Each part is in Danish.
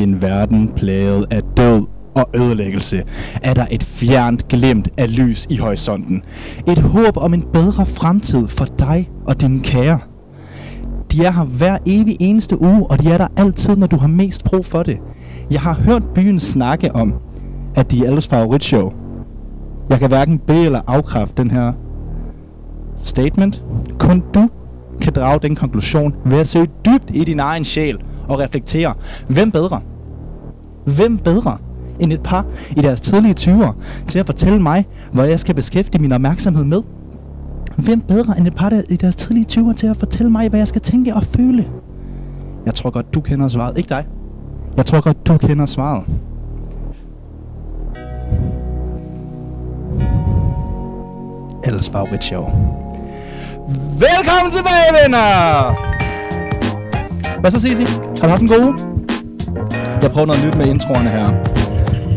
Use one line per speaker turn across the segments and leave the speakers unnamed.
I en verden plaget af død og ødelæggelse er der et fjernt glimt af lys i horisonten. Et håb om en bedre fremtid for dig og dine kære. De er her hver evig eneste uge, og de er der altid, når du har mest brug for det. Jeg har hørt byen snakke om, at de er alles favoritshow. Jeg kan hverken bede eller afkræfte den her statement. Kun du kan drage den konklusion ved at søge dybt i din egen sjæl og reflektere. Hvem bedre? Hvem bedre end et par i deres tidlige 20'er til at fortælle mig, hvad jeg skal beskæftige min opmærksomhed med? Hvem bedre end et par der i deres tidlige 20'er til at fortælle mig, hvad jeg skal tænke og føle? Jeg tror godt, du kender svaret. Ikke dig. Jeg tror godt, du kender svaret. Alles favoritshow. Velkommen tilbage, venner! Hvad så, Sisi? Har du haft en god uge? Jeg prøver noget nyt med introerne her.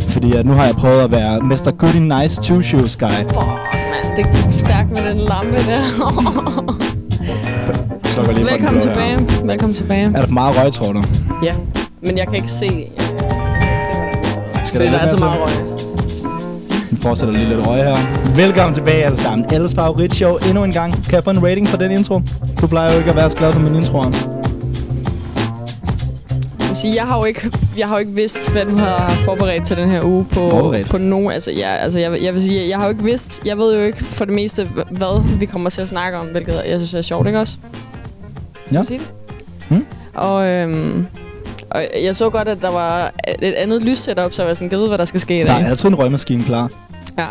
Fordi at nu har jeg prøvet at være Mr. Goody Nice Two Shoes Guy.
Fuck, mand. Det gik stærkt med den lampe der.
Slukker lige for den
Velkommen
her.
tilbage. Velkommen tilbage.
Er der for meget røg, tror du?
Ja, men jeg kan ikke se... Jeg kan ikke se, det.
Skal
Fordi
der
er så meget røg.
Vi fortsætter lige lidt røg her. Velkommen tilbage alle sammen. Alles favoritshow endnu en gang. Kan jeg få en rating for den intro? Du plejer jo ikke at være så glad for min intro.
Jeg vil sige, jeg har jo ikke, jeg har jo ikke vidst, hvad du har forberedt til den her uge på,
Forberedt?
på nogen. Altså, ja, altså jeg, jeg vil sige, jeg har jo ikke vidst, jeg ved jo ikke for det meste, hva- hvad vi kommer til at snakke om, hvilket jeg synes er sjovt, ikke også?
Ja.
sige det?
Hmm?
Og, øhm, og jeg så godt, at der var et andet lyssetup, så jeg var sådan, jeg ved, hvad der skal ske i
Der
dag.
er altid en røgmaskine klar.
Ja.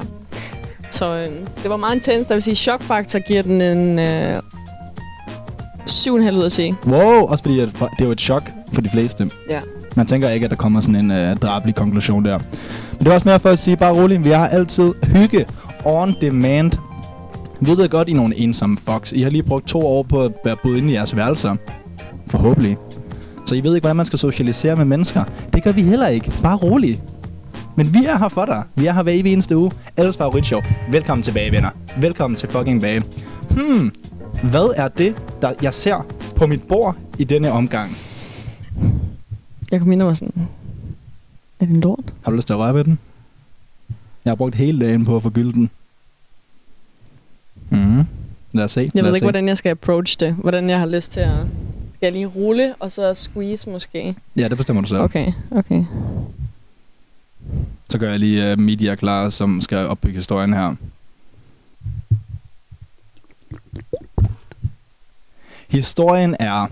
Så øh, det var meget intens. Der vil sige, chokfaktor giver den en øh, 7,5 ud af 10.
Wow, også fordi at for- det er jo et chok for de fleste.
Ja.
Man tænker ikke, at der kommer sådan en øh, drabelig konklusion der. Men det var også mere for at sige, bare roligt, vi har altid hygge on demand. Vi ved godt, I er nogle ensomme fox. I har lige brugt to år på at være boet inde i jeres værelser. Forhåbentlig. Så I ved ikke, hvordan man skal socialisere med mennesker. Det gør vi heller ikke. Bare roligt. Men vi er her for dig. Vi er her hver evig eneste uge. Alles favoritshow. Velkommen tilbage, venner. Velkommen til fucking bage. Hmm, hvad er det, der jeg ser på mit bord i denne omgang?
Jeg kom ind og var sådan, er det en lort?
Har du lyst til at røre ved den? Jeg har brugt hele dagen på at forgylde den. Mhm. Lad os se.
Jeg ved ikke,
se.
hvordan jeg skal approach det. Hvordan jeg har lyst til at... Skal jeg lige rulle, og så squeeze måske?
Ja, det bestemmer du selv. Okay.
Okay, okay.
Så gør jeg lige uh, media klar, som skal opbygge historien her. Historien er,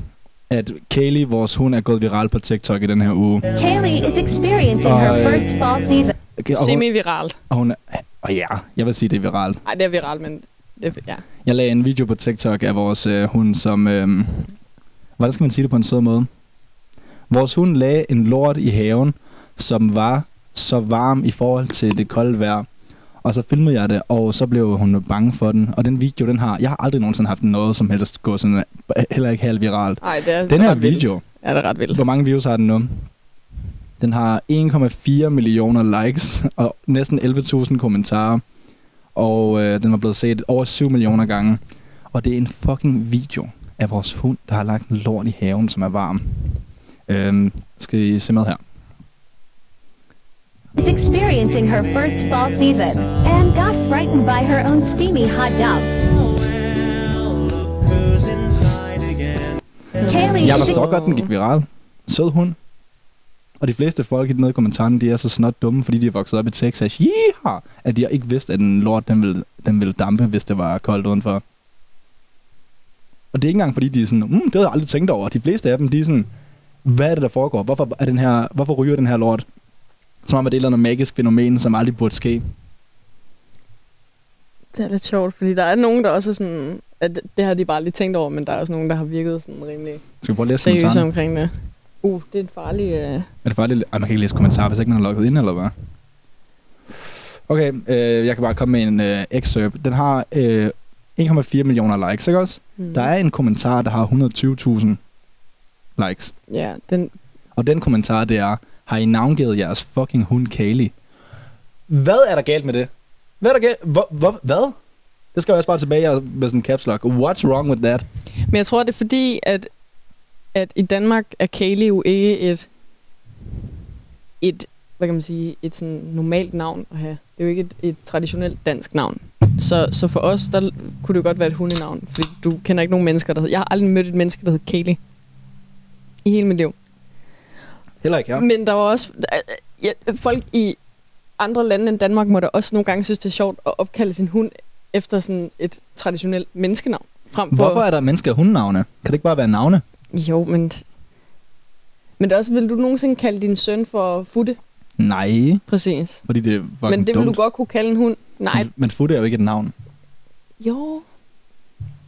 at Kaylee, vores hund, er gået viral på TikTok i den her uge.
Kaylee is experiencing her
Ej.
first fall season.
Okay, og hun,
Semi-viralt.
og hun, og ja, jeg vil sige, det er viralt.
Nej, det er viralt, men... Det, ja.
Jeg lagde en video på TikTok af vores øh, hund, som... Øh, hvordan skal man sige det på en sød måde? Vores hund lagde en lort i haven, som var så varm i forhold til det kolde vejr. Og så filmede jeg det, og så blev hun bange for den. Og den video, den har... Jeg har aldrig nogensinde haft noget som helst gå sådan... Heller ikke halvt viralt.
Ej, det er
Den her
ret vildt.
video,
Ja, det er ret vildt.
hvor mange views har den nu? Den har 1,4 millioner likes og næsten 11.000 kommentarer. Og øh, den var blevet set over 7 millioner gange. Og det er en fucking video af vores hund, der har lagt en lort i haven, som er varm. Øhm, skal I se med her?
Is experiencing her first fall season and got frightened by her own steamy hot dog. Kaylee
Jeg forstår godt, den gik viral. Sød hund. Og de fleste folk nede i kommentarerne, de er så snot dumme, fordi de er vokset op i Texas. Yeehaw! At de ikke vidst, at en lort, den ville, den ville dampe, hvis det var koldt udenfor. Og det er ikke engang, fordi de er sådan, mm, det havde jeg aldrig tænkt over. De fleste af dem, de er sådan, hvad er det, der foregår? Hvorfor, er den her, hvorfor ryger den her lort? Som om, at det er et eller andet magisk fænomen, som aldrig burde ske.
Det er lidt sjovt, fordi der er nogen, der også er sådan... At det har de bare lige tænkt over, men der er også nogen, der har virket sådan rimelig
Skal vi prøve at læse
seriøse omkring det. Uh, det er en farlig... Øh...
Er det farligt? Ej, man kan ikke læse kommentarer, hvis ikke man har logget ind, eller hvad? Okay, øh, jeg kan bare komme med en øh, excerpt. Den har øh, 1,4 millioner likes, ikke også?
Mm.
Der er en kommentar, der har 120.000 likes.
Ja, den...
Og den kommentar, det er, har I navngivet jeres fucking hund Kali. Hvad er der galt med det? Hvad er der galt? Hvor, hvor, hvad? Det skal jeg også bare tilbage med sådan en caps lock. What's wrong with that?
Men jeg tror, det er fordi, at, at i Danmark er Kali jo ikke et et, hvad kan man sige, et sådan normalt navn at have. Det er jo ikke et, et traditionelt dansk navn. Så, så for os, der kunne det jo godt være et hundenavn, fordi du kender ikke nogen mennesker, der hedder... Jeg har aldrig mødt et menneske, der hedder Kaylee. I hele mit liv.
Heller ikke, ja.
Men der var også... Ja, folk i andre lande end Danmark må da også nogle gange synes, det er sjovt at opkalde sin hund efter sådan et traditionelt menneskenavn. Frem for,
Hvorfor er der mennesker hundenavne? Kan det ikke bare være navne?
Jo, men... Men det er også, vil du nogensinde kalde din søn for Futte?
Nej,
Præcis.
fordi det fucking
Men det vil
dumt.
du godt kunne kalde en hund. Nej,
Men, men Futte er jo ikke et navn.
jo.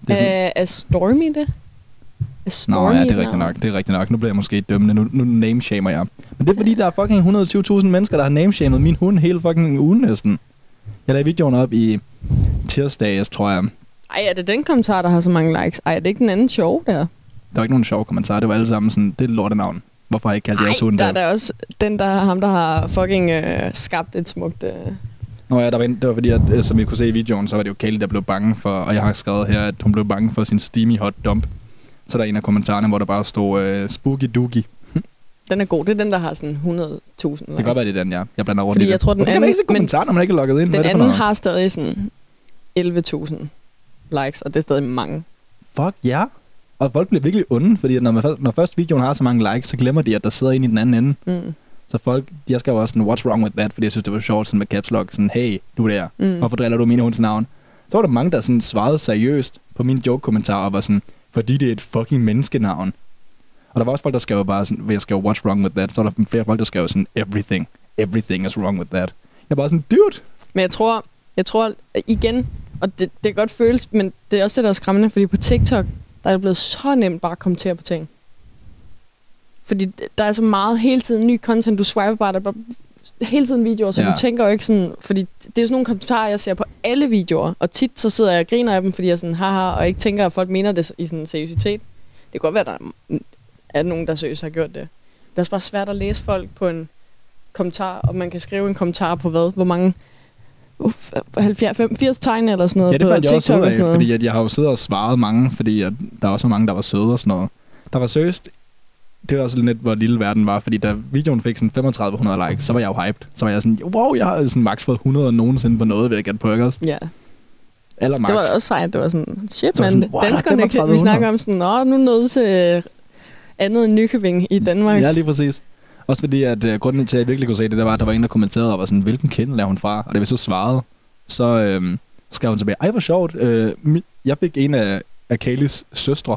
Det er sådan,
Er, er Stormy det? Er
Nå
Stormy
ja, det
et
er rigtigt nok. Det er rigtigt nok. Nu bliver jeg måske dømmende. Nu, nu name-shamer jeg. Men det er fordi, der er fucking 120.000 mennesker, der har name-shamet min hund hele fucking ugen næsten. Jeg lavede videoen op i tirsdags, tror jeg.
Ej, er det den kommentar, der har så mange likes? Ej, er det ikke den anden sjov der?
Der var ikke nogen sjove kommentarer. Det var alle sammen sådan, det er lortenavn. Hvorfor har I ikke kaldt jeres hund
der er der også den, der ham, der har fucking øh, skabt et smukt... Øh,
Nå ja, der var en, det var fordi, at, øh, som I kunne se i videoen, så var det jo Kaylee, der blev bange for, og jeg har skrevet her, at hun blev bange for sin steamy hot dump. Så der er en af kommentarerne, hvor der bare stod øh, spooky doogie.
den er god. Det er den, der har sådan 100.000 likes.
Det kan godt være, det er den, ja. Jeg blander rundt
Fordi
i det.
jeg tror, den
Hvorfor kan man
anden-
ikke se når man ikke er logget ind? Hvad
Den
er det for
anden har stadig sådan 11.000 likes, og det er stadig mange.
Fuck ja. Og folk bliver virkelig onde, fordi når, man, når først videoen har så mange likes, så glemmer de, at der sidder en i den anden ende.
Mm.
Så folk, jeg skrev også sådan, what's wrong with that? Fordi jeg synes, det var sjovt sådan med caps lock. Sådan, hey, du der.
Mm.
Hvorfor driller du mine hunds navn? Så var der mange, der sådan svarede seriøst på mine joke-kommentarer og var sådan, fordi det er et fucking menneskenavn. Og der var også folk, der skrev bare sådan, jeg skrev, what's wrong with that? Så var der flere folk, der skrev sådan, everything. Everything is wrong with that. Jeg var bare sådan, dude.
Men jeg tror, jeg tror igen, og det, det kan godt føles, men det er også det, der er skræmmende, fordi på TikTok, der er det blevet så nemt bare at kommentere på ting. Fordi der er så meget hele tiden ny content, du swiper bare, der bare hele tiden videoer, så
Ja.
du tænker jo ikke sådan, fordi det er sådan nogle kommentarer, jeg ser på alle videoer, og tit så sidder jeg og griner af dem, fordi jeg sådan, haha, og ikke tænker, at folk mener det i sådan en seriøsitet. Det kan godt være, at der er nogen, der seriøst har gjort det. Det er også bare svært at læse folk på en kommentar, og man kan skrive en kommentar på hvad? Hvor mange? Uff, 70, 80 tegn eller sådan noget
Ja, det
på
jeg også
TikTok
ud
og
af,
sådan noget.
fordi at jeg har jo siddet og svaret mange, fordi at der er også mange, der var søde og sådan noget. Der var seriøst, det var også lidt, hvor lille verden var, fordi da videoen fik sådan 3500 likes, så var jeg jo hyped. Så var jeg sådan, wow, jeg har sådan max fået 100 nogensinde på noget ved at gætte på ikke også?
Ja,
Eller max.
det var også sejt. Det var sådan, shit
sådan, wow,
danskerne, kan- vi
3500.
snakker om sådan, nå, nu nåede til andet end Nykøbing i Danmark.
Ja, lige præcis. Også fordi, at uh, grunden til, at jeg virkelig kunne se det, der var, at der var en, der kommenterede og var sådan, hvilken kende er hun fra? Og det vi så svarede, så øhm, skrev hun tilbage, ej, hvor sjovt. Øh, jeg fik en af, af Kayleys søstre,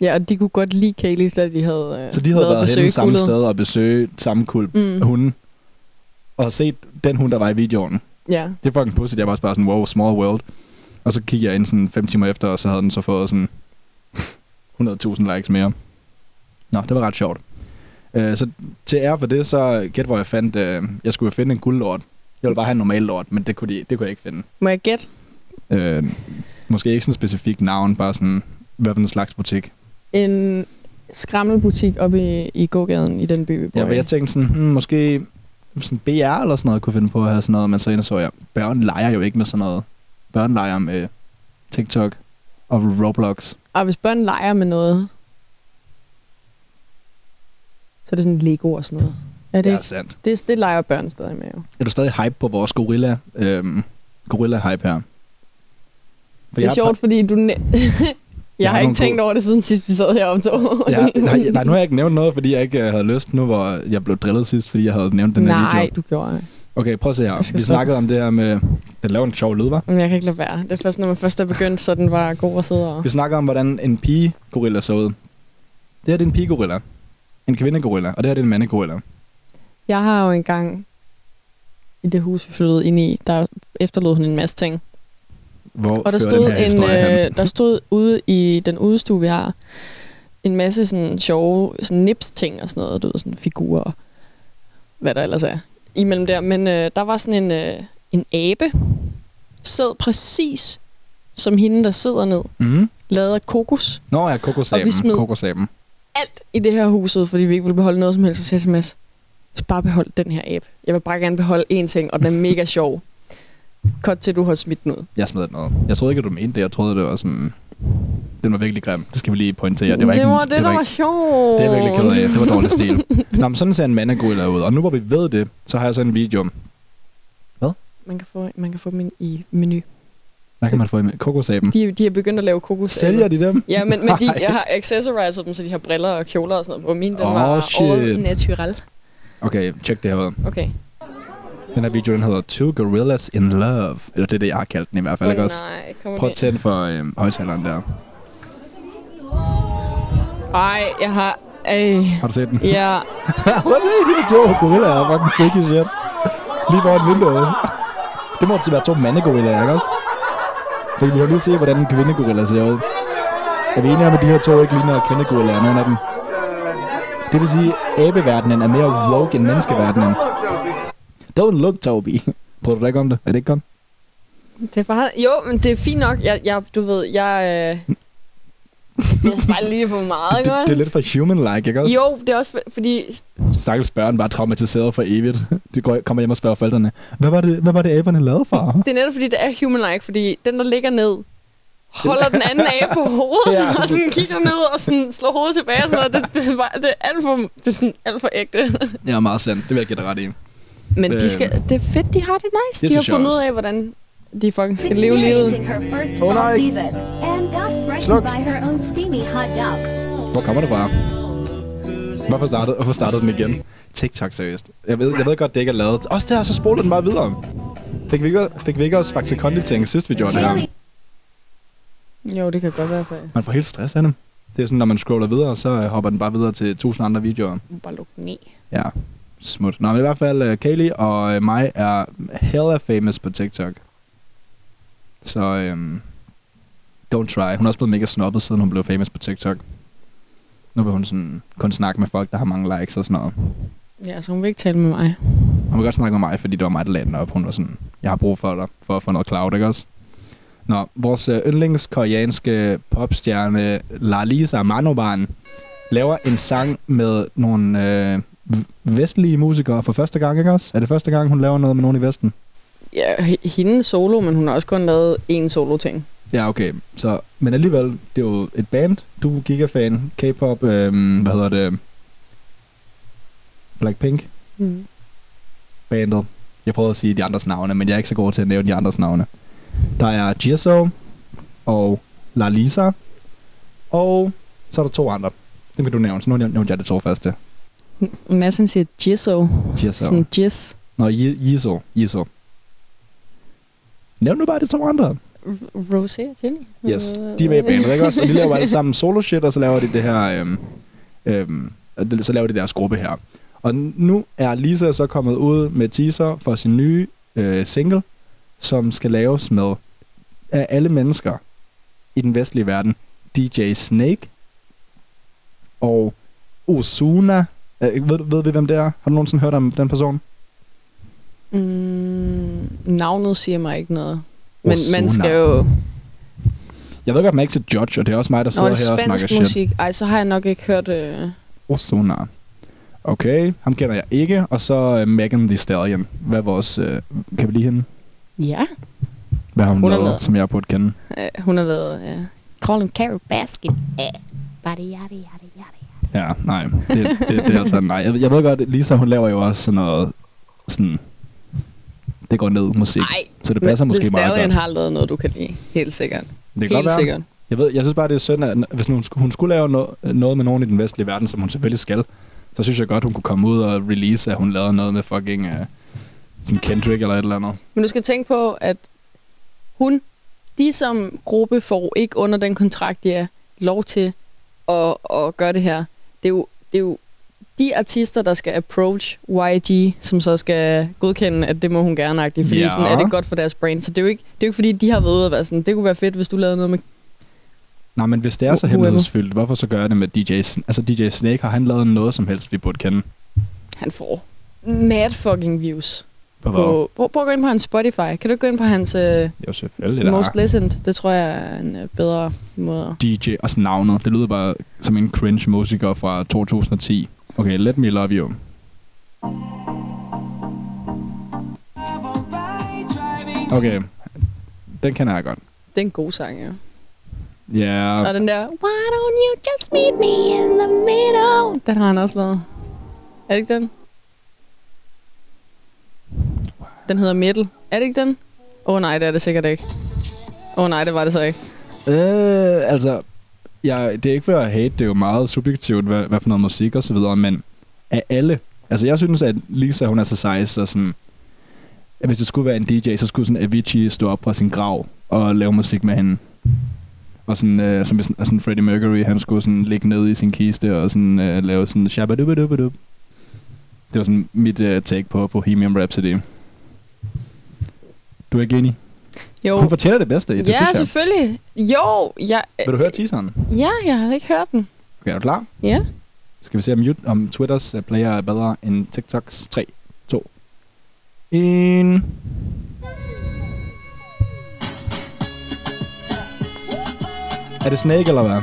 Ja, og de kunne godt lide Kaylee, da de havde øh,
så de havde været, henne samme sted og besøge samme kul
Mm.
hunden. Og set den hund, der var i videoen.
Ja,
Det er fucking pudsigt. Jeg var også bare sådan, wow, small world. Og så kiggede jeg ind sådan fem timer efter, og så havde den så fået sådan 100.000 likes mere. Nå, det var ret sjovt. Øh, så til ære for det, så gæt hvor jeg fandt, øh, jeg skulle finde en guldlort. Jeg ville bare have en normal lort, men det kunne, de, det kunne jeg ikke finde.
må jeg gætte?
Øh, måske ikke sådan et specifikt navn, bare sådan, hvad for en slags butik.
En skrammelbutik oppe i, i gågaden i den by, vi bor
Ja, jeg tænkte sådan, hmm, måske sådan BR eller sådan noget, kunne finde på at have sådan noget, men så indså jeg, børn leger jo ikke med sådan noget. Børn leger med TikTok og Roblox.
Og hvis børn leger med noget, så er det sådan Lego og sådan noget. Er det,
Det er
ikke?
sandt.
Det, det leger børn stadig med jo.
Er du stadig hype på vores gorilla, øhm, gorilla hype her? For
Det er sjovt, fordi du... Næ- jeg har ikke tænkt
gode-
over det, siden sidst vi sad her om to.
Ja, nej, nej, nu har jeg ikke nævnt noget, fordi jeg ikke øh, havde lyst nu, hvor jeg blev drillet sidst, fordi jeg havde nævnt den her
Nej,
video.
du gjorde det.
Okay, prøv at se her. Vi
stoppe.
snakkede om det her med... Den laver en sjov lyd, var.
Men jeg kan ikke lade være. Det er først, når man først er begyndt, så den var god at sidde og...
Vi snakker om, hvordan en pige-gorilla så ud. Det her det er en pige-gorilla. En kvinde-gorilla. Og det her det er en mandegorilla.
Jeg har jo engang i det hus, vi flyttede ind i, der efterlod hun en masse ting.
Hvor
Og der stod,
den
en, øh, der stod ude i den udestue, vi har, en masse sådan sjove sådan nips-ting og sådan noget, du ved, sådan figurer og hvad der ellers er imellem der. Men øh, der var sådan en, øh, en abe, sad præcis som hende, der sidder ned,
Mhm.
lavet af kokos.
Nå ja, kokosaben.
Og vi smed-
Kokosaben.
Alt i det her hus ud, fordi vi ikke ville beholde noget som helst, så sagde jeg til Mads, "Jeg skal bare beholde den her abe. Jeg vil bare gerne beholde én ting, og den er mega sjov. Godt til, du har smidt den ud.
Jeg smed den ud. Jeg troede ikke, at du mente det. Jeg troede, det var sådan... Den var virkelig grim. Det skal vi lige pointere. Det var
det
ikke
var
en,
det, der
var
sjovt.
det er virkelig ked af. Det var dårlig stil. Nå, men sådan ser en mandagorilla ud. Og nu hvor vi ved det, så har jeg så en video.
Man kan få, man kan få dem ind i menu.
Hvad kan man få i med? Kokosaben.
De, de er begyndt at lave kokos.
Sælger de dem?
Ja, men, men de, jeg har accessorized dem, så de har briller og kjoler og sådan noget. Og min, den
Åh,
var
shit.
all natural.
Okay, tjek det her ud.
Okay.
Den her video, den hedder Two Gorillas in Love. Eller det er det, jeg har kaldt den i hvert fald, også?
nej, kom
Prøv at tænde for øhm, højtaleren der.
Ej, jeg har... Ej,
Har du set den?
ja.
Prøv at se, de to gorillaer er fucking freaky shit. Lige foran vinduet. Det må være to mandegorillaer, ikke også? Fordi vi har lige se, hvordan en kvindegorilla ser ud. Er vi enige om, at de her to ikke ligner kvindegorillaer, nogen af dem? Det vil sige, at abeverdenen er mere woke end menneskeverdenen. Don't look, Toby. Prøver du da ikke om det? Er det ikke godt?
Det er bare... Jo, men det er fint nok. Jeg, jeg du ved, jeg... Øh, det er bare lige for meget,
Det,
ikke
det, det er lidt for human-like, ikke også?
Jo, det er også for- fordi...
Stakkels børn bare traumatiseret for evigt. De går, kommer hjem og spørger forældrene, hvad var det, hvad var det aberne lavede for?
Det er netop fordi, det er human-like, fordi den, der ligger ned, holder den anden af på hovedet,
Ja.
og sådan kigger ned og sådan slår hovedet tilbage og sådan noget. Det, det, er, det er alt for, det er sådan alt for ægte.
Ja, meget sandt. Det vil jeg give dig ret i.
Men de skal, det er fedt, de har det nice.
det
de har fundet
også.
ud af, hvordan de fucking skal leve livet.
First
Oh, nej. Sluk. Hvor kommer det fra? Hvorfor startede, hvorfor startede den igen? TikTok, seriøst. Jeg ved, jeg ved godt, det ikke er lavet. Også der, så spoler den bare videre. Fik vi ikke, fik vi ikke også faktisk kondi-ting sidst, vi gjorde det her?
Jo, det kan godt være, for
Man får helt stress af dem. Det er sådan, når man scroller videre, så hopper den bare videre til tusind andre videoer.
bare den ned.
Ja, smut. Nå, men i hvert fald, uh, Kaylee og uh, mig er hella famous på TikTok. Så, um, don't try. Hun er også blevet mega snobbet, siden hun blev famous på TikTok. Nu vil hun sådan kun snakke med folk, der har mange likes og sådan noget.
Ja, så hun vil ikke tale med mig.
Hun vil godt snakke med mig, fordi det var mig, der lagde den op. Hun var sådan, jeg har brug for dig, for at få noget cloud, ikke også? Nå, vores øh, yndlingskoreanske popstjerne Lalisa Manoban laver en sang med nogle øh, vestlige musikere for første gang, ikke også? Er det første gang, hun laver noget med nogen i Vesten?
Ja, hende solo, men hun har også kun lavet én solo-ting.
Ja, okay. Så, men alligevel, det er jo et band. Du er gigafan, K-pop, øh, hvad hedder det? Blackpink
Mm.
bandet. Jeg prøvede at sige de andres navne, men jeg er ikke så god til at nævne de andres navne. Der er Jisoo og Lalisa, og så er der to andre. Dem kan du nævne, så nu nævnte jeg de to første.
Mads han siger Jizzo.
Jisoo.
Sådan jizz.
Nå, Jisoo. Jisoo. Nævn nu bare de to andre.
Rosé og Jenny.
Yes, de er med i bandet, ikke også? Og de laver alle sammen solo shit, og så laver de det her, øhm, øhm, så laver de deres gruppe her. Og nu er Lisa så kommet ud med teaser for sin nye øh, single, som skal laves med af alle mennesker i den vestlige verden. DJ Snake og Ozuna. Øh, ved, ved vi, hvem det er? Har du nogensinde hørt om den person?
Mm, navnet siger mig ikke noget. Men
Ozuna.
man skal jo...
Jeg ved godt, man er ikke til judge, og det er også mig, der
Nå,
sidder
det
her og
er
snakker
spansk
shit.
musik. Ej, så har jeg nok ikke hørt... Øh...
Ozuna. Okay, ham kender jeg ikke. Og så uh, Megan Thee Stallion. Hvad vores... Uh, kan vi lide hende?
Ja,
Hvad har hun,
Hun
lavet,
lavet-
som jeg burde kende?
øh, hun har lavet... Ja. Call him basket. Ja. Bada yada yada yada.
Ja, nej. Det, det, det er altså nej. Jeg, jeg ved godt, Lisa, hun laver jo også sådan noget... Sådan... Det går ned musik.
Nej,
så det passer måske meget godt.
har lavet noget, du kan lide. Helt sikkert.
Det kan
Helt
godt være.
sikkert.
Jeg, ved, jeg synes bare, det er synd, at hvis hun, hun skulle lave noget, noget med nogen i den vestlige verden, som hun selvfølgelig skal, så synes jeg godt, hun kunne komme ud og release, at hun lavede noget med fucking... Uh, sådan Kendrick eller et eller andet.
Men du skal tænke på, at hun, de som gruppe får ikke under den kontrakt, de er lov til at, at gøre det her. Det er, jo, det er jo de artister, der skal approach YG, som så skal godkende, at det må hun gerne agtigt, fordi
Ja.
sådan er det godt for deres brand. Så det er jo ikke, det er jo ikke fordi, de har været ude og være sådan, det kunne være fedt, hvis du lavede noget med...
Nej, men hvis det er så hemmelighedsfyldt, hvorfor så gør jeg det med DJ Altså DJ Snake, har han lavet noget som helst, vi burde kende?
Han får mad fucking views.
På?
På, prøv, prøv at gå ind på hans Spotify. Kan du ikke gå ind på hans uh,
Jo, selvfølgelig. Der
Most
er
Listened? Det tror jeg er en uh, bedre måde.
DJ, også navnet. Det lyder bare som en cringe musiker fra 2010. Okay, Let Me Love You. Okay, den kender jeg godt.
Det er en god sang, ja.
Ja,
Og den der, why don't you just meet me in the middle? Den har han også lavet. Er det ikke den? Den hedder Metal. Er det ikke den? Åh oh, nej, det er det sikkert ikke. Åh oh, nej, det var det så ikke.
Øh, altså, jeg, det er ikke for at hate, det er jo meget subjektivt, hvad, hvad for noget musik og så videre, men af alle, altså jeg synes, at Lisa, hun er så sej, så sådan, at hvis det skulle være en DJ, så skulle sådan Avicii stå op fra sin grav og lave musik med hende. Og sådan, øh, som hvis altså sådan Freddie Mercury, han skulle sådan ligge ned i sin kiste og sådan øh, lave sådan shabadubadubadub. Det var sådan mit øh, take på Bohemian Rhapsody. Du er ikke enig?
Jo.
Hun fortjener det bedste, det
ja,
synes jeg.
selvfølgelig. Jo, jeg,
Vil du høre teaseren?
ja, jeg har ikke hørt den.
Okay, er du klar?
Ja.
Skal vi se, om, YouTube, om Twitters uh, player er bedre end TikToks? 3, 2, 1. Er det Snake, eller hvad?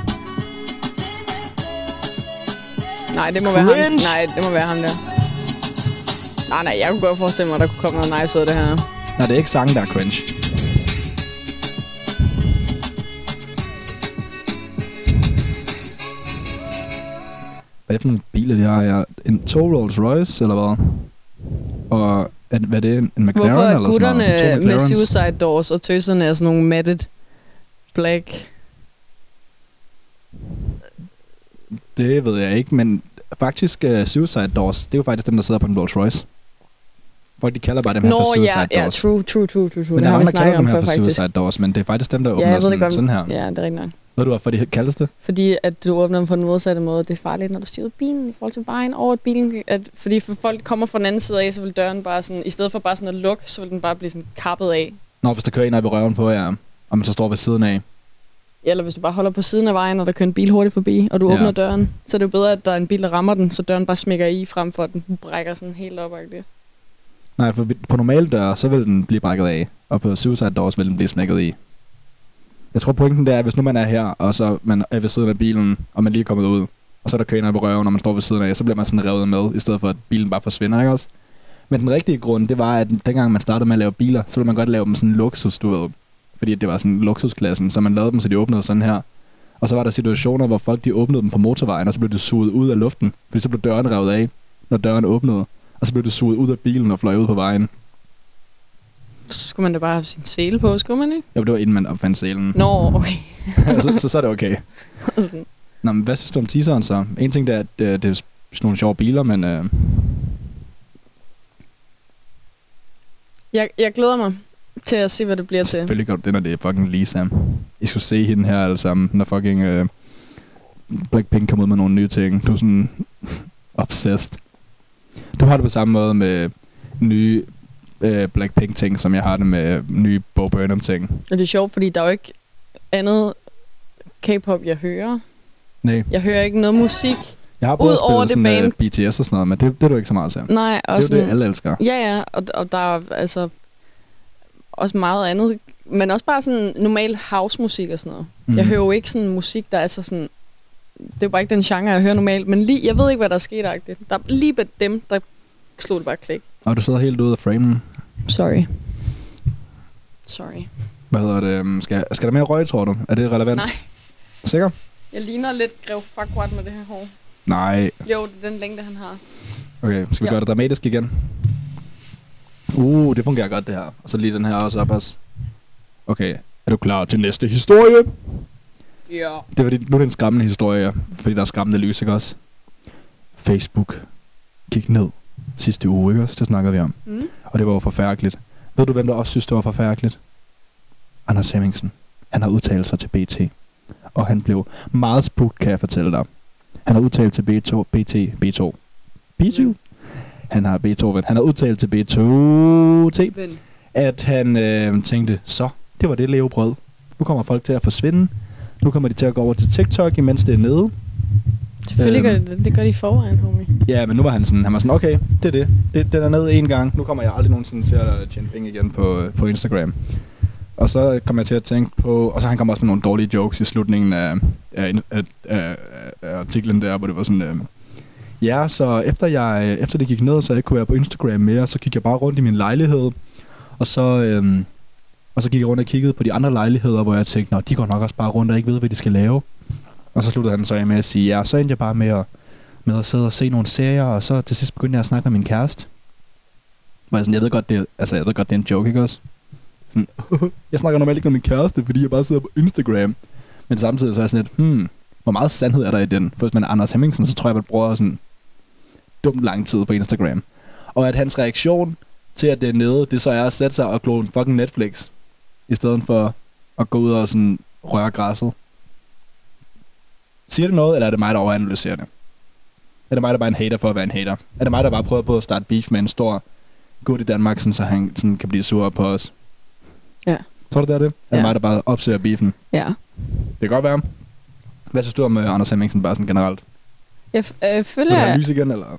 Nej, det må være ham.
Cringe.
Nej, det må være ham der. Nej, nej, jeg kunne godt forestille mig, at der kunne komme noget nice ud af det her.
Nej, det er ikke sangen, der er cringe. Hvad er det for en bil, er det her? Er en to Rolls Royce, eller hvad? Og er, hvad er det? En en McLaren,
Hvorfor er
eller sådan noget?
Gutterne med suicide doors og tøserne er sådan nogle matted black?
Det ved jeg ikke, men faktisk uh, Suicide Doors, det er jo faktisk dem, der sidder på en Rolls Royce. Folk de kalder bare dem her
Nå,
for Suicide
ja, ja,
Doors.
true, true, true, true, true.
men
det
der er mange, der kalder dem
om
her for
faktisk.
Suicide Doors, men det er faktisk dem, der
Ja,
åbner
det
sådan,
godt.
sådan her.
Ja, det er rigtigt nok.
Ved du, hvorfor de kaldes det?
Fordi at du åbner dem på den modsatte måde. Det er farligt, når du styrer bilen i forhold til vejen over at bilen. At, fordi for folk kommer fra den anden side af, så vil døren bare sådan, i stedet for bare sådan at lukke, så vil den bare blive sådan kappet af.
Nå, hvis der kører en op i røven på jer, og man så står ved siden af.
Eller hvis du bare holder på siden af vejen, og der kører en bil hurtigt forbi, og du
Ja.
åbner døren, så er det jo bedre, at der er en bil, der rammer den, så døren bare smækker i, frem for at den brækker sådan helt op. Ikke?
Nej, for på normale døre, så vil den blive brækket af, og på Suicide Doors vil den blive smækket i. Jeg tror pointen der er, at hvis nu man er her, og så man er ved siden af bilen, og man lige er kommet ud, og så er der køner op i røven, når man står ved siden af, så bliver man sådan revet med, i stedet for at bilen bare forsvinder, ikke også? Men den rigtige grund, det var, at dengang man startede med at lave biler, så ville man godt lave dem sådan luksus, du ved. Fordi det var sådan luksusklassen, så man lavede dem, så de åbnede sådan her. Og så var der situationer, hvor folk de åbnede dem på motorvejen, og så blev det suget ud af luften. Fordi så blev døren revet af, når døren åbnede. Og så blev det suget ud af bilen og fløj ud på vejen.
Så skulle man da bare have sin sele på, skulle man ikke?
Jo, det var inden man opfandt selen.
Nå, okay.
så, så, så er det okay. Nå, men hvad synes du om teaseren så? En ting det er, at øh, det er sådan nogle sjove biler, men øh,
jeg, jeg glæder mig til at se, hvad det bliver til.
selvfølgelig gør du det, når det er fucking Lisa. I skulle se hende her alle sammen, når fucking øh, Blackpink kom ud med nogle nye ting. Du er sådan obsessed. Du har det på samme måde med nye øh, Blackpink-ting, som jeg har det med nye Bo Burnham-ting.
Og det er sjovt, fordi der er jo ikke andet K-pop, jeg hører.
Nej,
Jeg hører ikke noget musik.
jeg har prøvet
Udover
at spille
det
sådan, øh, BTS og sådan noget, men det, det er du ikke så meget til.
Nej, og
Det er jo det, alle elsker.
Ja, ja, og, og der er altså også meget andet. Men også bare sådan normal house-musik og sådan noget. Mm. Jeg hører jo ikke sådan musik, der er så sådan... Det er bare ikke den genre, jeg hører normalt. Men lige, jeg ved ikke, hvad der er sket. Der er lige ved dem, der slog det bare klik.
Og du sidder helt ude af framen.
Sorry. Sorry.
Hvad hedder det? øhm, Skal, skal der mere røg, tror du? Er det relevant?
Nej.
Sikker?
Jeg ligner lidt Grev Farquaad med det her hår.
Nej.
Jo, det er den længde, han har.
Okay, skal vi
Ja.
gøre det dramatisk igen? Uh, det fungerer godt det her. Og så lige den her også op os. Okay, er du klar til næste historie?
Ja.
Det er fordi, nu er det en skræmmende historie, fordi der er skræmmende lys, ikke også? Facebook gik ned sidste uge, ikke også? Det snakkede vi om.
Mm.
Og det var jo forfærdeligt. Ved du, hvem der også synes, det var forfærdeligt? Anders Hemmingsen. Han har udtalt sig til BT. Og han blev meget spugt, kan jeg fortælle dig. Han har udtalt til B2, BT, B2. B2?
Mm.
Han har Beethoven. Han har udtalt til B2T,
Ven.
at han øh, tænkte, så, det var det levebrød. Nu kommer folk til at forsvinde. Nu kommer de til at gå over til TikTok, imens det er nede.
Selvfølgelig
Øhm.
gør det det. Gør de i forvejen, homie.
Ja, men nu var han sådan, han var sådan, okay, det er det. det den er nede en gang. Nu kommer jeg aldrig nogensinde til at tjene penge igen på, på Instagram. Og så kom jeg til at tænke på, og så han kom også med nogle dårlige jokes i slutningen af, af, af, af, af artiklen der, hvor det var sådan, øh, ja, så efter, jeg, efter det gik ned, så jeg ikke kunne være på Instagram mere, så gik jeg bare rundt i min lejlighed, og så, øh, og så gik jeg rundt og kiggede på de andre lejligheder, hvor jeg tænkte, Nå, de går nok også bare rundt og ikke ved, hvad de skal lave. Og så sluttede han så af med at sige, ja, så endte jeg bare med at, med at sidde og se nogle serier, og så til sidst begyndte jeg at snakke med min kæreste. Hvor jeg, sådan, jeg ved godt, det, er- altså, jeg ved godt, det er en joke, ikke også? Sådan, jeg snakker normalt ikke med min kæreste, fordi jeg bare sidder på Instagram. Men samtidig så er jeg sådan lidt, hmm, hvor meget sandhed er der i den? For hvis man er Anders Hemmingsen, så tror jeg, man bruger sådan dumt lang tid på Instagram. Og at hans reaktion til, at det er nede, det så er at sætte sig og klone fucking Netflix, i stedet for at gå ud og sådan røre græsset. Siger det noget, eller er det mig, der overanalyserer det? Er det mig, der bare er en hater for at være en hater? Er det mig, der bare prøver på at starte beef med en stor gut i Danmark, sådan, så han sådan kan blive sur på os?
Ja.
Tror du, det er det? Er det
Ja.
mig, der bare opsøger beefen?
Ja.
Det kan godt være. Hvad synes du om uh, Anders Hemmingsen bare sådan generelt?
Jeg øh,
Vil
føler,
du have
jeg,
lys igen, eller?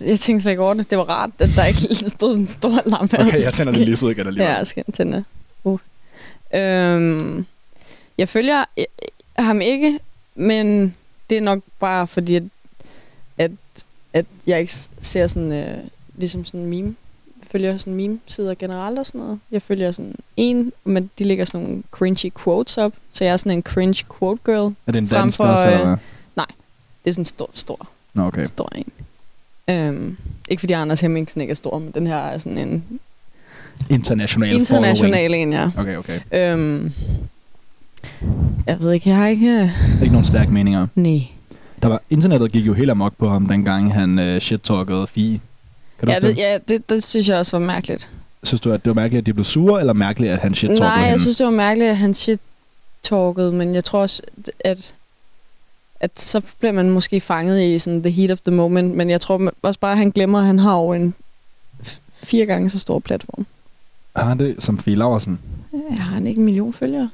jeg tænkte slet ikke over det. Det var rart, at der ikke stod sådan en stor lampe.
Okay, jeg tænder det lige ud igen alligevel.
Ja, jeg skal tænde. Uh. Øhm, jeg følger øh, ham ikke, men det er nok bare fordi, at, at, at jeg ikke ser sådan, øh, ligesom sådan meme, følger sådan meme-sider generelt og sådan noget. Jeg følger sådan en, men de lægger sådan nogle cringy quotes op, så jeg er sådan en cringe quote girl.
Er det en dansker,
for,
så...
øh,
hvad?
Det er sådan en stor, stor,
Nå, okay.
stor en. Øhm, ikke fordi Anders Hemmingsen ikke er stor, men den her er sådan en
International
international en, ja.
Okay, okay.
Øhm, jeg ved ikke, jeg har ikke... øh,
Ikke nogen stærke meninger.
Nej.
Der var, internettet gik jo helt amok på ham, dengang han uh, shit-talkede Fie. Kan du
Ja, det, ja det, det synes jeg også var mærkeligt.
Synes du, at det var mærkeligt, at de blev sure, eller mærkeligt, at han shit-talkede
Nej,
hende?
jeg synes, det var mærkeligt, at han shit talkede, men jeg tror også, at, at så bliver man måske fanget i sådan the heat of the moment, men jeg tror også bare, at han glemmer, at han har jo en fire gange så stor platform.
Har han det som Fie Laversen?
Jeg har han ikke en million følgere?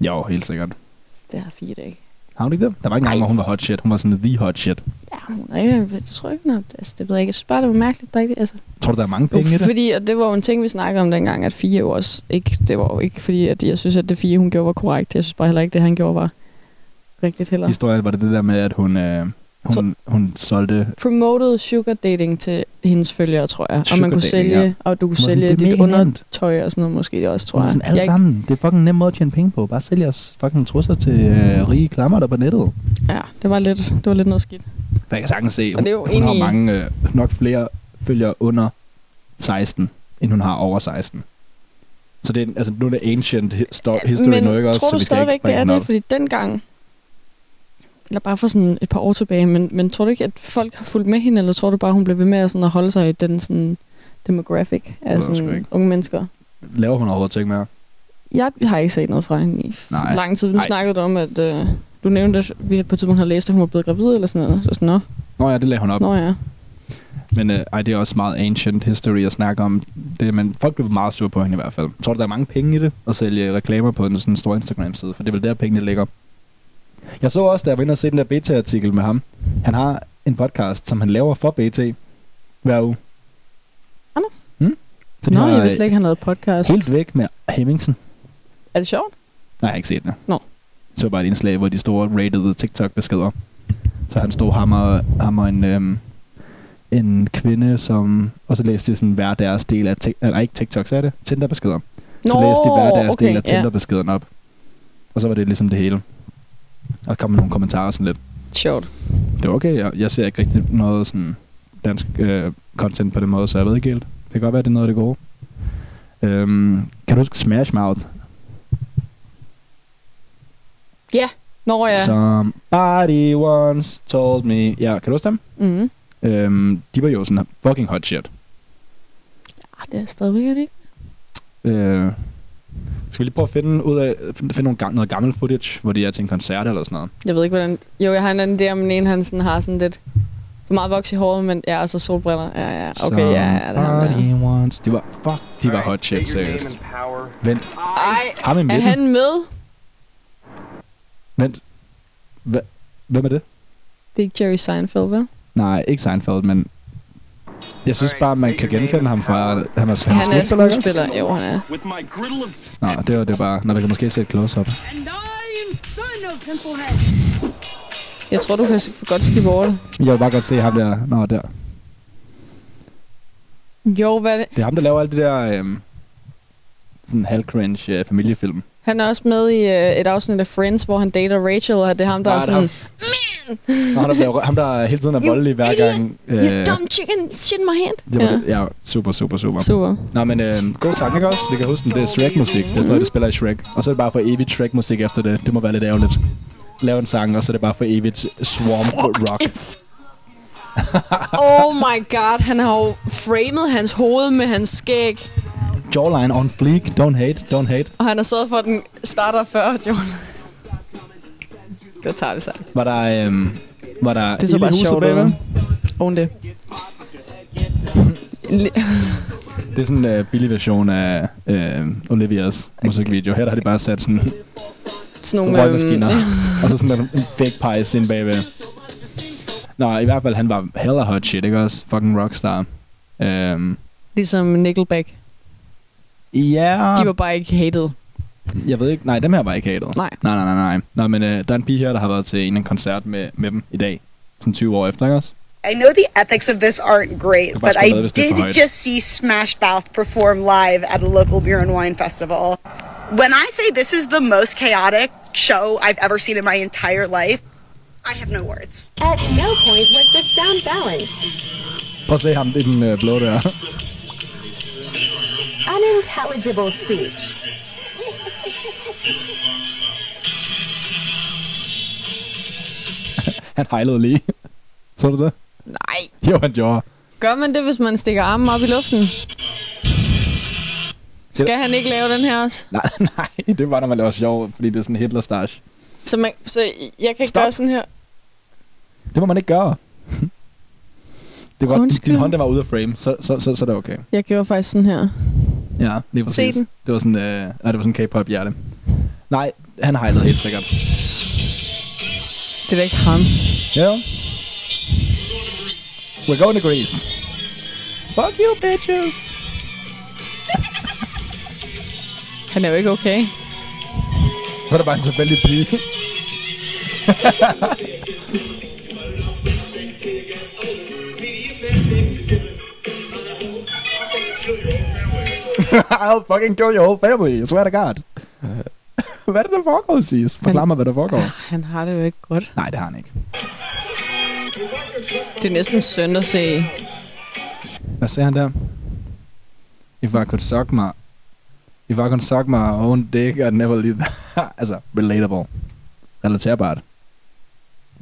Jo, helt sikkert.
Det har fire dage.
Har hun ikke det? Der var ikke engang, hvor hun var hot shit. Hun var sådan the hot shit.
Ja, hun er ikke, det tror jeg ikke, noget. altså, det ved jeg ikke. Jeg synes bare, det var mærkeligt. Der ikke, altså,
Tror du, der er mange penge i det?
Fordi, og det var jo en ting, vi snakkede om dengang, at Fie jo også ikke, det var jo ikke fordi, at jeg synes, at det Fie, hun gjorde, var korrekt. Jeg synes bare heller ikke, det han gjorde, var rigtigt heller.
Historien var det det der med, at hun, øh, hun, hun solgte...
Promoted sugar dating til hendes følgere, tror jeg. Og man kunne
dating,
sælge,
ja.
og du kunne
sådan,
sælge
"Det er
dit
mega nemt."
undertøj og sådan noget, måske det også, tror jeg.
Sådan, alle
jeg
sammen. Det er fucking nem måde at tjene penge på. Bare sælge os fucking trusser til øh, rige klammer der på nettet.
Ikke, ja, det var lidt, det var lidt noget skidt.
For jeg kan sagtens se,
Og
hun,
det er jo
hun har mange, øh, nok flere følgere under 16, end hun har over 16. Så det er, altså, nu er det ancient hi- sto- history
Men
nu, ikke også?
tror
så
du stadigvæk,
ikke
det er det? Fordi dengang, eller bare for sådan et par år tilbage, men, men tror du ikke, at folk har fulgt med hende, eller tror du bare, hun blev ved med at, sådan, at holde sig i den sådan, demographic af sådan, unge mennesker?
Laver hun overhovedet ting mere?
Jeg har ikke set noget fra hende i
Nej.
lang tid. Nu
Nej.
snakkede du om, at øh, du nævnte, at vi på et tidspunkt havde læst, at hun var blevet gravid eller sådan noget. Så sådan, nå,
Nå ja, det lagde hun op.
nå ja.
Men øh, ej, det er også meget ancient history at snakke om. Det, men folk blev meget sure på hende i hvert fald. Tror du, der er mange penge i det at sælge reklamer på en sådan stor Instagram-side? For det er vel der, pengene ligger. Jeg så også, da jeg var inde og se den der BT-artikel med ham. Han har en podcast, som han laver for BT hver uge.
Anders?
Så de
Nå, jeg vidste slet ikke, han lavede podcast.
Helt væk med Hemmingsen.
Er det sjovt?
Nej, jeg har ikke set det.
Nå.
Så bare et indslag, hvor de store rated TikTok-beskeder. Så han stod ham og, ham og en, øhm, en kvinde, som... Og så læste de sådan hver deres del af... Eller ikke TikTok, så er det? Tinder-beskeder. Så læste de hver deres
okay,
del af
ja.
Tinder-beskeden op. Og så var det ligesom det hele. Og kom nogle kommentarer sådan lidt.
Sjovt.
Det var okay, jeg, jeg ser ikke rigtig noget sådan dansk øh, content på den måde, så jeg ved ikke helt. Det kan godt være, det er noget af det gode. Øhm, kan du huske Smash Mouth?
Ja.
Somebody once told me... Ja, kan du huske dem?
Mm.
Øhm, de var jo sådan fucking hot shit.
Ah, det er stadigvæk ikke.
Øh, skal vi lige prøve at finde, ud af, finde nogle, ga- noget gammel footage, hvor de er til en koncert eller sådan noget?
Jeg ved ikke, hvordan... Jo, jeg har en anden idé om, ene han sådan har sådan lidt... For meget voks i håret, men ja, og så solbriller. Ja, ja. Okay, ja, ja, det er ham der.
De var, fuck, de var hot shit, seriøst. Vent,
Ej,
ham i
er han med?
Vent. Hva, hvem er det?
Det er ikke Jerry Seinfeld, vel?
Nej, ikke Seinfeld, men... Jeg synes bare, man kan genkende ham fra... Han er, han
Han er
skuespiller.
Jo, han er.
Nå, det var det bare... Når vi kan måske se et close-up.
Jeg tror, du kan godt skippe over det.
Jeg vil bare godt se ham der. Nå, der.
Jo, hvad er det?
Det er ham, der laver alt det der... Øhm, sådan halv-cringe uh, familiefilm.
Han er også med i øh, et afsnit af Friends, hvor han dater Rachel, og det er ham, der
Nej,
er sådan,
ham, der, bliver, ham, der hele tiden er voldelig hver gang.
you
øh,
dumb chicken, shit my hand.
det var, ja. ja, super, super, super.
Super.
Nå, men øh, god sang, ikke også? Vi kan huske den, det er Shrek-musik. Det er sådan noget, det spiller i Shrek. Og så er det bare for evigt Shrek-musik efter det. Det må være lidt ærgerligt. Lav en sang, og så er det bare for evigt Swarm Rock.
It's... oh my god, han har jo framet hans hoved med hans skæg.
Jawline on fleek. Don't hate, don't hate.
Og han har sørget for, at den starter før, John. Det tager det sig.
Var der, øh, var der
Det så
ild i
bare
huset
sjovt
bagved?
Oven det.
Det er sådan en øh, billig version af øh, Olivias musikvideo. Her der har de bare sat sådan
Sådan nogle...
røgmaskiner.
øhm,
og så sådan en fake pies ind bagved. Nå, i hvert fald, han var hella hot shit, ikke også? Fucking rockstar. Øhm,
ligesom Nickelback.
Ja,
De var bare ikke hated.
jeg ved ikke. Nej, dem her var ikke hated.
Nej.
Nej, nej, nej, nej. Nå, men øh, der er en pige her, der har været til en, en koncert med, med dem i dag. Sådan 20 år efter, ikke også?
I know the ethics of this aren't great, but I did just see Smash Mouth perform live at a local beer and wine festival. When I say this is the most chaotic show I've ever seen in my entire life, I have no words.
At no point was the sound balanced.
Prøv at se ham, det er den øh, blå der.
Unintelligible speech.
Han hejlede lige. Så du det?
Nej.
Jo, han gjorde.
Gør man det, hvis man stikker armen op i luften? Skal han ikke lave den her også?
Nej, nej, det var, når man laver sjov, fordi det er sådan Hitler-stash.
Så, man, så jeg kan ikke
Stop.
gøre sådan her.
Det må man ikke gøre. Det var,
Undskyld.
din hånd der var ude af frame, så, så, så, så er det okay.
Jeg gjorde faktisk sådan her.
Ja, lige præcis.
den.
Det var sådan, øh, nej, det var sådan K-pop hjerte. Nej, han hejlede helt sikkert.
Det er da ikke ham.
Ja. We're going to Greece. Fuck you, bitches.
Han er jo ikke okay.
Så er det bare en tilfældig pige. I'll fucking kill your whole family, I swear to God. hvad er det, der foregår, Sis? Forklar mig, hvad der foregår.
Han har det jo ikke godt.
Nej, det har han ikke.
Det er næsten synd at se.
Hvad sagde han der? If I could suck my... If I could suck my own dick, I'd never leave Altså, relatable. Relaterbart.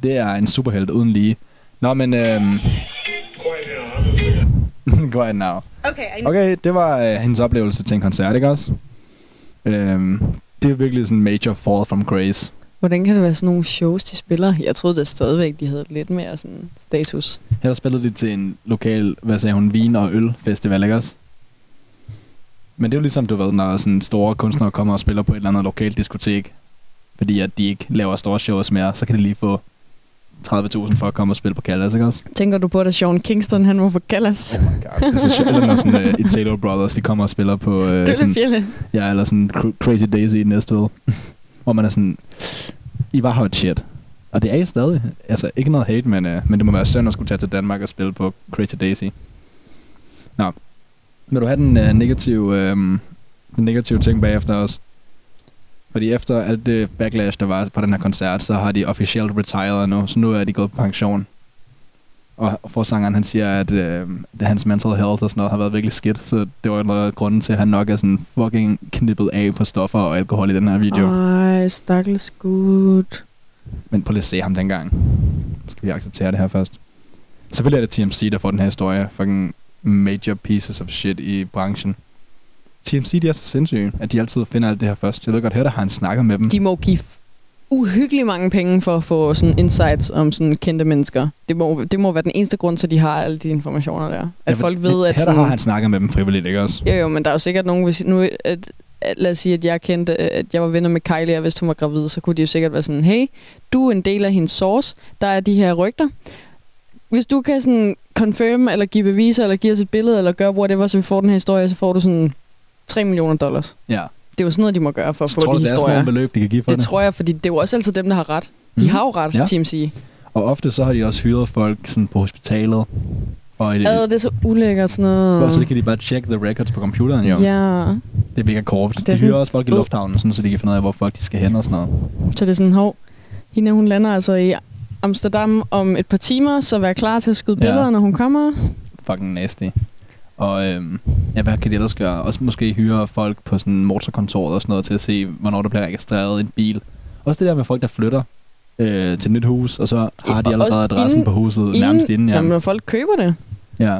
Det er en superhelt uden lige. Nå, men... Øhm... Quiet now.
Okay, I
Okay, det var øh, hendes oplevelse til en koncert, ikke også? Øhm, det er virkelig sådan en major fall from grace.
Hvordan kan det være sådan nogle shows, de spiller? Jeg troede da stadigvæk, de havde lidt mere sådan status.
Her der spillede de til en lokal, hvad sagde hun, vin- og ølfestival, ikke også? Men det er jo ligesom, du ved, når sådan store kunstnere kommer og spiller på et eller andet lokalt diskotek, fordi at de ikke laver store shows mere, så kan de lige få 30.000 for at komme og spille på Callas, ikke også?
Tænker du på, at Sean Kingston han var på Callas?
Oh my god. Det er så sjovt, når sådan uh, Brothers, de kommer og spiller på... Uh,
det er
sådan,
det
ja, eller sådan Cr- Crazy Daisy i Næstved. hvor man er sådan, I var hot shit. Og det er I stadig. Altså, ikke noget hate, men, uh, men det må være synd at skulle tage til Danmark og spille på Crazy Daisy. Nå. Vil du have den uh, negative, uh, den negative ting bagefter også? Fordi efter alt det backlash, der var fra den her koncert, så har de officielt retired nu, så nu er de gået på pension. Og forsangeren, han siger, at øh, det, hans mental health og sådan noget har været virkelig skidt, så det var noget af grunden til, at han nok er sådan fucking knippet af på stoffer og alkohol i den her video.
Ej, stakkels gud.
Men prøv lige at se ham dengang. Skal vi acceptere det her først? Selvfølgelig er det TMC, der får den her historie. Fucking major pieces of shit i branchen. TMC, de er så sindssyge, at de altid finder alt det her først. Jeg ved godt, her der har han snakket med dem.
De må give uhyggeligt mange penge for at få sådan insights om sådan kendte mennesker. Det må, det må være den eneste grund til, at de har alle de informationer der. At
Ja,
folk ved, at
Her
sådan...
har han snakket med dem frivilligt, ikke også?
Jo, jo, men der er jo sikkert nogen, hvis nu, at, at, lad os sige, at jeg kendte, at jeg var venner med Kylie, og hvis hun var gravid, så kunne de jo sikkert være sådan, hey, du er en del af hendes source, der er de her rygter. Hvis du kan sådan confirm, eller give beviser, eller give os et billede, eller gøre whatever, så vi får den her historie, så får du sådan 3 millioner dollars.
Ja.
Det er jo sådan noget, de må gøre for at få
tror du,
de
det er sådan
historier.
nogle beløb, de kan give for
Det
det?
tror jeg, fordi det er jo også altid dem, der har ret. De
Mhm.
har jo ret,
Ja.
ja. TMC.
Og ofte så har de også hyret folk sådan på hospitalet. Og i det,
Ad, det er så ulækkert sådan noget.
og så kan de bare tjekke the records på computeren, jo.
Ja,
Det er mega korrupt.
er
De
sådan-
hyrer også folk i lufthavnen, sådan, så de kan finde ud af, hvor folk de skal hen og sådan noget.
Så det er sådan, hov, hende hun lander altså i Amsterdam om et par timer, så vær klar til at skyde
Ja.
billeder, når hun kommer.
Fucking nasty. Og øhm, ja, hvad kan de ellers gøre? Også måske hyre folk på sådan motorkontoret og sådan noget til at se, hvornår der bliver registreret en bil. Også det der med folk, der flytter øh, til et nyt hus, og så har de allerede adressen
inden-
på huset nærmest inden. Ja.
Jamen, når folk køber det.
Ja.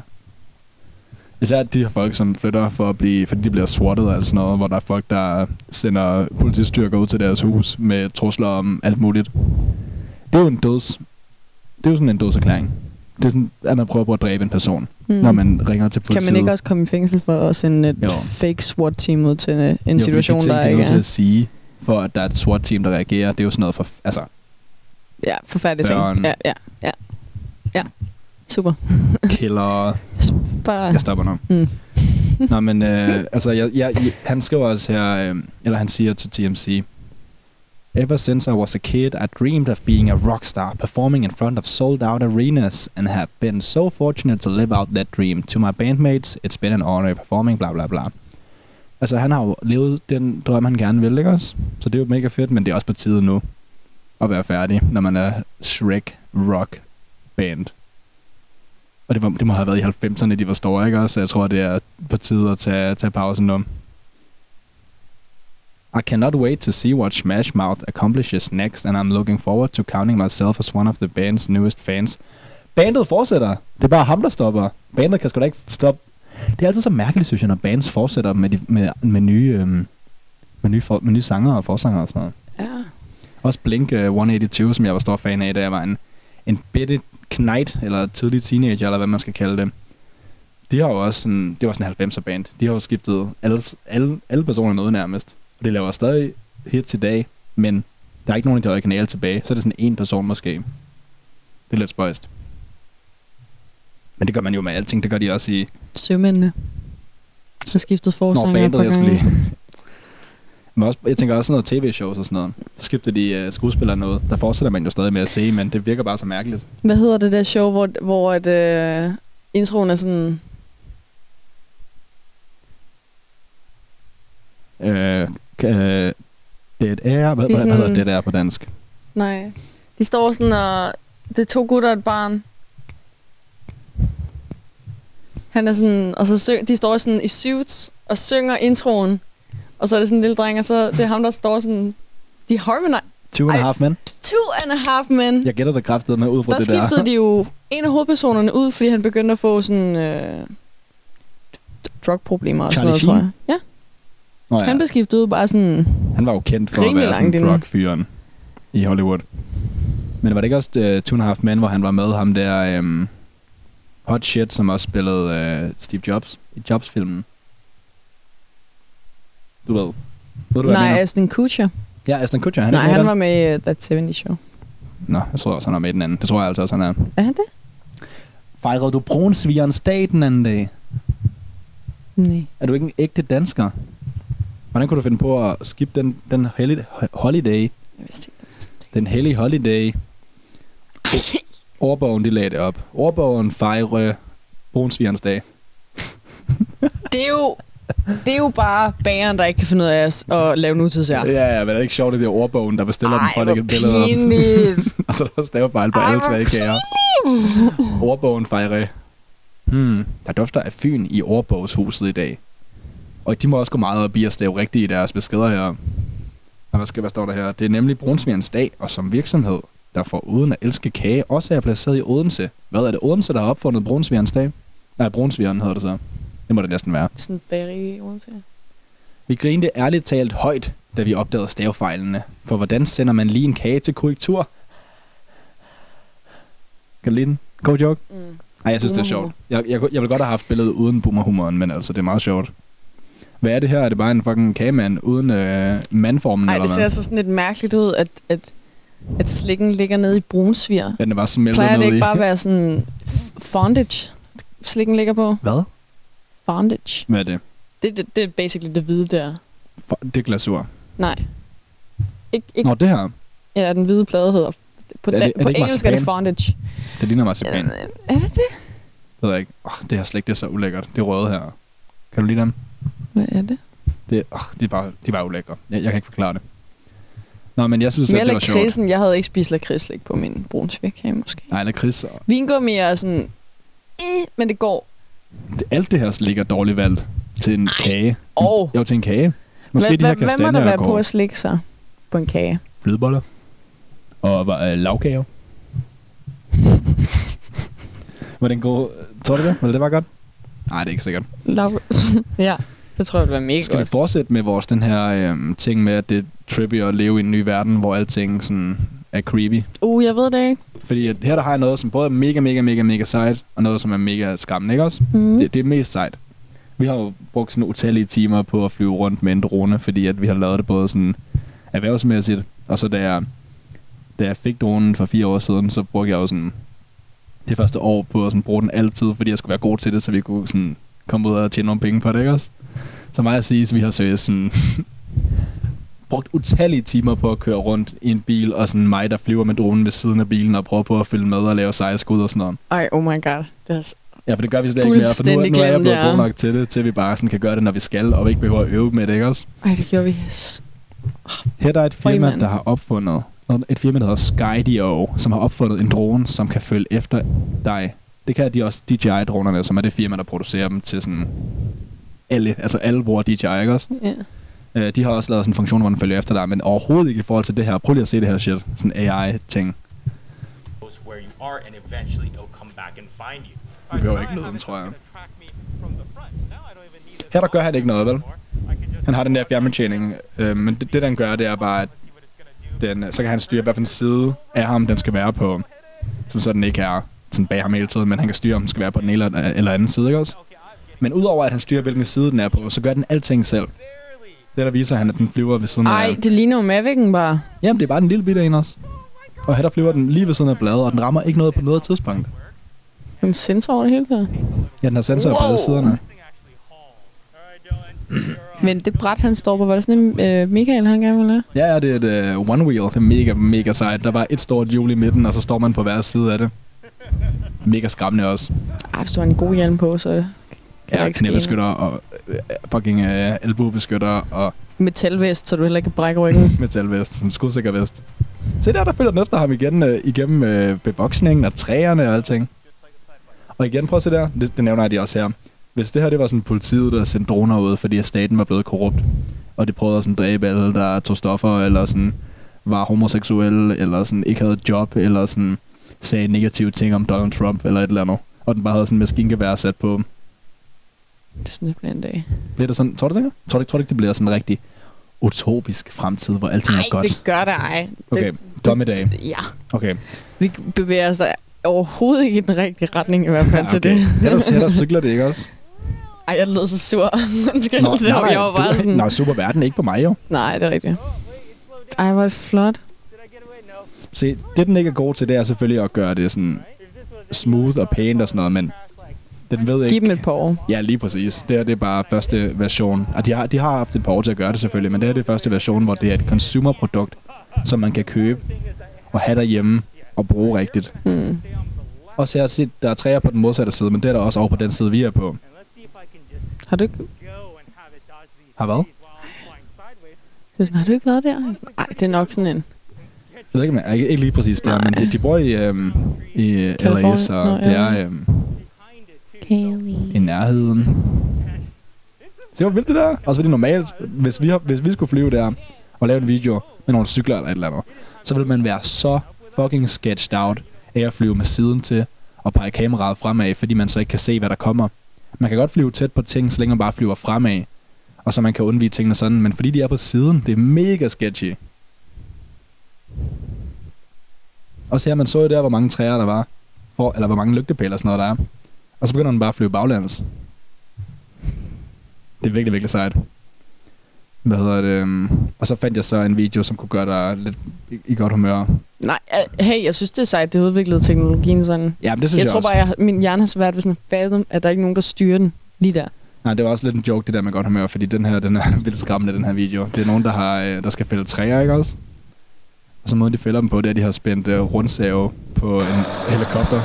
Især de her folk, som flytter, for at blive, fordi de bliver swattet alt sådan noget, hvor der er folk, der sender politistyrker ud til deres hus med trusler om alt muligt. Det er jo en døds... Det er jo sådan en dødserklæring. Det er sådan, at man prøver på at dræbe en person, mm. når man ringer til
Kan
politiet.
man ikke også komme i fængsel for at sende et
Jo.
fake SWAT-team ud til øh, en
Jo,
situation, der ikke
er nødt til
er...
at sige, for at der er et SWAT-team, der reagerer. Det er jo sådan noget for... Altså,
Ja, forfærdelige ting. Ja, ja, ja. Ja, super.
killer...
Bare...
Jeg stopper nu.
Mm.
Nå, men øh, altså, jeg, jeg, han skriver også her, øh, eller han siger til TMC, Ever since I was a kid, I dreamed of being a rock star, performing in front of sold-out arenas, and have been so fortunate to live out that dream. To my bandmates, it's been an honor performing, bla bla bla. Altså, han har jo levet den drøm, han gerne vil, ikke også? Så det er jo mega fedt, men det er også på tide nu at være færdig, når man er Shrek Rock Band. Og det, var, det må have været i 90'erne, de var store, ikke også? Så jeg tror, det er på tide at tage, tage pausen nu. I cannot wait to see what Smash Mouth accomplishes next, and I'm looking forward to counting myself as one of the band's newest fans. Bandet fortsætter. Det er bare ham, der stopper. Bandet kan sgu da ikke stoppe. Det er altid så mærkeligt, synes jeg, når bands fortsætter med, de, med, med nye... Øhm, med nye, for, med nye sanger og forsanger og sådan noget.
Ja.
Også Blink uh, 182, som jeg var stor fan af, da jeg var en, en bitte knight, eller tidlig teenager, eller hvad man skal kalde det. De har jo også sådan, det var sådan en 90'er band. De har jo skiftet alle, alle, alle personerne ud nærmest. Og de laver stadig hits i dag, men der er ikke nogen af de originale tilbage. Så er det sådan en person måske. Det er lidt spøjst. Men det gør man jo med alting. Det gør de også i...
Sømændene. Så skiftet
Nå,
forsanger et
bandet, jeg skulle lige... Men også, jeg tænker også sådan noget tv-shows og sådan noget. Så skifter de uh, skuespillere noget. Der fortsætter man jo stadig med at se, men det virker bare så mærkeligt.
Hvad hedder det der show, hvor, hvor et, øh, introen er sådan...
Øh, øh. Hvad,
Det er
hvad, hvad hedder
sådan-
Dead Air på dansk?
Nej. De står sådan og... Det er to gutter og et barn. Han er sådan... Og så syng, de står sådan i suits og synger introen. Og så er det sådan en lille dreng, og så det er ham, der står sådan... De harmonize...
Two and a. Half Men.
Two and a half men.
Jeg gætter det kraftigt med ud fra
der
det
skiftede
der.
de jo en af hovedpersonerne ud, fordi han begyndte at få sådan... Øh, drugproblemer og sådan noget,
Charlie
tror jeg. Ja,
Nå,
ja. han blev skiftet ud bare sådan...
Han var jo kendt for at være sådan drug-fyren i Hollywood. Men var det ikke også uh, Two and a Half Men, hvor han var med ham der um, Hot Shit, som også spillede uh, Steve Jobs i Jobs-filmen? Du ved. Ved du,
Nej? Aston Kutcher.
Ja, Aston Kutcher. Han
Nej, han
den.
var med i uh, That 70 Show.
Nå, jeg tror også, han er med i den anden. Det tror jeg altså også, han er.
Er han det?
Fejrede du brunsvigerens dag den anden dag?
Nej.
Er du ikke en ægte dansker? Hvordan kunne du finde på at skippe den, den hellig, holiday,
Jeg vidste ikke.
den hellige holiday? Ordbogen, de lagde det op. Ordbogen fejre brunsvigerens dag.
Det er jo... Det er jo bare bageren, der ikke kan finde ud af at, at lave nutidsær.
Ja, ja, men det er ikke sjovt, at det er ordbogen, der bestiller dem for at lægge et billede op. Og så er der stavefejl på alle tre kager. Ordbogen fejre. Hmm, der dufter af Fyn i ordbogshuset i dag. Og de må også gå meget op i at stave rigtigt i deres beskeder her. Og hvad, skal, hvad står der her? Det er nemlig brunsvigerens dag, og som virksomhed, der for uden at elske kage, også er placeret i Odense. Hvad er det, Odense, der har opfundet brunsvigerens dag? Nej, brunsvigeren hedder det så. Det må det næsten være.
Sådan et bageri i Odense.
Vi grinte ærligt talt højt, da vi opdagede stavefejlene. For hvordan sender man lige en kage til korrektur? Kan du lide den? God joke?
Mm.
Nej, jeg synes, det er sjovt. Jeg, jeg, jeg ville godt have haft billedet uden boomerhumoren, men altså, det er meget sjovt. Hvad er det her? Er det bare en fucking kagemand uden øh, mandformen,
Ej,
eller
det ser
hvad?
så sådan lidt mærkeligt ud, at, at, at slikken ligger nede i brunsviger.
Ja, den er bare smeltet
Plejer det
ned
ikke
i.
bare at være sådan fondage, slikken ligger på?
Hvad?
Fondage.
Hvad er det?
Det, det, det er basically det hvide der.
For, det er glasur.
Nej. Ik, ikke,
Nå, det her.
ja, den hvide plade hedder... På,
Er det-
da,
er det
på engelsk er det
marcipan?
fondage.
Det ligner marcipan.
Ja, er det det?
Det ved jeg ikke. Oh, det her slik, det er så ulækkert. Det røde her. Kan du lide dem?
Hvad er det?
Det, oh, de, bare, de er bare ulækre. Jeg, jeg kan ikke forklare det. Nå, men jeg synes,
Mere
at det var sjovt.
lakridsen. Jeg havde ikke spist lakridslik på min brunsvikkage, måske.
Nej, lakrids. og-
Vingummi er sådan... Eh, men det går.
Alt det her ligger dårligt valgt til en kage.
Og
Jo, til en kage. Måske
hvad,
de her
hvad, hvad må der være på at slikke sig på en kage?
flødeboller. Og øh, lavkage. var det en god... Tror du det? Var det var godt? Nej, det er ikke sikkert.
Lav... ja, det tror jeg, det var mega
Skal vi
godt.
fortsætte med vores den her øhm, ting med, at det er trippy at leve i en ny verden, hvor alting sådan er creepy?
Uh, jeg ved det ikke.
Fordi at her der har jeg noget, som både er mega, mega, mega, mega sejt, og noget, som er mega skræmmende, ikke også?
Mm.
Det, det er mest sejt. Vi har jo brugt sådan utallige timer på at flyve rundt med en drone, fordi at vi har lavet det både sådan erhvervsmæssigt, og så da jeg, da jeg fik dronen for fire år siden, så brugte jeg jo sådan det første år på at sådan bruge den altid, fordi jeg skulle være god til det, så vi kunne sådan komme ud og tjene nogle penge på det, ikke også? Så mig at sige, så vi har seriøst sådan brugt utallige timer på at køre rundt i en bil, og sådan mig, der flyver med dronen ved siden af bilen og prøver på at følge med og lave seje skud og sådan noget.
Ej, oh my god. Det er,
Ja, for det gør vi slet ikke mere, for nu, nu er jeg blevet
ja.
god nok til det, til vi bare sådan kan gøre det, når vi skal, og vi ikke behøver at øve med det, ikke også?
ej, det gjorde vi.
Her der er et firma, der har opfundet, et firma, der hedder Skydio, som har opfundet en drone, som kan følge efter dig. Det kan de også DJI-dronerne, som er det firma, der producerer dem til sådan alle, altså alle bruger DJI, ikke også?
Ja.
Øh, de har også lavet sådan en funktion, hvor den følger efter dig, men overhovedet ikke i forhold til det her. Prøv lige at se det her shit. Sådan AI-ting.
where you are, and eventually it'll come back and find you.
Vi behøver ikke noget, tror jeg. Her der gør han ikke noget, vel? Han har den der fjernbetjening, øh, men det, det, den gør, det er bare, at den, så kan han styre, hvilken side af ham, den skal være på. Sådan, så den ikke er sådan bag ham hele tiden, men han kan styre, om den skal være på den ene eller, eller anden side, ikke også? Men udover at han styrer, hvilken side den er på, så gør den alting selv. Det der viser han, at den flyver ved siden
Ej,
af...
det ligner jo Mavic'en bare.
Jamen, det er bare den lille bitte en også. Og her der flyver den lige ved siden af bladet, og den rammer ikke noget på noget tidspunkt.
En sensor over det hele taget.
Ja, den har sensorer på alle siderne.
Men det bræt, han står på, var det sådan en øh, Michael, han gerne ville have?
Ja, ja, det er et uh, one wheel. Det er mega, mega sejt. Der var et stort hjul i midten, og så står man på hver side af det. Mega skræmmende også.
Ej, hvis du har en god hjelm på, så er det kan
Ja, knæbeskytter og uh, fucking uh, albuebeskytter og
metalvest, så du heller ikke kan brække ryggen.
metalvest. Sådan en skudsikker vest. Se der, der følger den efter ham igen uh, igennem uh, bevoksningen og træerne og alting. Og igen, prøv at se der. Det, det nævner jeg de også her. Hvis det her det var sådan politiet, der sendte droner ud, fordi at staten var blevet korrupt, og de prøvede at sådan dræbe alle, der tog stoffer, eller sådan var homoseksuelle, eller sådan ikke havde et job, eller sådan sagde negative ting om Donald Trump, eller et eller andet. Og den bare havde sådan en maskingevær sat på dem.
Det er sådan, det bliver en dag.
Bliver det sådan, tror du det? Tror du, tror du ikke, det bliver sådan en rigtig utopisk fremtid, hvor alting
Nej,
er godt?
det gør det ej.
Okay,
Det,
dommedag.
ja,
Okay.
vi bevæger os overhovedet ikke i den rigtige retning i hvert fald
Ja,
til
okay.
det.
Ellers, ellers cykler det ikke også?
Ej, jeg lød så sur. Undskyld,
Nå,
det var, jeg var bare sådan...
Nå, super verden ikke på mig jo.
Nej, det er rigtigt. Ej, hvor er det flot.
Se, det den ikke er god til, det er selvfølgelig at gøre det sådan smooth og pænt og sådan noget, men den ved
Giv
ikke...
dem et par år.
Ja, lige præcis. Det her det er bare første version. Og de har, de har haft et par år til at gøre det selvfølgelig, men det her det er første version, hvor det er et consumerprodukt, som man kan købe og have derhjemme og bruge rigtigt.
Hmm.
Og så har jeg set, der er træer på den modsatte side, men det er der også over på den side, vi er på.
Har du ikke...
Har hvad?
Sådan, Har du ikke været der? Nej, det er nok sådan en...
Jeg ved ikke, men ikke, ikke lige præcis der, men de, de bor i, øhm, i LA,
Californien?
så
Nå,
det er øhm, i nærheden. Se hvor vildt det der. Også altså, fordi normalt, hvis vi, har, hvis vi skulle flyve der og lave en video med nogle cykler eller et eller andet, så ville man være så fucking sketched out af at flyve med siden til og pege kameraet fremad, fordi man så ikke kan se, hvad der kommer. Man kan godt flyve tæt på ting, så længe man bare flyver fremad, og så man kan undvige tingene sådan, men fordi de er på siden, det er mega sketchy. Også her, man så jo der, hvor mange træer der var, for, eller hvor mange lygtepæle og sådan noget der er. Og så begynder den bare at flyve baglands. Det er virkelig, virkelig sejt. Hvad hedder det? øhm, Og så fandt jeg så en video, som kunne gøre dig lidt i, godt humør.
Nej, øh, hey, jeg synes, det er sejt, det har udviklet teknologien sådan.
Ja, men det synes
Jeg
jeg,
tror
også.
bare, jeg, min hjerne har svært ved sådan at fathom, at der ikke er nogen, der styrer den lige der.
Nej, det var også lidt en joke, det der med godt humør, fordi den her, den er vildt skræmmende, den her video. Det er nogen, der, har, øh, der skal fælde træer, ikke også? Og så måden, de fælder dem på, det er, at de har spændt uh, rundsave på en helikopter.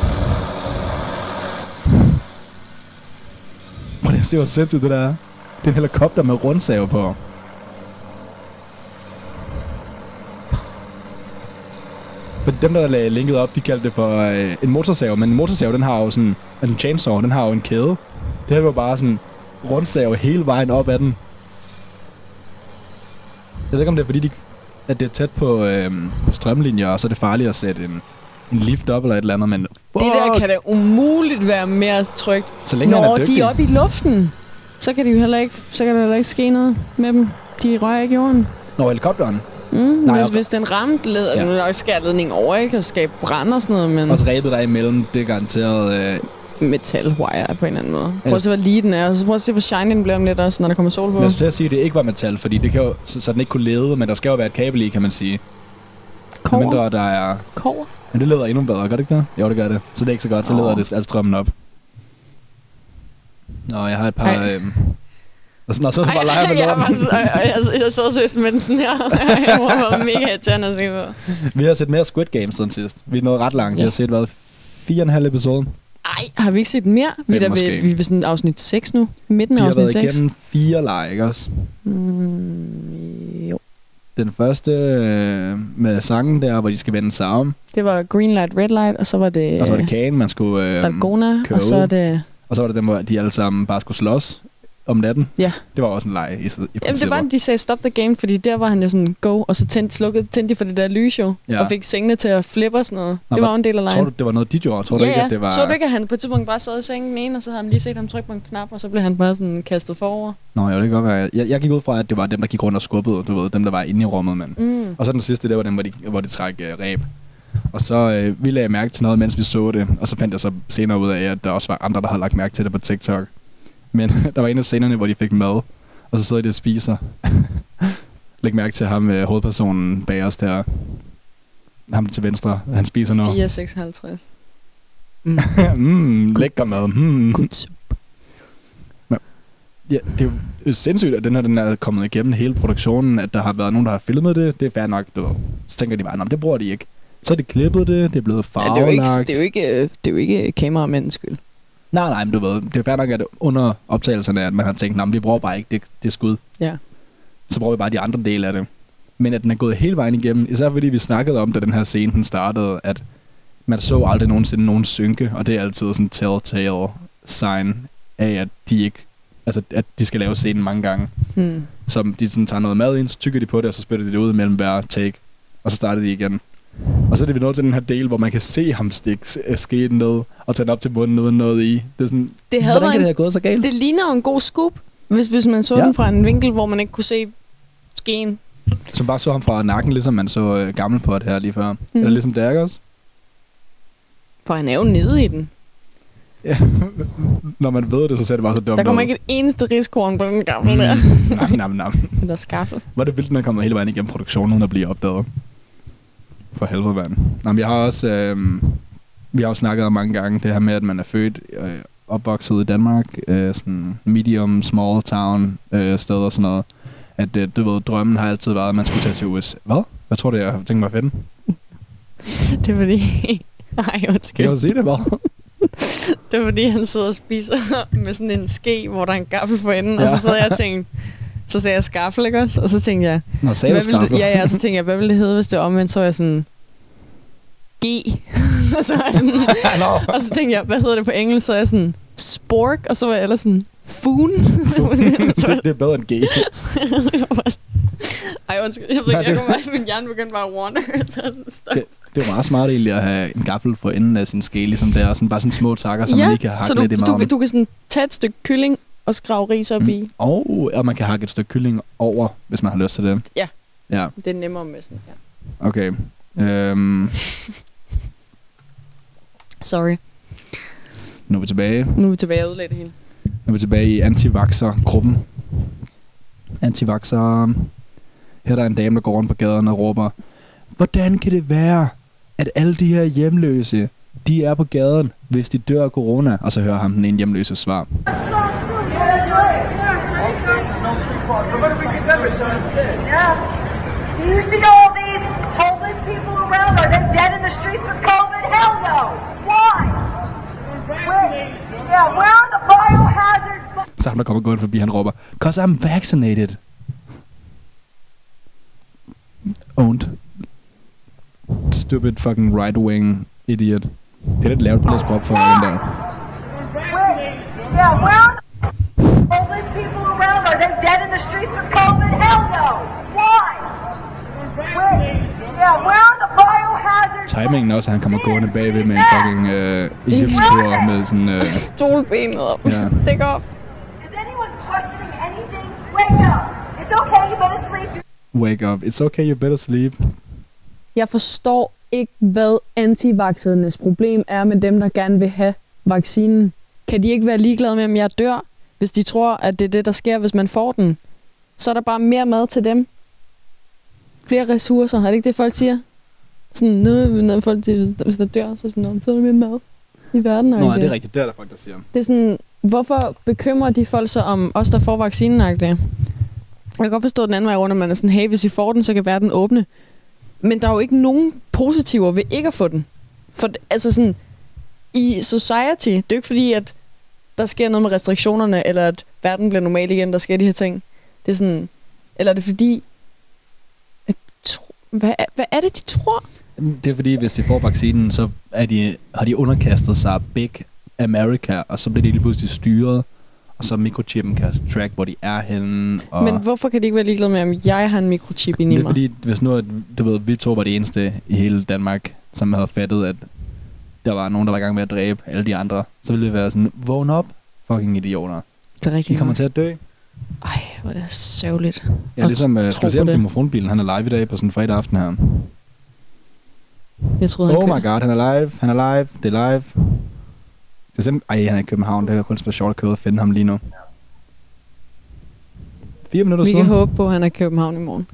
Det var se, sindssygt det der er. Det er en helikopter med rundsav på. For dem, der lagde linket op, de kaldte det for øh, en motorsav, men en motorsav, den har jo sådan, en chainsaw, den har jo en kæde. Det her var bare sådan rundsave hele vejen op ad den. Jeg ved ikke, om det er fordi, de, at det er tæt på, øh, på strømlinjer, og så er det farligt at sætte en, en lift op eller et eller andet, men fuck,
Det der kan da umuligt være mere trygt.
så længe han
Når
er
de er oppe i luften, så kan, de jo heller ikke, så kan der heller ikke ske noget med dem. De rører ikke jorden.
Når helikopteren.
Mm,
Nej,
hvis,
og-
hvis den ramte led,
Ja.
nu nok skære ledningen over, ikke? Og skabe brand og sådan noget, men
Også rebet der imellem, det er garanteret... Øh,
metal wire på en eller anden måde. Prøv at se, hvor lige den er, og så prøv at se, hvor shiny den bliver om lidt også, når der kommer sol på.
men jeg at sige, at det ikke var metal, fordi det kan jo, så, så den ikke kunne lede, men der skal jo være et kabel i, kan man sige.
Kover.
Mindre der er...
Kover.
Men det leder endnu bedre, gør det ikke det? Jo, det gør det. Så det er ikke så godt, så leder det al strømmen op. Nå, jeg har et par... Øhm, og sådan, og så bare leger med
jeg,
lorten.
var så- jeg, jeg, jeg sad seriøst med den sådan her. Jeg var mega irriterende at se på.
Vi har set mere Squid Games siden sidst. Vi er nået ret langt. Vi
Ja.
har set, hvad, fire og en halv episode.
Ej, har vi ikke set mere? Vi er, der ved, vi er ved sådan afsnit 6 nu. Midten
Vi
af
har
afsnit
været
6.
igennem fire lege, ikke også?
Mm, jo.
Den første øh, med sangen der, hvor de skal vende sig om.
Det var Green Light, Red Light, og så var det,
Og så var det kagen, man skulle... Øh,
Dalgona, og så er det...
og så var det dem, hvor de alle sammen bare skulle slås om natten.
Ja.
Det var også en leg i, i
Jamen, det var, de sagde stop the game, fordi der var han jo sådan, go, og så tændte, slukkede, tændte de for det der lys jo,
Ja.
og fik sengene til at flippe og sådan noget.
Nå,
det var en del af
Tror
lejen.
du, det var noget, de gjorde? Tror du
ja,
ikke,
ja.
at det var...
Så du ikke, at han på et tidspunkt bare sad i sengen ene, og så havde han lige set ham trykke på en knap, og så blev han bare sådan kastet forover.
Nå, jo, det kan godt være. Jeg, jeg gik ud fra, at det var dem, der gik rundt og skubbede, du ved, dem, der var inde i rummet, men...
Mm.
Og så den sidste, det var dem, hvor de, hvor de træk øh, ræb. Og så øh, vi lagde mærke til noget, mens vi så det. Og så fandt jeg så senere ud af, at der også var andre, der havde lagt mærke til det på TikTok. Men der var en af scenerne, hvor de fik mad. Og så sidder de og spiser. Læg mærke til ham, øh, hovedpersonen bag os der. Ham til venstre. Han spiser nu.
4,56. Mm.
mm, lækker mad. Mm.
Good.
Ja, det er jo sindssygt, at den her den er kommet igennem hele produktionen, at der har været nogen, der har filmet det. Det er fair nok, du. Så tænker de bare, "Nå, men det bruger de ikke. Så har de klippet det, det er blevet
Ja,
farvelagt.
det, er jo ikke, det, er jo ikke, øh, det er jo ikke kameramændens skyld.
Nej, nej, men du ved, det er fair nok, at under optagelserne, at man har tænkt, "Nå, men vi bruger bare ikke det, det skud.
Ja.
Så bruger vi bare de andre dele af det. Men at den er gået hele vejen igennem, især fordi vi snakkede om, da den her scene den startede, at man så aldrig nogensinde nogen synke, og det er altid sådan en telltale sign af, at de ikke, altså at de skal lave scenen mange gange.
Hmm.
Så de sådan tager noget mad ind, så tykker de på det, og så spytter de det ud mellem hver take. Og så starter de igen. Og så er det vi nået til den her del, hvor man kan se ham stikke s- skeen ned og tage den op til munden uden noget i. Det er sådan,
Det havde
hvordan kan
en-
det have gået så galt?
Det ligner jo en god scoop, hvis, hvis man så
Ja.
den fra en vinkel, hvor man ikke kunne se skeen.
Som bare så ham fra nakken, ligesom man så øh, gammel på det her lige før. Mm. Eller ligesom Daggers.
For han er jo nede i den.
Ja. Når man ved det, så ser det bare så dumt
Der kommer
ud.
ikke et eneste riskorn på den gamle der.
Mm. nam, nam, nam.
Den der skaffel.
Var det vildt, man kommer hele vejen igennem produktionen, uden at blive opdaget? For helvede, mand. Nå, men jeg har også... Øh, vi har jo snakket om mange gange det her med, at man er født øh, opvokset i Danmark. Øh, sådan medium, small town øh, steder og sådan noget. At øh, du ved, drømmen har altid været, at man skulle tage til USA. Hvad? Hvad tror du, jeg har tænkt mig at finde?
Det er fordi... Nej,
Kan
undskyld.
jeg jo sige det, hvad?
Det er fordi, han sidder og spiser med sådan en ske, hvor der er en gaffel for enden. Ja. Og så sad jeg og tænkte... Så sagde jeg skaffel, ikke også? Og så tænkte jeg...
Nå, sagde du
Hvad ville det,
skaffe?
ja, ja, så tænkte jeg, hvad ville det hedde, hvis det var omvendt? Så var jeg sådan... G. og, så var jeg sådan, og så tænkte jeg, hvad hedder det på engelsk? Så er jeg sådan... Spork. Og så var jeg ellers sådan... Foon. var jeg
det er bedre end G.
Var Ej, undskyld. Jeg ved ikke, jeg
det-
kommer at min hjerne begyndte bare at stop.
Det, det var meget smart egentlig at have en gaffel for enden af sin ske, ligesom der, sådan bare sådan små takker, så man lige kan hakke
du,
lidt i
du,
maven.
du kan sådan tage et stykke kylling og skrave ris op mm. i.
Og, og man kan hakke et stykke kylling over, hvis man har lyst til det.
Ja.
Ja,
Det er nemmere med sådan her.
okay. Øhm,
Sorry.
nu er vi tilbage.
Nu er vi tilbage og ødelægge det hele.
Nu er vi tilbage i antivaxer-gruppen. Antivaxer. Her er der en dame, der går rundt på gaden og råber, Hvordan kan det være, at alle de her hjemløse, de er på gaden, hvis de dør af corona? Og så hører ham den ene hjemløse svar.
Yeah. Do you see all these homeless people around? Are they dead in the streets with COVID? Hell no. Why? Where, yeah, where are the biohazard?
Så ham, der kommer gående forbi, han råber, Cause I'm vaccinated. Owned. Stupid fucking right-wing idiot. Det er lidt lavt på at op for den der.
Wait, yeah, where streets with COVID? Hell no! Why? Wait, yeah, where are the biohazard
Timingen også, at han kommer gående bagved med en fucking øh, gipskur med sådan... Øh,
Stolbenet op.
Ja.
Det går op.
Is anyone questioning anything? Wake up! It's okay, you better sleep.
wake up. It's okay, you better sleep.
Jeg forstår ikke, hvad antivaccinernes problem er med dem, der gerne vil have vaccinen. Kan de ikke være ligeglade med, om jeg dør, hvis de tror, at det er det, der sker, hvis man får den? Så er der bare mere mad til dem. Flere ressourcer. Er det ikke det, folk siger? Sådan, noget, når folk siger, hvis der dør, så, er sådan, "Nå, så er der mere mad i verden.
Nå,
ikke?
er det rigtigt? Det er der folk, der siger.
Det er sådan, hvorfor bekymrer de folk sig om os, der får vaccinen? Jeg kan godt forstå den anden vej rundt, at man er sådan, hey, hvis I får den, så kan verden åbne. Men der er jo ikke nogen positiver ved ikke at få den. For altså sådan, i society, det er jo ikke fordi, at der sker noget med restriktionerne, eller at verden bliver normal igen, der sker de her ting. Det er sådan, eller er det fordi, at tro, hvad, er- hvad er det, de tror?
Det er fordi, hvis de får vaccinen, så er de, har de underkastet sig Big America, og så bliver de lige pludselig styret, og så mikrochippen kan track, hvor de er henne. Og
Men hvorfor kan de ikke være ligeglade med, om jeg har en mikrochip i
det er
mig?
fordi, hvis nu, at, du ved, vi to var det eneste i hele Danmark, som havde fattet, at der var nogen, der var i gang med at dræbe alle de andre, så ville det være sådan, vågn op, fucking idioter.
Det er
De
rigtig
kommer til at dø.
Ej, hvor er det sørgeligt.
Ja, ligesom, uh, vi se
på
grammofonbilen, han er live i dag på sådan en fredag aften her.
Jeg troede, han
Oh
kø-
my god, han er live, han er live, det er live. Det er simpelthen, ej, han er i København, det er kun så sjovt at køre og finde ham lige nu. Fire minutter
Vi
siden.
kan håbe på, at han er i København i morgen.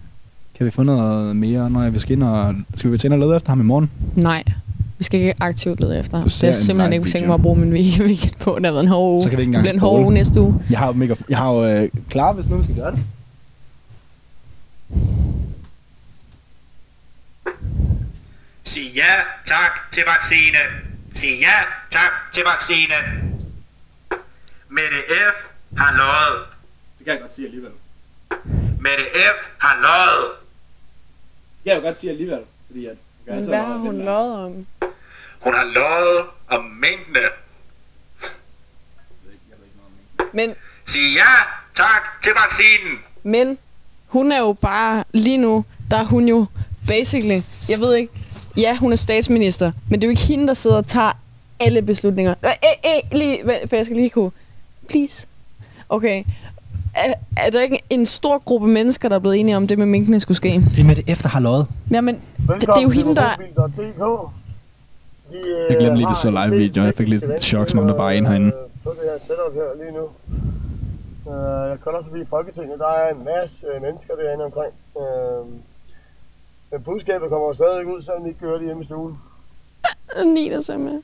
Kan vi få noget mere, når vi skal ind og... Skal vi til ind og lede efter ham i morgen?
Nej, vi skal ikke aktivt lede efter ham. Er
en
simpelthen ikke tænkt mig at bruge min week- weekend på. Det har været en hård uge.
Så kan vi ikke
det
engang
en hård uge næste uge.
Jeg har jo mega... Jeg har jo øh, klar, hvis nu vi skal gøre det.
Sig ja tak til vaccinen. Sig ja tak til vaccinen. Mette F. har løjet.
Det kan jeg godt sige alligevel.
Mette F. har løjet.
Det kan jeg jo godt sige alligevel, fordi at...
Men hvad har hun løjet om?
Hun har løjet om mængdene.
Men,
Sig ja tak til vaccinen.
men hun er jo bare, lige nu, der er hun jo basically, jeg ved ikke, ja, hun er statsminister, men det er jo ikke hende, der sidder og tager alle beslutninger. Øh, øh, lige, vent, for jeg skal lige kunne, please. Okay. Er, er der ikke en stor gruppe mennesker, der er blevet enige om det med minkene skulle ske?
Det er med det efter har løjet.
Jamen, det, det er jo hende, der...
Jeg glemte lige, vi så live video. Jeg fik lidt chok, som om der bare er en herinde.
På det her setup her lige nu. Øh, Jeg kolder forbi Folketinget. Der er en masse øh, mennesker derinde omkring. Øh, Men budskabet kommer stadig ud, selvom vi ikke gør det hjemme i stuen.
Nina så med.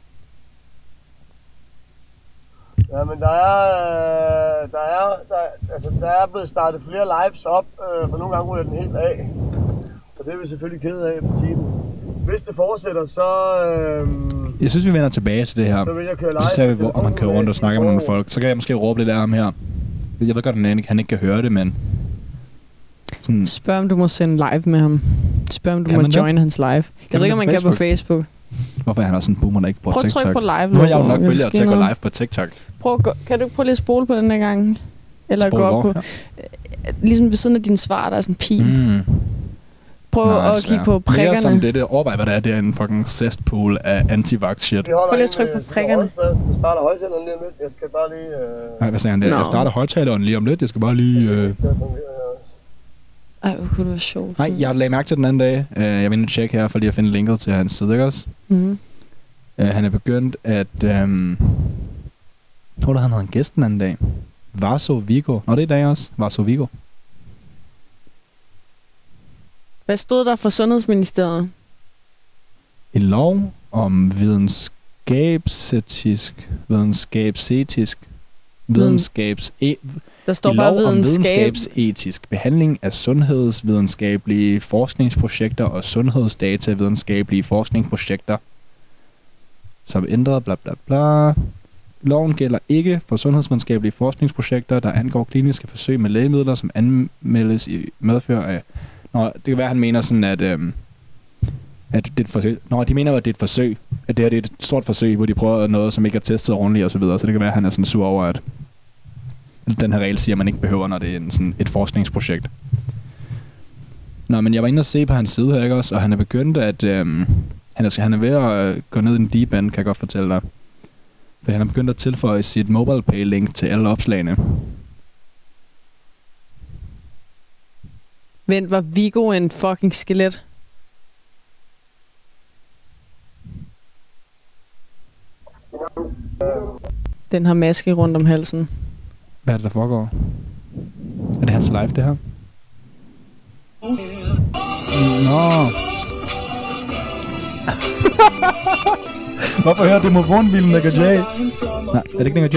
Ja, men der er, øh, der er, der, altså, der er blevet startet flere lives op, øh, for nogle gange ryger den helt af. Og det er vi selvfølgelig ked af på tiden. Hvis det fortsætter, så, øh,
Jeg synes, vi vender tilbage til det her.
så vil jeg køre live.
Så ser vi,
på
hvor, om han kører rundt og snakker med nogle folk. Så kan jeg måske råbe lidt af ham her. Jeg ved godt, at han ikke, han ikke kan høre det, men... Sådan,
Spørg, om du må sende live med ham. Spørg, om du
Kan
må
man det?
join hans live. Jeg ved ikke, om man kan på
Facebook? Hvorfor er han også en boomer, der ikke bruger
Prøv at
TikTok?
trykke på live.
Nu har jeg jo nok følgere
der
til at gå live på TikTok.
Prøv, at gå, kan du ikke prøve lige at spole på den der gang? Eller
Spole
gå op
hvor?
på... Ligesom ved siden af din svar, der er sådan en pil.
Mm.
Prøv
Nej,
at kigge på
Mere som
prikkerne.
det, det overvej, hvad det er. Det er en fucking cesspool af anti-vax shit.
Vi holder
Prøv lige at trykke på
øh,
prikkerne.
Vi starter højtaleren lige om lidt. Jeg skal bare lige... Øh,
Nej, hvad sagde han der?
Nå.
Jeg starter højtaleren lige om lidt. Jeg skal bare lige... Øh...
Ej, hvor kunne det være sjovt.
Nej, jeg lagde mærke til den anden dag. Uh, jeg vil tjekke her, for lige at finde linket til hans side, ikke også?
Mm.
Uh, han er begyndt at... Um... Hvor der han havde en gæst den anden dag. Varso Vigo. Nå, det er i dag også. Varso Vigo.
Hvad stod der for Sundhedsministeriet?
En lov om videnskabsetisk... Videnskabsetisk... Videnskabs... E-
Der står bare
lov om
videnskab.
videnskabsetisk behandling af sundhedsvidenskabelige forskningsprojekter og sundhedsdata videnskabelige forskningsprojekter, som ændret bla bla bla. Loven gælder ikke for sundhedsvidenskabelige forskningsprojekter, der angår kliniske forsøg med lægemidler, som anmeldes i medfør af... Nå, det kan være, han mener sådan, at, øhm, at det er et forsøg. Nå, de mener at det er et forsøg. At det her det er et stort forsøg, hvor de prøver noget, som ikke er testet ordentligt og så videre. Så det kan være, at han er sådan sur over, at den her regel siger, at man ikke behøver, når det er en, sådan et forskningsprojekt. Nå, men jeg var inde og se på hans side her, ikke også? Og han er begyndt at... Øhm, han, er, han er ved at øh, gå ned i en deep end, kan jeg godt fortælle dig. For han er begyndt at tilføje sit mobile pay link til alle opslagene.
Vent, var Vigo en fucking skelet? Den har maske rundt om halsen.
Hvad er det, der foregår? Er det hans live, det her? Nå. Hvorfor hører demofonbilen Nick J? Nej, er det ikke Nick J?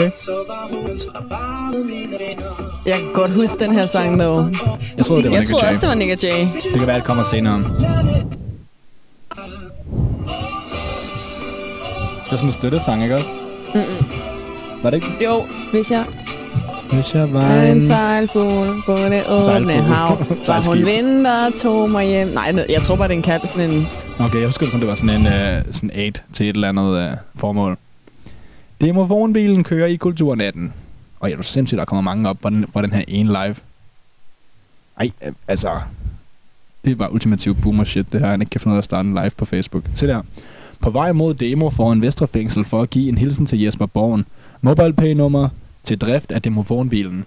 Jeg kan godt huske den her sang, dog.
Jeg troede, det var
Jeg
Nick
troede
J.
også, det var Nick J.
Det kan være, det kommer senere. Det er sådan en støttesang, ikke også?
Mm-mm.
Var det ikke?
Jo, hvis jeg
Hvis jeg var
en
en...
sejlfugl på det åbne
Sejlfugl.
hav, var hun vinter tog mig hjem. Nej, ne- jeg tror bare, det er en kat, sådan en...
Okay, jeg husker det som, det var sådan en uh, sådan aid til et eller andet uh, formål. Demofonbilen kører i Kulturnatten. Og du er sindssygt, der kommer mange op fra den, fra den her ene live. Ej, øh, altså... Det er bare ultimativ boomer shit, det her. Han ikke kan finde ud af at starte en live på Facebook. Se der. På vej mod demo foran Vestre Fængsel for at give en hilsen til Jesper Borgen. MobilePay-nummer til drift af demofonbilen.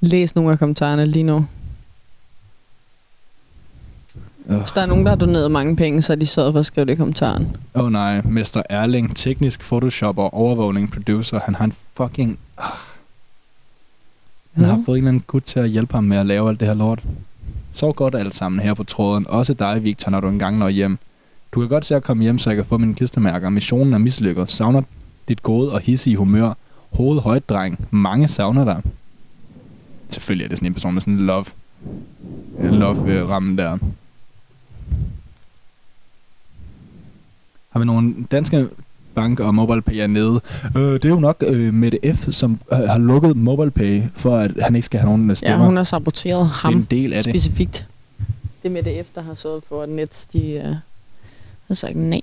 Læs nogle af kommentarerne lige nu.
Øh.
Hvis der er nogen, der har doneret mange penge, så er de sørget for at skrive det i kommentaren.
Åh oh, nej, Mester Erling, teknisk photoshopper, overvågning, producer. Han har en fucking... Ah. Han har
Hvad?
fået en eller anden gut til at hjælpe ham med at lave alt det her lort. Så godt alt sammen her på tråden. Også dig, Victor, når du engang når hjem. Du kan godt se at komme hjem, så jeg kan få mine klistermærker. Missionen er mislykket. Savner dit gode og hissige humør. Hoved højt, dreng. Mange savner dig. Selvfølgelig er det sådan en person med sådan en love, love ramme der. Har vi nogle danske bank og MobilePay er nede. Øh, det er jo nok øh, Mette F., som øh, har lukket MobilePay, for at han ikke skal have nogen øh,
Ja,
stemmer.
hun har saboteret
det er
ham
en del af det.
specifikt. Det er med det efter har sørget for, at Nets, de uh, har sagt nej.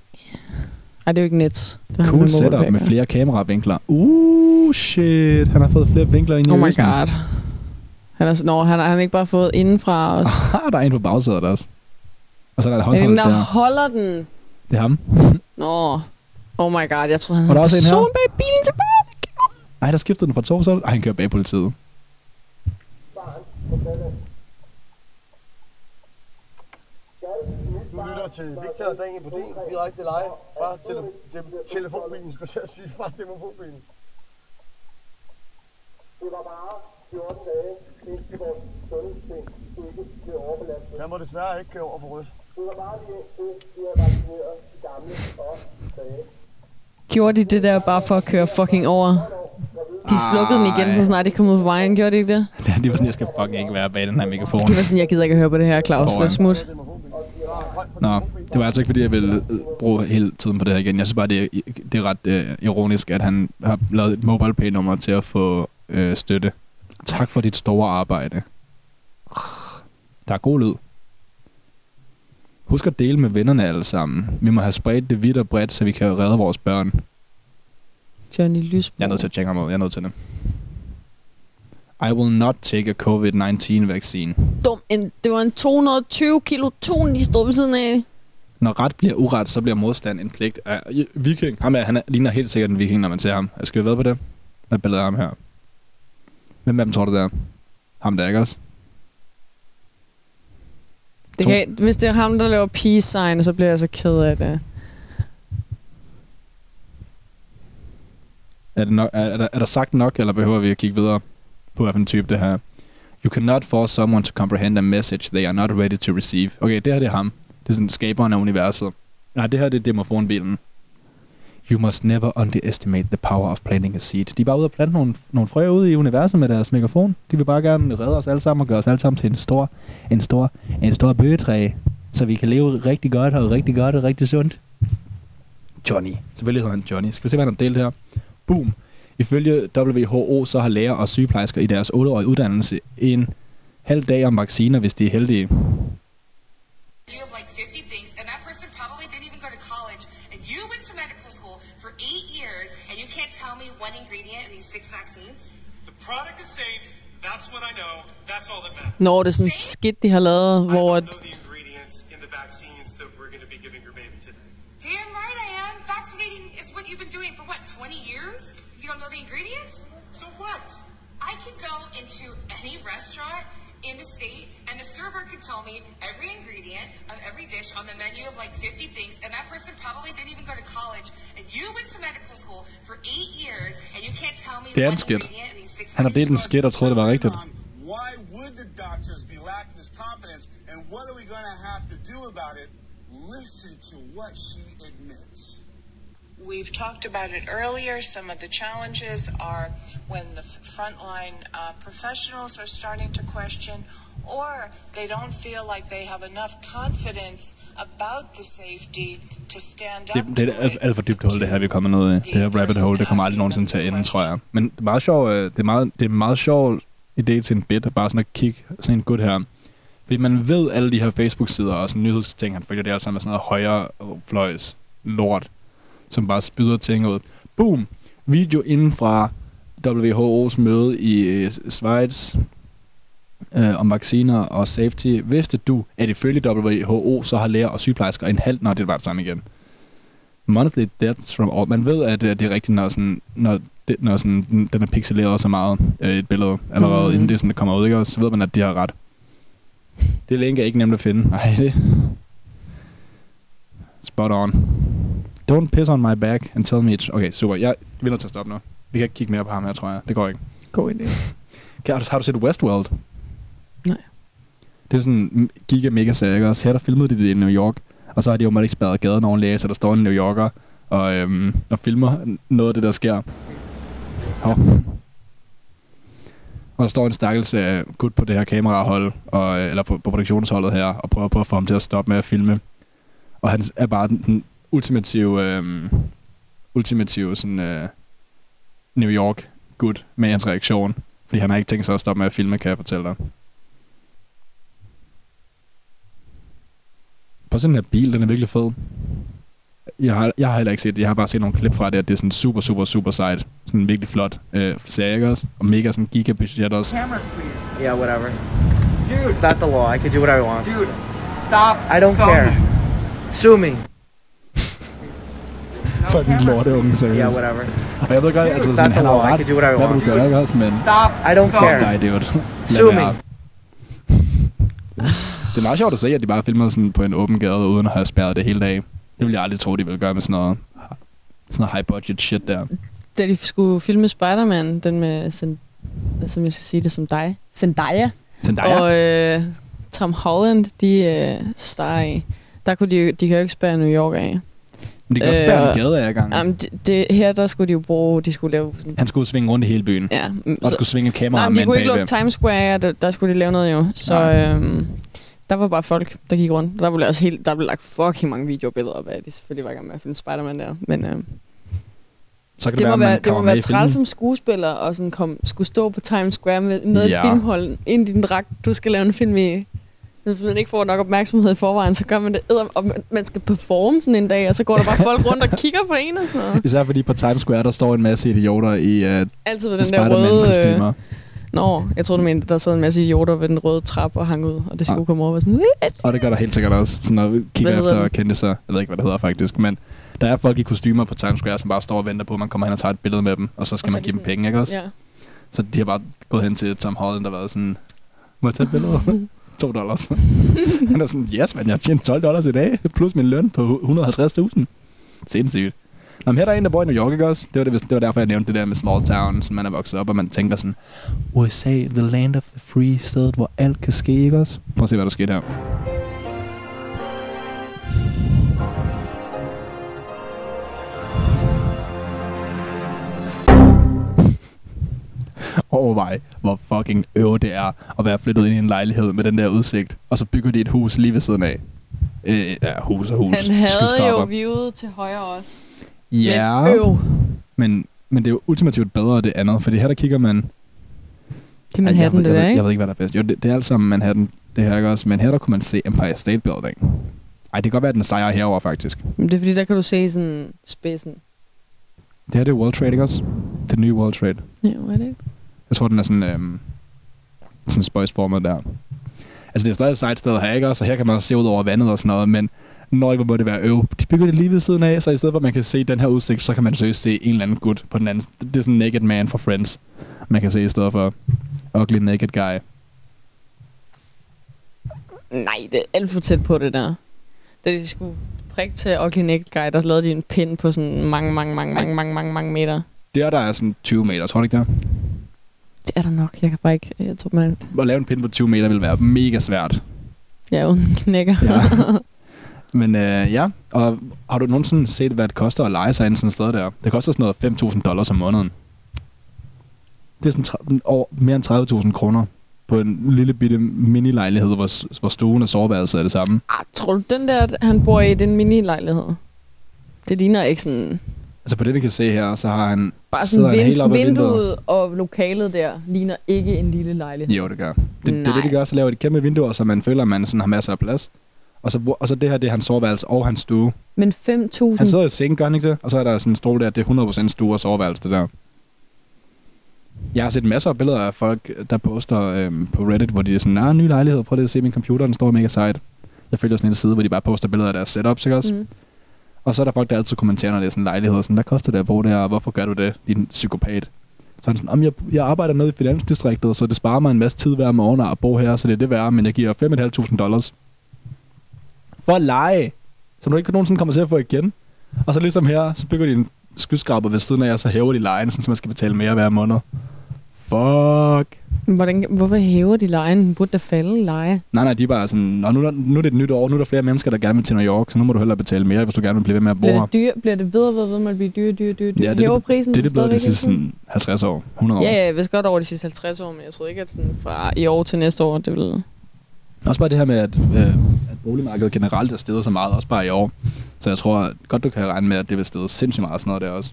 Ej, det er jo ikke Nets. Det
Cool setup med flere kameravinkler. Uh, shit. Han har fået flere vinkler ind i
Oh my
øsen.
god. Han er, nå, han har han ikke bare fået indenfra os.
Ah, der er en på bagsædet også. Og så er der et håndhold
der
der.
holder den?
Det er ham.
Nå. Oh my god, jeg troede, han havde person bag bilen tilbage.
Ej, der skiftede den fra to, så Ej, han kører bag politiet.
Du lytter til Victor og Daniel Bodin direkte live fra tele- te- telefonbilen, skulle jeg sige, fra demofonbilen. Det var bare 14 dage, indtil vores sundhedsting ikke blev overbelastet. Jeg må desværre ikke køre over for rødt. Det var bare lige indtil vi har vaccineret de gamle og tilbage.
Gjorde de det der bare for at køre fucking over? De slukkede den igen, så snart de kom ud på vejen. Gjorde de ikke det?
Det var sådan, jeg skal fucking ikke være bag den her mikrofon.
De var sådan, jeg gider ikke at høre på det her, Claus. Lad smut.
Nå, det var altså ikke, fordi jeg ville bruge hele tiden på det her igen. Jeg synes bare, det er, det er ret øh, ironisk, at han har lavet et mobile pay nummer til at få øh, støtte. Tak for dit store arbejde. Der er god lyd. Husk at dele med vennerne alle sammen. Vi må have spredt det vidt og bredt, så vi kan redde vores børn.
Johnny Lysbro.
Jeg er nødt til at tjekke ham ud. Jeg er nødt til det. I will not take a COVID-19 vaccine.
Dum. En, det var en 220 kilo tun, de stod ved siden af.
Når ret bliver uret, så bliver modstand en pligt. Uh, viking. Ham er, han er, ligner helt sikkert en viking, når man ser ham. Skal vi ved på det? Hvad er billedet af ham her? Hvem af dem tror du, det er? Ham der, ikke også?
Det
To-
kan, hvis det er ham, der laver peace sign, så bliver jeg så ked af det.
Er, det nok, er, er, der, er der sagt nok, eller behøver vi at kigge videre på, hvilken type det her? You cannot force someone to comprehend a message they are not ready to receive. Okay, det her det er ham. Det er sådan skaberen af universet. Nej, det her det er demofonbilen. You must never underestimate the power of planting a seed. De er bare ude og plante nogle, nogle frø ude i universet med deres megafon. De vil bare gerne redde os alle sammen og gøre os alle sammen til en stor, en stor, en stor bøgetræ. Så vi kan leve rigtig godt og rigtig godt og rigtig sundt. Johnny. Selvfølgelig hedder han Johnny. Skal vi se, hvad han har delt her? Boom. Ifølge WHO, så har læger og sygeplejersker i deres 8-årige uddannelse en halv dag om vacciner, hvis de er heldige.
You have like 50 things, and that person probably didn't even go to college, and you went to medical school for eight years, and you can't tell me one ingredient in these six vaccines?
The product is safe. That's what I know. That's all that matters.
Når det er sådan skidt, de har lavet, hvor... At,
know the ingredients in the vaccines that we're going to be giving your baby today.
Damn right I am. Vaccinating is what you've been doing for what, 20 years? You don't know the ingredients?
So what?
I could go into any restaurant in the state, and the server could tell me every ingredient of every dish on the menu of like 50 things, and that person probably didn't even go to college, and you went to medical school for eight years, and you can't tell me
Det er
one
en skid.
ingredient in these six
Han har delt en skid og troede, det var rigtigt.
Why would the doctors be lacking this confidence? And what are we going to have to do about it? Listen to what she admits.
We've talked about it earlier. Some of the challenges are when the frontline uh, professionals are starting to question, or they don't feel like they have enough confidence about the safety to stand up
Det, det er alt, alt for dybt hul, det her, vi kommer ned i. Det her rabbit hole, det kommer aldrig nogensinde til at ende, tror jeg. Men det er meget sjovt, øh, det er meget, det er meget sjov idé til en bit, bare sådan at kigge sådan en gut her. Fordi man ved alle de her Facebook-sider og sådan nyhedsting, han følger det alt sammen med sådan noget højre fløjs lort, som bare spyder ting ud. Boom! Video inden fra WHO's møde i øh, Schweiz øh, om vacciner og safety. Vidste du, at ifølge WHO, så har læger og sygeplejersker en halv... Nå, det var det samme igen. Monthly deaths from all... Man ved, at øh, det er rigtigt, når, sådan, når, det, når sådan, den- er pixeleret så meget, øh, et billede allerede, mm. inden det, sådan, det kommer ud, ikke? Og så ved man, at de har ret. Det link er ikke nemt at finde. Nej, det... Spot on. Don't piss on my back and tell me it's... Okay, super. Jeg vi nødt til at stoppe nu. Vi kan ikke kigge mere på ham her, tror jeg. Det går ikke.
God idé.
Kan, har, du, har du set Westworld?
Nej.
Det er sådan en giga mega serie, ikke også? Her der filmede de det i New York, og så har de jo ikke spærret gaden ordentligt af, så der står en New Yorker og, øhm, og filmer noget af det, der sker. Hov. Og der står en stakkels øh, gut på det her kamerahold, og, øh, eller på, på produktionsholdet her, og prøver på at få ham til at stoppe med at filme. Og han er bare den, den ultimative, øh, ultimative sådan, øh, New York gut med hans reaktion. Fordi han har ikke tænkt sig at stoppe med at filme, kan jeg fortælle dig. På sådan en her bil, den er virkelig fed. Jeg har, jeg har heller ikke set det. Jeg har bare set nogle klip fra det, at det er sådan super, super, super sejt. Sådan en virkelig flot øh, serie, ikke også? Og mega sådan gigabudget også.
Cameras, please.
Yeah, whatever.
Dude.
It's not the law. I can do whatever I want.
Dude, stop.
I don't care. Sue me.
Fucking lorte unge, seriøst.
Yeah, whatever.
Og jeg ved godt, altså sådan, han har jo ret.
can do whatever I
Hvad vil
want.
du gøre, ikke også? Men
Stop.
I don't care.
dig, dude.
Sue me.
Det er meget sjovt at se, at de bare filmer sådan på en åben gade, uden at have spærret det hele dag. Det ville jeg aldrig tro, de ville gøre med sådan noget, sådan noget high budget shit der.
Da de skulle filme Spider-Man, den med, som jeg skal sige det som dig, Zendaya,
Zendaya?
og øh, Tom Holland, de øh, star i, der kunne de, de kan jo ikke spære New York af.
Men de kan også spærre en
og-
gade af gang.
Jamen, det, det, her der skulle de jo bruge, de skulle lave sådan,
Han skulle svinge rundt i hele byen.
Ja, mm,
og skulle svinge et kamera
Nej, men de
en
kunne ikke lukke Times Square, der, der skulle de lave noget jo. Så
Nej.
øhm, der var bare folk, der gik rundt. Der blev, også helt, der blev lagt fucking mange videobilleder op af, de selvfølgelig var i gang med at filme Spider-Man der. Men øhm,
Så kan det,
det,
være, man
være, det må være træls som skuespiller og sådan kom, skulle stå på Times Square med, med
Ja.
et filmhold ind i din dragt, du skal lave en film i. Hvis man ikke får nok opmærksomhed i forvejen, så gør man det. edder- Og man- skal performe sådan en dag, og så går der bare folk rundt og kigger på en og sådan noget.
Især fordi på Times Square, der står en masse idioter i uh,
Altid ved den der røde... Øh, Nå, jeg troede, du mente, der sad en masse idioter ved den røde trappe og hang ud, og det skulle
Nej.
komme over og sådan...
Og det gør der helt sikkert også, sådan når vi kigger
Hvad hedder
efter
den?
kendte sig. Jeg ved ikke, hvad det hedder faktisk, men der er folk i kostymer på Times Square, som bare står og venter på, at man kommer hen og tager et billede med dem, og så skal
Og så
man give dem
sådan-
penge, ikke også?
Ja.
Så de har bare gået hen til Tom Holland og været sådan, må jeg tage et billede? 2 dollars. Han er sådan, yes, men jeg har tjent 12 dollars i dag, plus min løn på 150.000. Sindssygt. Nå, men her er der en, der bor i New York, ikke også? Det var, det, det var derfor, jeg nævnte det der med small town, som man er vokset op, og man tænker sådan, USA, the land of the free, stedet, hvor alt kan ske, ikke også? Prøv at se, hvad der skete her. Overvej, hvor fucking øv det er at være flyttet ind i en lejlighed med den der udsigt, og så bygger de et hus lige ved siden af. Øh, ja, hus og hus.
Han havde jo viewet til højre også.
Ja,
Men øv.
men, men det er jo ultimativt bedre det andet, fordi her der kigger man...
Det er Manhattan,
jeg, ved-
det
jeg,
der,
ved-
ikke?
Jeg ved ikke, hvad der er bedst. Jo, det, det er alt sammen Manhattan, det her ikke også? Men her der kunne man se Empire State Building. Ej, det kan godt være, at den sejrer herover faktisk.
Men det er fordi, der kan du se sådan spidsen.
Det her det er World Trade, ikke også? Det nye World Trade.
Ja, hvad er det?
Jeg tror, den er sådan, øhm, sådan spøjsformet der. Altså, det er stadig et sejt sted her, ikke? Og her kan man også se ud over vandet og sådan noget, men når hvor må det være øv. De bygger det lige ved siden af, så i stedet for, at man kan se den her udsigt, så kan man seriøst se en eller anden gut på den anden. Det er sådan Naked Man fra Friends, man kan se i stedet for Ugly Naked Guy.
Nej, det er alt for tæt på det der. Da de skulle prikke til Ugly Naked Guy, der lavede de en pin på sådan mange, mange, mange, mange, mange, mange, mange meter.
Der, der er sådan 20 meter, tror du ikke det?
Det er der nok. Jeg kan bare ikke... Jeg tror, man...
At lave en pin på 20 meter vil være mega svært.
Er jo en knækker.
Ja. Men øh, ja, og har du nogensinde set, hvad det koster at lege sig ind sådan et sted der? Det koster sådan noget 5.000 dollars om måneden. Det er sådan over, mere end 30.000 kroner på en lille bitte mini-lejlighed, hvor, hvor stuen og soveværelset er det samme.
Ah, tror du, den der, han bor i, den mini-lejlighed? Det ligner ikke sådan...
Altså på det, vi kan se her, så har han...
Bare sådan
han helt
vind,
oppe ad
vinduet og lokalet der ligner ikke en lille lejlighed.
Jo, det gør. Det, det er
Nej.
det, de gør. Så laver de kæmpe vinduer, så man føler, at man sådan har masser af plads. Og så, og så det her, det er hans soveværelse og hans stue.
Men 5.000...
Han sidder i seng, gør han ikke det? Og så er der sådan en stol der, det er 100% stue og soveværelse, det der. Jeg har set masser af billeder af folk, der poster øhm, på Reddit, hvor de er sådan, nej, ny lejlighed, prøv lige at se min computer, den står mega sejt. Jeg følger sådan en side, hvor de bare poster billeder af deres setups, ikke også?
Mm.
Og så er der folk, der altid kommenterer, når det er sådan en lejlighed, sådan, hvad koster det at bo der, og hvorfor gør du det, din psykopat? Så han sådan, "Om jeg, jeg arbejder nede i finansdistriktet, så det sparer mig en masse tid hver morgen at bo her, så det er det værd, men jeg giver 5.500 dollars. For at lege, som du ikke nogensinde kommer til at få igen. Og så ligesom her, så bygger de en skyskraber ved siden af, og så hæver de lejen, sådan, så man skal betale mere hver måned. Fuck.
Hvordan, hvorfor hæver de lejen? Burde da falde leje.
Nej, nej, de er bare sådan, Nå, nu, er der- nu er det et nyt år, nu er der flere mennesker, der gerne vil til New York, så nu må du hellere betale mere, hvis du gerne vil blive ved med at bo
Bliver det, dyr, bliver det ved og ved, ved med at blive dyre, dyre, dyre, dyre?
Ja, det,
hæver
er det,
prisen
det, er det blevet de sidste
ikke?
sådan 50 år, 100 år.
Ja, ja, jeg vidste godt over de sidste 50 år, men jeg troede ikke, at sådan fra i år til næste år, det ville...
Også bare det her med, at, øh, at boligmarkedet generelt er steget så meget, også bare i år. Så jeg tror godt, du kan regne med, at det vil stige sindssygt meget sådan noget der også.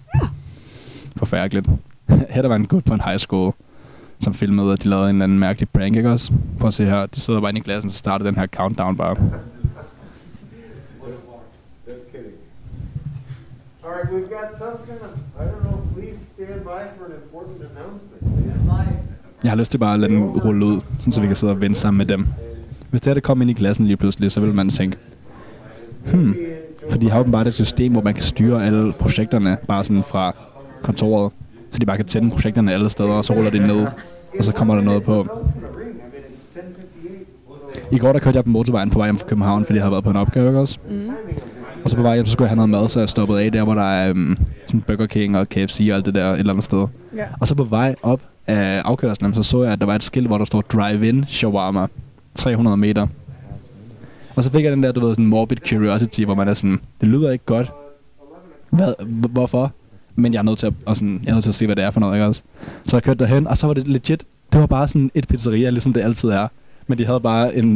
Forfærdeligt. her der var en gut på en high school, som filmede, at de lavede en eller anden mærkelig prank, ikke også? Prøv at se her, de sidder bare inde i klassen, så starter den her countdown bare.
All right, we've got some kind of, I don't know, please stand by for an important announcement.
Jeg har lyst til bare at lade den rulle ud, sådan så vi kan sidde og vente sammen med dem. Hvis det her det kom ind i klassen lige pludselig, så vil man tænke, hmm, for de har åbenbart et system, hvor man kan styre alle projekterne bare sådan fra kontoret, så de bare kan tænde projekterne alle steder, og så ruller de ned, og så kommer der noget på. I går der kørte jeg på motorvejen på vej hjem fra København, fordi jeg havde været på en opgave, ikke også?
Mm.
Og så på vej hjem, så skulle jeg have noget mad, så jeg stoppede af der, hvor der er um, sådan Burger King og KFC og alt det der et eller andet sted.
Ja.
Og så på vej op af afkørslen, så så jeg, at der var et skilt, hvor der stod Drive-In Shawarma. 300 meter. Og så fik jeg den der, du ved, sådan morbid curiosity, hvor man er sådan, det lyder ikke godt. Hvad, hvorfor? Men jeg er nødt til at, og sådan, jeg er nødt til at se, hvad det er for noget, ikke også? Så jeg kørte derhen, og så var det legit, det var bare sådan et pizzeria, ligesom det altid er. Men de havde bare en,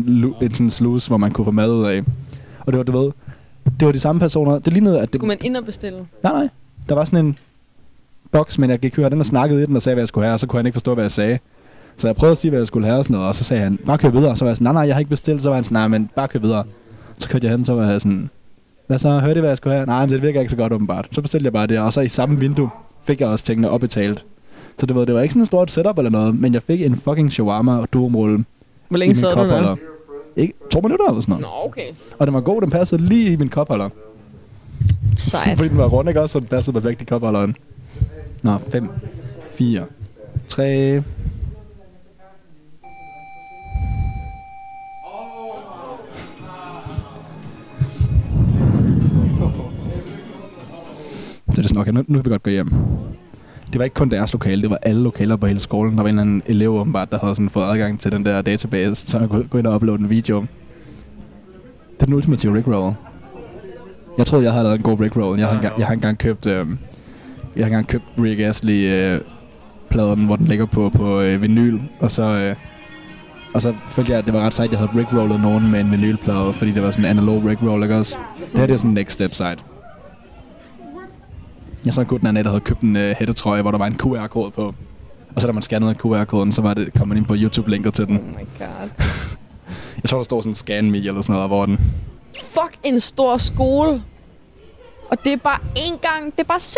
en sådan sluse, hvor man kunne få mad ud af. Og det var, du ved, det var de samme personer. Det lignede, at det...
Kunne man ind og bestille?
Nej, nej. Der var sådan en boks, men jeg gik høre den og snakkede i den og sagde, hvad jeg skulle have, og så kunne han ikke forstå, hvad jeg sagde. Så jeg prøvede at sige, hvad jeg skulle have og sådan noget, og så sagde han, bare kør videre. Så var jeg sådan, nej, nej, jeg har ikke bestilt. Så var han sådan, nej, men bare kør videre. Så kørte jeg hen, så var jeg sådan, hvad så, hørte I, hvad jeg skulle have? Nej, men det virker ikke så godt åbenbart. Så bestilte jeg bare det, og så i samme vindue fik jeg også tingene opbetalt. Så det var, det var ikke sådan et stort setup eller noget, men jeg fik en fucking shawarma og durumrulle.
Hvor længe sad du der?
Ikke, to minutter eller sådan noget.
Nå, okay.
Og den var god, den passede lige i min kopholder.
Sejt.
Fordi den var rund, ikke også? Så den passede perfekt i kopholderen. Nå, 5, 4, 3... det okay, nu, nu kan vi godt gå hjem. Det var ikke kun deres lokale, det var alle lokaler på hele skolen. Der var en eller anden elev åbenbart, der havde sådan fået adgang til den der database, så han kunne gå ind og uploade en video. Det er den ultimative Rickroll. Jeg troede, jeg havde lavet en god Rickroll. Jeg har engang, jeg har engang købt, øh, jeg har engang købt Rick Astley øh, pladen, hvor den ligger på, på øh, vinyl, og så, øh, Og så følte jeg, at det var ret sejt, at jeg havde rickrollet nogen med en vinylplade, fordi det var sådan en analog rickroll, ikke også? Det her det er sådan next step side. Jeg så en gut den anden dag, der havde købt en uh, hættetrøje, hvor der var en QR-kode på. Og så da man scannede QR-koden, så var det, kom man ind på YouTube-linket til den.
Oh my god.
Jeg tror, der står sådan scan me eller sådan noget, hvor den...
Fuck en stor skole. Og det er bare én gang. Det er bare C.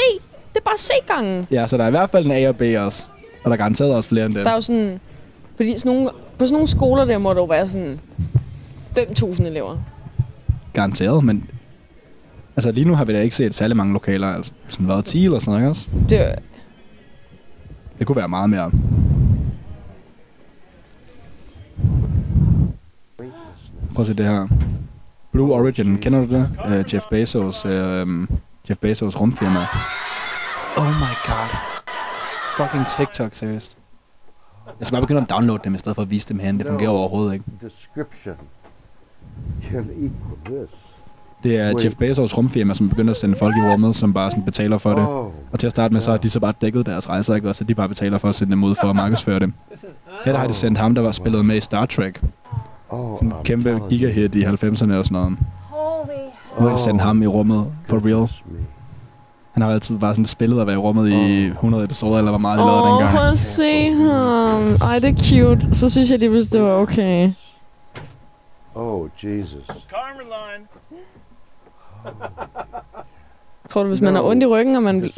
Det er bare C-gangen.
Ja, så der er i hvert fald en A og B også. Og der er garanteret også flere end det.
Der er jo sådan... Fordi sådan nogle, på sådan nogle skoler der må der jo være sådan 5.000 elever.
Garanteret, men... Altså lige nu har vi da ikke set særlig mange lokaler. Altså sådan været 10 eller sådan noget, ikke også?
Det,
Det kunne være meget mere. Prøv at se det her. Blue Origin, kender du det? Uh, Jeff Bezos, uh, Jeff Bezos rumfirma. Oh my god. Fucking TikTok, seriøst. Jeg skal bare begynde at downloade dem, i stedet for at vise dem herinde. Det fungerer overhovedet ikke.
Description can equal this.
Det er Jeff Bezos rumfirma, som begynder at sende folk i rummet, som bare sådan betaler for det.
Oh.
Og til at starte med, så har de så bare dækket deres rejser, ikke? også? Så de bare betaler for at sende dem ud for at markedsføre dem. Her der har de sendt ham, der var spillet med i Star Trek.
Oh,
Sådan en kæmpe gigahit i 90'erne og sådan noget. Nu har de sendt ham i rummet for real. Han har jo altid bare sådan spillet at være i rummet i 100 episoder, eller hvor meget de lavede
Åh,
dengang.
prøv at se ham. Ej, det er cute. Så synes jeg lige pludselig, det var okay.
Oh, Jesus.
Tror du, hvis man har
No.
ondt i ryggen, og man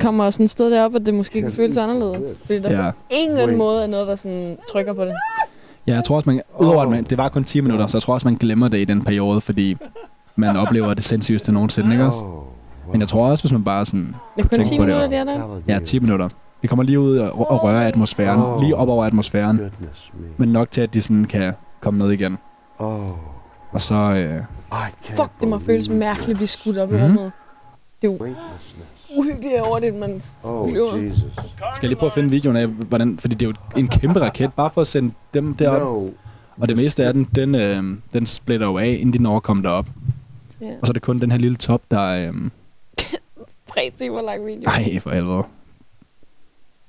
kommer sådan et sted derop, at det måske kan føles anderledes? Fordi der
Ja.
på ingen måde er noget, der sådan trykker på det.
Ja, jeg tror også, man, udover at man, det var kun 10 minutter, så jeg tror også, man glemmer det i den periode, fordi man oplever det sindssygeste nogensinde, ikke også? Men jeg tror også, hvis man bare sådan
Det er kun
tænker
10
på
minutter,
det.
det er der.
Ja, 10 minutter. Vi kommer lige ud og, og røre atmosfæren,
Oh.
lige op over atmosfæren, men nok til, at de sådan kan komme ned igen.
Oh.
Og så, øh,
Fuck, det må føles mærkeligt at blive skudt op i
Mhm.
rummet. Det er jo uhyggeligt over det, man
Oh. Jesus.
skal jeg lige prøve at finde videoen af, hvordan, fordi det er jo en kæmpe raket, bare for at sende dem derop.
No.
Og det meste af den, den, øh, den splitter jo af, inden de når at komme derop.
Ja.
Og så er det kun den her lille top, der... Øh,
Tre timer lang video.
ej, for helvede.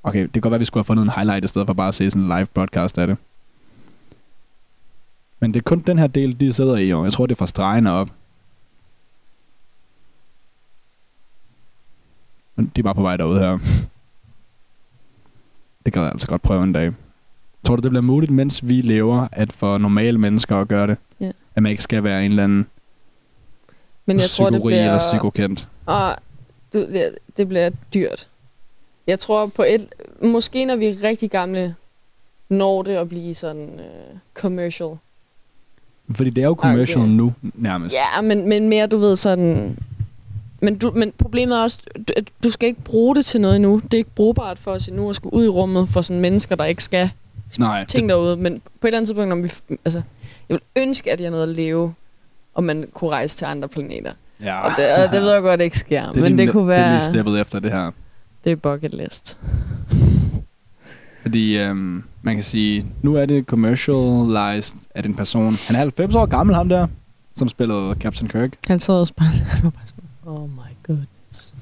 Okay, det kan godt være, at vi skulle have fundet en highlight, i stedet for bare at se sådan en live broadcast af det. Men det er kun den her del, de sidder i, og jeg tror, det er fra stregerne op. Men de er bare på vej derud her. Det kan jeg altså godt prøve en dag. Tror du, det bliver muligt, mens vi lever, at for normale mennesker at gøre det?
Ja.
At man ikke skal være en eller anden
Men jeg tror, det bliver...
eller psykokendt.
Og du, det, det bliver dyrt. Jeg tror på et... Måske når vi er rigtig gamle, når det at blive sådan uh, commercial.
Fordi det er jo commercial
Okay.
nu, nærmest.
Ja, men, men mere, du ved, sådan... Men, du, men problemet er også, at du skal ikke bruge det til noget endnu. Det er ikke brugbart for os endnu at skulle ud i rummet for sådan mennesker, der ikke skal
Nej,
ting derude. Men på et eller andet tidspunkt, når vi... Altså, jeg vil ønske, at jeg nåede at leve, og man kunne rejse til andre planeter.
Ja.
Og det, og det ved jeg godt ikke sker.
det
men
lige,
det kunne
Det er
være...
lige steppet efter det her.
Det er bucket list.
Fordi øhm, man kan sige, nu er det commercialized af den person. Han er 90 år gammel, ham der, som spillede Captain Kirk.
Han sad og spillede. Han var bare sådan, oh my goodness.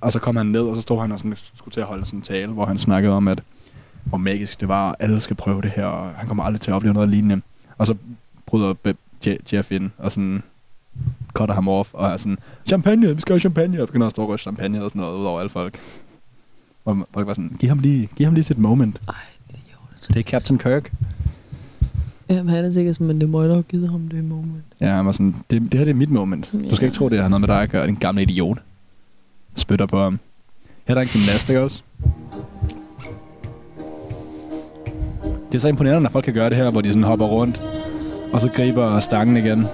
Og så kom han ned, og så stod han og sådan, skulle til at holde sådan en tale, hvor han snakkede om, at hvor magisk det var, og alle skal prøve det her, og han kommer aldrig til at opleve noget lignende. Og så bryder Jeff ind, og sådan cutter ham off, og er sådan, champagne, vi skal have champagne, og begynder at stå og champagne og sådan noget ud over alle folk. Hvor folk var sådan, giv ham lige, giv ham lige sit moment. Ej, det er Captain Kirk.
Jamen, han er sikkert sådan, men det må jeg have givet ham det moment.
Ja, han var sådan, det, det her det er mit moment. Du skal
Ja.
ikke tro, det har noget med dig at gøre, din gamle idiot. Spytter på ham. Her er der en gymnast, ikke også? Det er så imponerende, når folk kan gøre det her, hvor de sådan hopper rundt, og så griber stangen igen.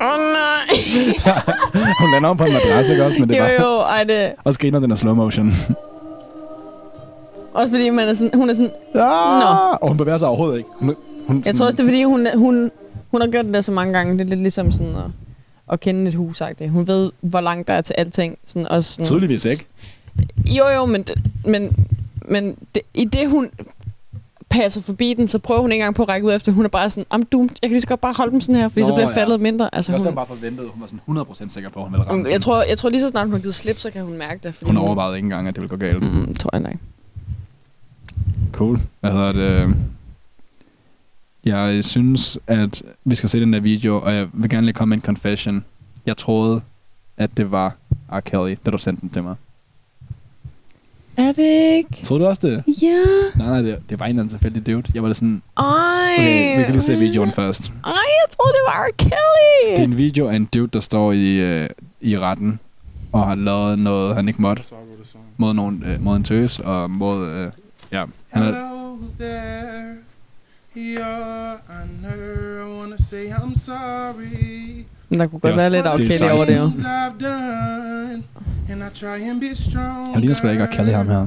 Åh oh, nej!
Hun lander om på en madras, ikke også? Men det
jo,
var...
jo, ej det...
Og så griner den af slow motion.
Også fordi man er sådan, hun er sådan...
Ah!
Nå.
Og hun bevæger sig overhovedet ikke. Hun, hun
Jeg tror også, det er fordi, hun, hun, hun har gjort det der så mange gange. Det er lidt ligesom sådan at, at kende et hus, -agtigt. Hun ved, hvor langt der er til alting. Sådan, også sådan,
Tydeligvis ikke.
Jo, jo, men, men, men det, i det, hun passer forbi den, så prøver hun ikke engang på at række ud efter. Hun er bare sådan, am du, jeg kan lige så godt bare holde dem sådan her, fordi Nå, så bliver
ja.
faldet mindre. Altså,
jeg
hun,
hun... bare forventet, hun var sådan 100% sikker på, at hun ville ramme
jeg, tror, jeg tror lige så snart hun har givet slip, så kan hun mærke det. Fordi
Hun overvejede ikke engang, at det ville gå galt.
Mm, tror jeg nok.
cool. Hvad hedder det? Jeg synes, at vi skal se den der video, og jeg vil gerne lige komme med en confession. Jeg troede, at det var R. Kelly, da du sendte den til mig.
Er det ikke?
Troede du også det?
Ja.
Nej, nej, det, det var en eller anden tilfældig dude. Jeg var da sådan,
Ej.
okay, vi kan lige se videoen først.
Ej, jeg troede, det var R. Kelly.
Det er en video af en dude, der står i, øh, i retten og har lavet noget, han ikke måtte. Mod, nogen, øh, mod en tøs og mod... Øh, ja, han er,
Hello there, your honor. I wanna say I'm sorry.
Men der kunne godt være lidt okay over det jo.
16.
I've done, and I try and be strong.
han ligner sgu da ikke at kalde ham her.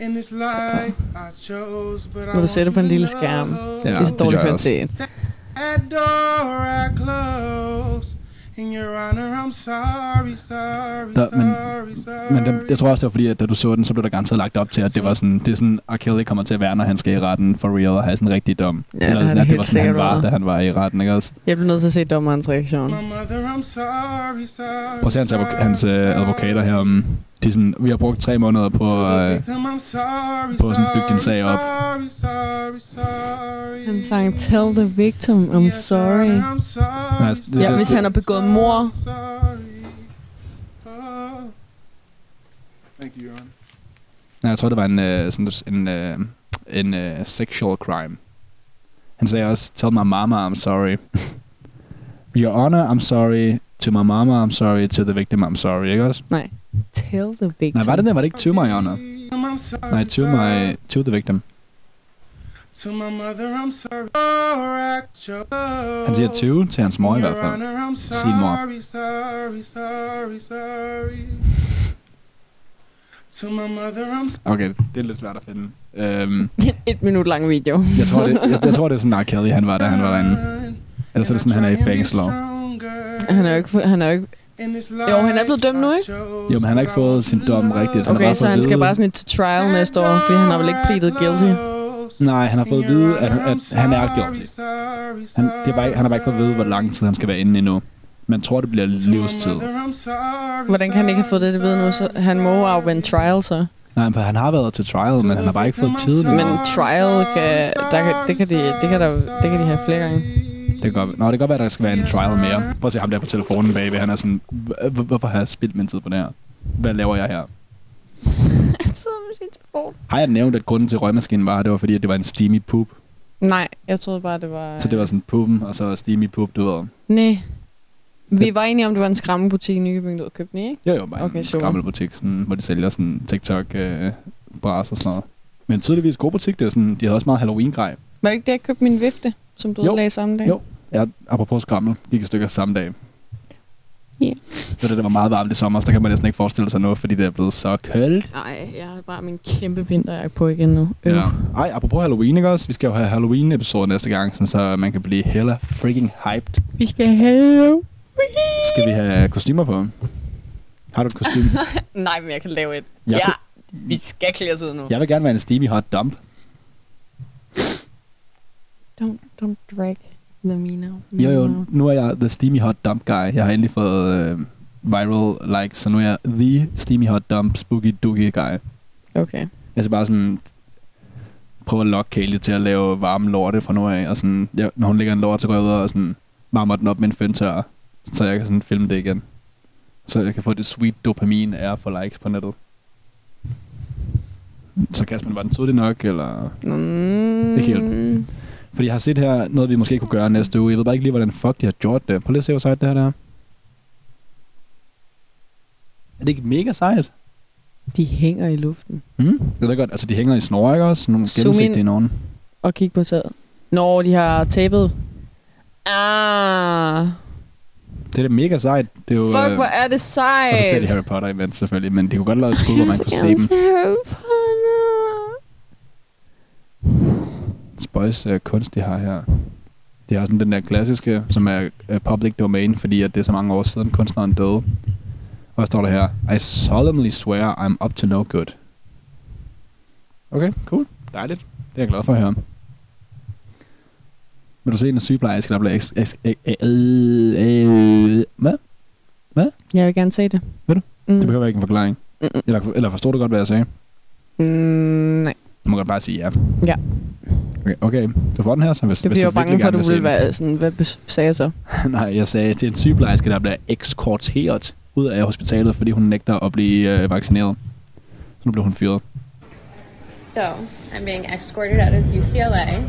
In this life I chose, but I
Når du ser det på en lille skærm.
Ja,
det er så dårlig
jeg
kvalitet.
That door I close. In your honor, I'm sorry, sorry,
Der, men
sorry, sorry.
men det, jeg tror også, det var fordi, at da du så den, så blev der garanteret lagt op til, at det var sådan, det er sådan, R. Kelly kommer til at være, når han skal i retten for real og have sådan en rigtig dom.
Ja,
Eller sådan,
det
at det var sådan, han var, da han var i retten, ikke også?
Jeg bliver nødt til at se dommerens reaktion.
Mother, I'm sorry, sorry.
Prøv at se hans, advok- hans øh, advokater her. Um, de er sådan, vi har brugt tre måneder på, øh, på at sådan bygge din sag op.
Han sang, tell the victim, I'm sorry.
Men altså, det-
Ja,
det-
hvis
det-
han har begået mor.
Thank you, Your Honor.
Nej, jeg tror, det var en, øh, sådan, en, øh, en øh, sexual crime. Han sagde også, tell my mama I'm sorry. Your honor, I'm sorry. To my mama, I'm sorry. To the victim, I'm sorry. Ikke også?
Nej. Tell the victim.
Nej, var det der? Var det ikke to my honor?
I'm sorry.
Nej, to my, to the victim.
To my mother, I'm sorry.
Han siger to til hans mor i hvert fald. Sin mor.
sorry, sorry, sorry, sorry. To my mother, I'm
Okay, det er lidt svært at finde. Øhm,
Et minut lang video.
jeg, tror, det, jeg, jeg tror, det er sådan, R. Kelly, han var, da han var derinde. Eller så er det sådan, han er i fængsel.
Han er jo ikke... Han er jo ikke jo, han er blevet dømt nu, ikke?
Jo, men han har ikke fået sin dom rigtigt. Han har
Okay, så han skal bare sådan et til trial næste år, fordi han har vel ikke pleaded guilty.
Nej, han har fået at vide, at, at han er guilty. Han, det er bare, ikke- han har bare ikke fået at vide, hvor lang tid han skal være inde endnu. Man tror, det bliver livstid.
Hvordan kan han ikke have fået det at vide nu? Så han må jo afvente trial, så.
Nej, for han har været til trial, men han har bare ikke fået tid.
Men trial, kan, der, kan, det, kan de, det, kan der, det kan de have flere gange.
Det kan godt, nå, det kan godt være, at der skal være en trial mere. Prøv at se ham der på telefonen bagved. Han er sådan, "H- h- hvorfor har jeg spildt min tid på det her? Hvad laver jeg her? Har jeg nævnt, at grunden til røgmaskinen var, at det var fordi, at det var en steamy poop?
Nej, jeg troede bare, det var...
Så det var sådan poopen, og så steamy poop, du ved.
Nej. Vi var enige om, det var en skræmmebutik i Nykøbing, du havde købt den i, ikke?
Jo, jo, bare okay,
Okay,
en
super.
skrammelbutik, sådan, hvor de sælger sådan TikTok, øh, bras og sådan noget. Men tydeligvis god butik, det er sådan, de havde også meget Halloween-grej.
Var det ikke det, jeg købte min vifte, som du
Jo.
lagde samme dag?
Jo, ja, apropos skrammel, gik i stykker samme dag. Det var det, der var meget varmt i sommer, så der kan man næsten ikke forestille sig noget, fordi det er blevet så koldt.
Nej, jeg har bare min kæmpe vinterjakke på igen nu. Øv.
Ja. Ej, apropos Halloween, ikke også? Vi skal jo have Halloween-episode næste gang, sådan så man kan blive hella freaking hyped.
Vi skal have...
Skal vi have kostymer på? Har du et kostume?
Nej, men jeg kan lave et.
Jeg
ja,
kunne-
vi skal klæde os ud nu.
Jeg vil gerne være en Stevie Hot Dump.
Don't, don't drag the me now.
Jo, jo, nu er jeg the Steamy Hot Dump guy. Jeg har endelig fået øh, viral likes, så nu er jeg the Steamy Hot Dump Spooky Dookie guy.
Okay.
Jeg skal bare sådan prøve at lokke Kaylee til at lave varme lorte fra nu af, og sådan, ja, når hun ligger en lort, så går jeg ud og sådan varmer den op med en føntør, så jeg kan sådan filme det igen. Så jeg kan få det sweet dopamin af at få likes på nettet. Så Kasper, var den tydelig nok, eller?
Mm.
Ikke helt. Fordi jeg har set her noget, vi måske kunne gøre næste uge. Jeg ved bare ikke lige, hvordan fuck de har gjort det. Prøv lige at se, hvor sejt det her der. er. Er det ikke mega sejt?
De hænger i luften.
Mm? Jeg ved godt, altså de hænger i snore, ikke også? Nogle
Zoom
gennemsigtige nogen.
Og kig på taget. Når de har tapet. Ah.
Det er da mega sejt. Det er jo,
Fuck,
øh,
hvor er det sejt.
Og så ser de Harry Potter imens selvfølgelig, men de kunne godt lave et skud, hvor man kunne se dem.
Harry Potter.
Spøjs uh, kunst, de har her. De har sådan den der klassiske, som er uh, public domain, fordi at det er så mange år siden kunstneren døde. Og hvad står der her? I solemnly swear I'm up to no good. Okay, cool. Dejligt. Det er jeg glad for at høre. Vil du se en sygeplejerske, der bliver eks- eks- ek- øh, øh, Hvad? Hvad?
Jeg vil gerne se det.
Vil du?
Mm.
Det behøver ikke en forklaring.
Mm-mm.
Eller, eller forstår du godt, hvad jeg sagde?
Mm, nej.
Du må kan bare sige ja.
Ja.
Okay, okay. du får den her, så hvis,
Det
hvis du
jeg bange
virkelig
for, at du
vil
ville være sådan, hvad sagde jeg så?
Nej, jeg sagde, det er en sygeplejerske, der bliver ekskorteret ud af hospitalet, fordi hun nægter at blive øh, vaccineret. Så nu blev hun fyret.
So, I'm being escorted out of UCLA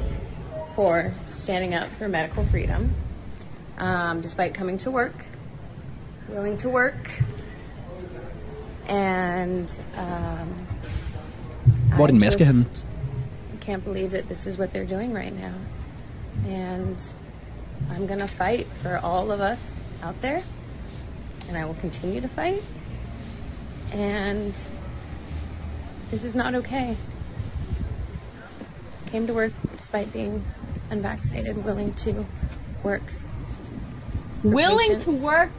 for standing up for medical freedom, um, despite coming to work, willing to work, and um,
Hvor er din
I
maske
just
henne?
can't believe that this is what they're doing right now. And I'm going to fight for all of us out there, and I will continue to fight. And this is not okay. Came to work despite being unvaccinated, willing to work. for
Willing to work?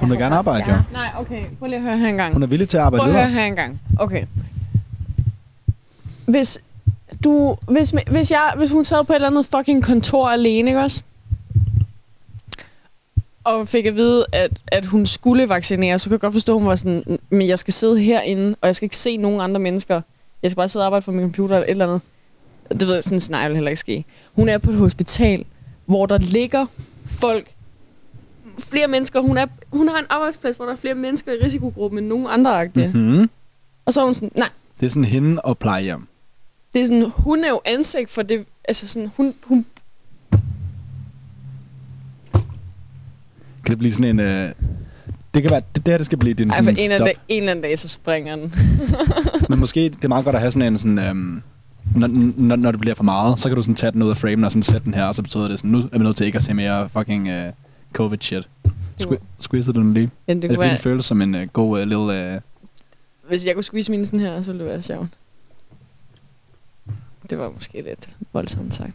Hun vil gerne arbejde, jo.
Nej, okay. Prøv lige at høre her engang.
Hun er villig til at arbejde
Prøv at høre
videre.
her engang. Okay. Hvis du... Hvis, hvis, jeg, hvis hun sad på et eller andet fucking kontor alene, ikke også? Og fik at vide, at, at hun skulle vaccinere, så kan jeg godt forstå, at hun var sådan, men jeg skal sidde herinde, og jeg skal ikke se nogen andre mennesker. Jeg skal bare sidde og arbejde for min computer eller et eller andet. Det ved jeg, sådan en scenarie vil heller ikke ske. Hun er på et hospital, hvor der ligger folk, flere mennesker. Hun, er, hun har en arbejdsplads, hvor der er flere mennesker i risikogruppen end nogen andre.
Mm-hmm.
Og så er hun sådan, nej,
Det er sådan hende og plejehjem.
Det er sådan, hun er jo ansigt for det, altså sådan, hun, hun
Kan det blive sådan en... Øh, det kan være, det der, det skal blive din
ej,
sådan
for
en stop.
dag, en eller anden dag, så springer den.
Men måske det er meget godt at have sådan en sådan... Øhm, når, når, når det bliver for meget, så kan du sådan tage den ud af framen og sådan sætte den her, og så betyder det sådan, nu er vi nødt til ikke at se mere fucking uh, covid-shit. Squ- Squeezede du den lige?
Ja, det kunne
det
være-
den føles som en uh, god uh, lille... Uh,
Hvis jeg kunne squeeze mine sådan her, så ville det være sjovt. Det var måske lidt voldsomt sagt.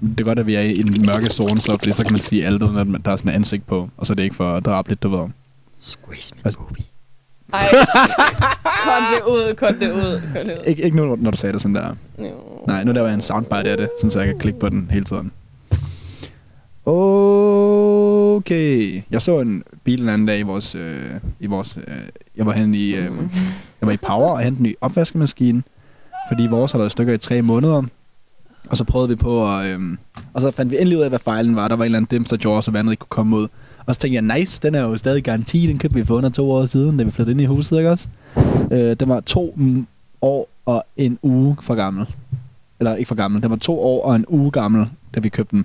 det er godt, at vi er i den mørke zone, så, fordi så kan man sige alt, uden at der er sådan et ansigt på, og så er det ikke for at drabe lidt, du ved.
Squeeze
me
Ej, kom det ud, kom det ud, kom det ud.
Ikke, ikke nu, når du sagde det sådan der.
Jo.
Nej, nu laver jeg en soundbite af det, sådan så jeg kan klikke på den hele tiden. Okay. Jeg så en bil en anden dag i vores... Øh, i vores øh, jeg var hen i... Øh, jeg var i Power og hentede en ny opvaskemaskine. Fordi vores har været i stykker i tre måneder. Og så prøvede vi på at... Øh, og så fandt vi endelig ud af, hvad fejlen var. Der var en eller anden dims, der gjorde, så vandet ikke kunne komme ud. Og så tænkte jeg, nice, den er jo stadig garanti. Den købte vi for under to år siden, da vi flyttede ind i huset, ikke også? Øh, den var to år og en uge for gammel. Eller ikke for gammel. Den var to år og en uge gammel, da vi købte den.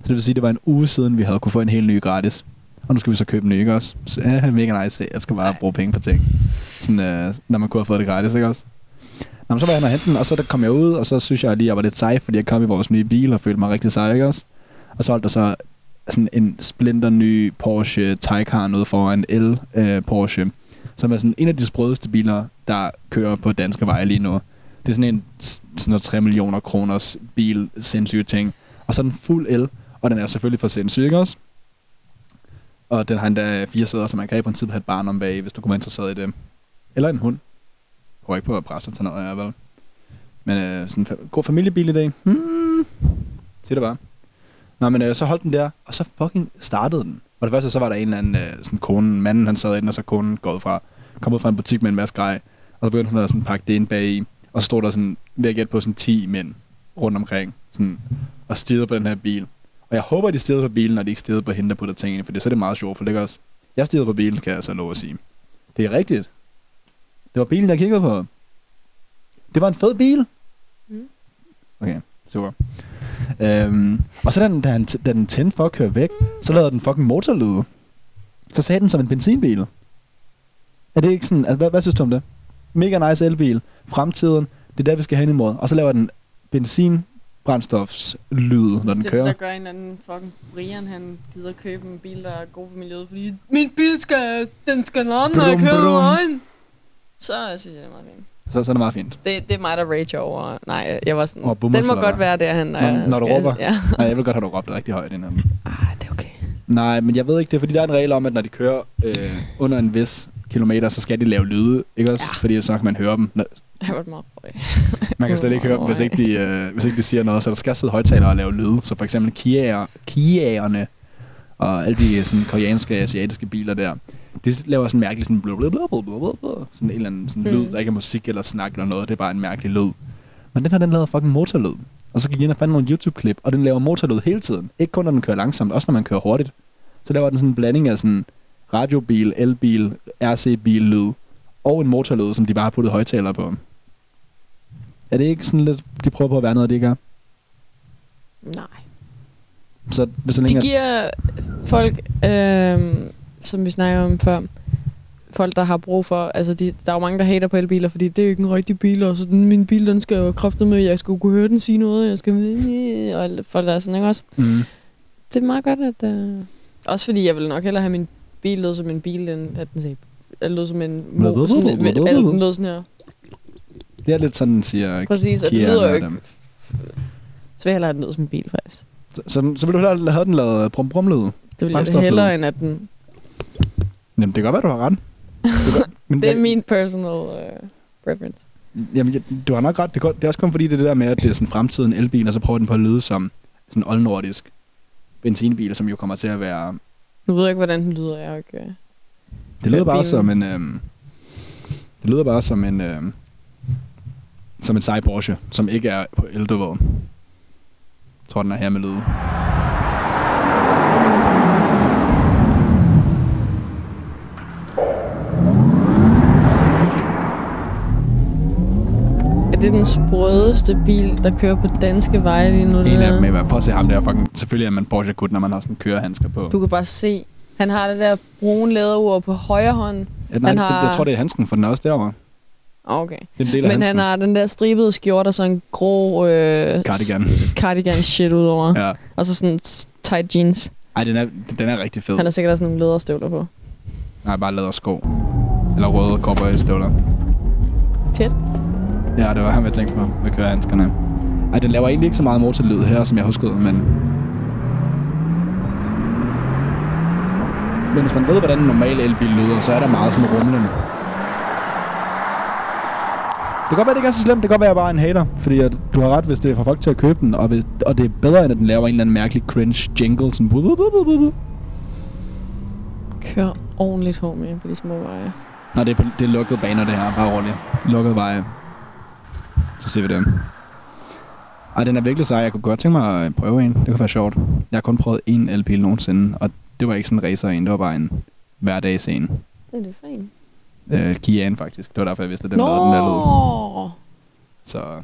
Så det vil sige, det var en uge siden, vi havde kunne få en helt ny gratis. Og nu skal vi så købe en ny, ikke også? Så ja, mega nice. Jeg skal bare bruge penge på ting. Sådan, øh, når man kunne have fået det gratis, ikke også? Nå, så var jeg hen og hente den, og så der kom jeg ud, og så synes jeg lige, at jeg var lidt sej, fordi jeg kom i vores nye bil og følte mig rigtig sej, ikke også? Og så holdt der så sådan en splinter ny Porsche Taycan ude foran el øh, Porsche, som er sådan en af de sprødeste biler, der kører på danske veje lige nu. Det er sådan en sådan noget 3 millioner kroners bil, sindssyge ting. Og så er den fuld el, og den er selvfølgelig for sindssyg, ikke også? Og den har endda fire sæder, så man kan i princippet have et barn om bag, hvis du kunne være interesseret i det. Eller en hund. Jeg ikke på at presse til noget, jeg vel. Men øh, sådan en fa- god familiebil i dag. Hmm. Sig det bare. Nå, men øh, så holdt den der, og så fucking startede den. Og det første, så var der en eller anden øh, sådan kone, manden han sad inde, og så konen gået fra, kom ud fra en butik med en masse grej, og så begyndte hun at sådan pakke det ind bag i, og så stod der sådan, ved at gætte på sådan 10 mænd rundt omkring, sådan, og stirrede på den her bil. Og jeg håber, de stirrede på bilen, og de ikke stirrede på hende, der putter tingene, for det, så er det meget sjovt, for det gør også. Jeg stirrede på bilen, kan jeg så love at sige. Det er rigtigt. Det var bilen, jeg kiggede på. Det var en fed bil.
Mm.
Okay, super. Øhm, og så da den, da, han, da den tændte for at køre væk, så lavede den fucking motorlyd. Så sagde den som en benzinbil. Er det ikke sådan, altså, hvad, hvad synes du om det? Mega nice elbil. Fremtiden, det er der, vi skal hen imod. Og så laver den benzin brændstofslyd, når den
det,
kører.
der gør en anden fucking Brian, han gider købe en bil, der er god for miljøet, fordi min bil skal, den skal lande, når jeg kører vejen. Så synes jeg, det er meget fint.
Så, så er det meget fint.
Det, det er mig, der rage over. Nej, jeg var sådan,
Og
den må godt være der, han når
Når,
jeg
når du
skal-
råber?
Ja.
Nej, jeg vil godt have, du råbt rigtig højt inden.
Ah, det er okay.
Nej, men jeg ved ikke, det er fordi, der er en regel om, at når de kører øh, under en vis kilometer, så skal de lave lyde, ikke også? Ja. Fordi så kan man høre dem. Når-
Jeg var meget røg.
Man kan slet ikke høre dem, hvis ikke, de, øh, hvis ikke de siger noget. Så der skal sidde højtalere og lave lyde. Så for eksempel Kia'er, Kia'erne og alle de sådan, koreanske asiatiske biler der, De laver sådan en mærkelig sådan blub, blub, blub, blub, blub, blub, sådan en eller anden sådan
Mm.
lyd, der ikke er musik eller snak eller noget. Det er bare en mærkelig lyd. Men den her, den laver fucking motorlyd. Og så gik jeg ind og fandt nogle YouTube-klip, og den laver motorlyd hele tiden. Ikke kun når den kører langsomt, også når man kører hurtigt. Så laver den sådan en blanding af sådan radiobil, elbil, RC-bil lyd og en motorlyd, som de bare har puttet højtalere på. Er det ikke sådan lidt, de prøver på at være noget, de ikke er?
Nej.
Så hvis så
De
længe... at-
giver folk, øh, som vi snakker om før, folk, der har brug for, altså de, der er jo mange, der hater på elbiler, fordi det er jo ikke en rigtig bil, og så den, min bil, den skal jo kraftet med, jeg skal kunne høre den sige noget, jeg skal, og folk der er sådan, ikke også?
Mm.
Det er meget godt, at, øh, også fordi jeg vil nok hellere have min bil lød som en bil, end at den at lød som en mo, sådan, eller den lød sådan her.
Det er lidt sådan, den siger
Præcis, og det lyder jo ikke-. Så vil jeg hellere have den lød som en bil, faktisk.
Så, så, så vil du hellere have den lavet brum brum lyd?
Det vil jeg hellere, end at den...
Jamen, det kan godt være, du har ret. Du kan, men
Det er
jeg-
min personal uh, preference.
Jamen, jeg, du har nok ret. Det er, det er også kun fordi, det er det der med, at det er sådan fremtiden elbil, og så prøver den på at lyde som sådan oldnordisk benzinbil, som jo kommer til at være...
Nu ved jeg ikke, hvordan den lyder. Jeg ikke... øh,
Det lyder bare som en... Øhm, det lyder bare som en... Øhm, som en sej Porsche, som ikke er på el, du ved. Jeg tror, den er her med lyd.
Er det den sprødeste bil, der kører på danske veje lige nu? det
En af
der?
dem, med, prøv at se ham der. Fucking, selvfølgelig er man porsche gut når man har sådan kørehandsker på.
Du kan bare se. Han har det der brune læderur på højre hånd.
Ja, nej,
han
har... jeg tror, det er handsken, for den er også derovre.
Ah, Okay.
Det er af
Men
handsken.
han har den der stribede skjorte og så en grå... Øh,
Cardigan.
Cardigan shit udover.
Ja.
Og så sådan tight jeans.
Ej, den er, den er rigtig fed.
Han har sikkert også nogle læderstøvler på.
Nej, bare læder sko. Eller røde cowboystøvler.
Tæt.
Ja, det var ham, jeg tænkte på med kørehandskerne. Ej, den laver egentlig ikke så meget motorlyd her, som jeg huskede, men... Men hvis man ved, hvordan en normal elbil lyder, så er der meget sådan rumlen. Det kan godt være, det ikke er så slemt. Det kan godt være, jeg bare er en hater. Fordi at du har ret, hvis det er for folk til at købe den. Og, hvis, og det er bedre, end at den laver en eller anden mærkelig cringe jingle. Sådan... buh, buh, buh, buh, buh.
Kør ordentligt, homie, på de små veje.
Nå, det er, på, det er lukkede baner, det her. Bare roligt. Lukkede veje. Så ser vi det. Ej, den er virkelig sej. Jeg kunne godt tænke mig at prøve en. Det kunne være sjovt. Jeg har kun prøvet en elbil nogensinde, og det var ikke sådan en racer en. Det var bare en hverdags en.
Det er det for en.
Øh, Kian faktisk. Det var derfor, jeg vidste, at den lavede den der lyd. Så...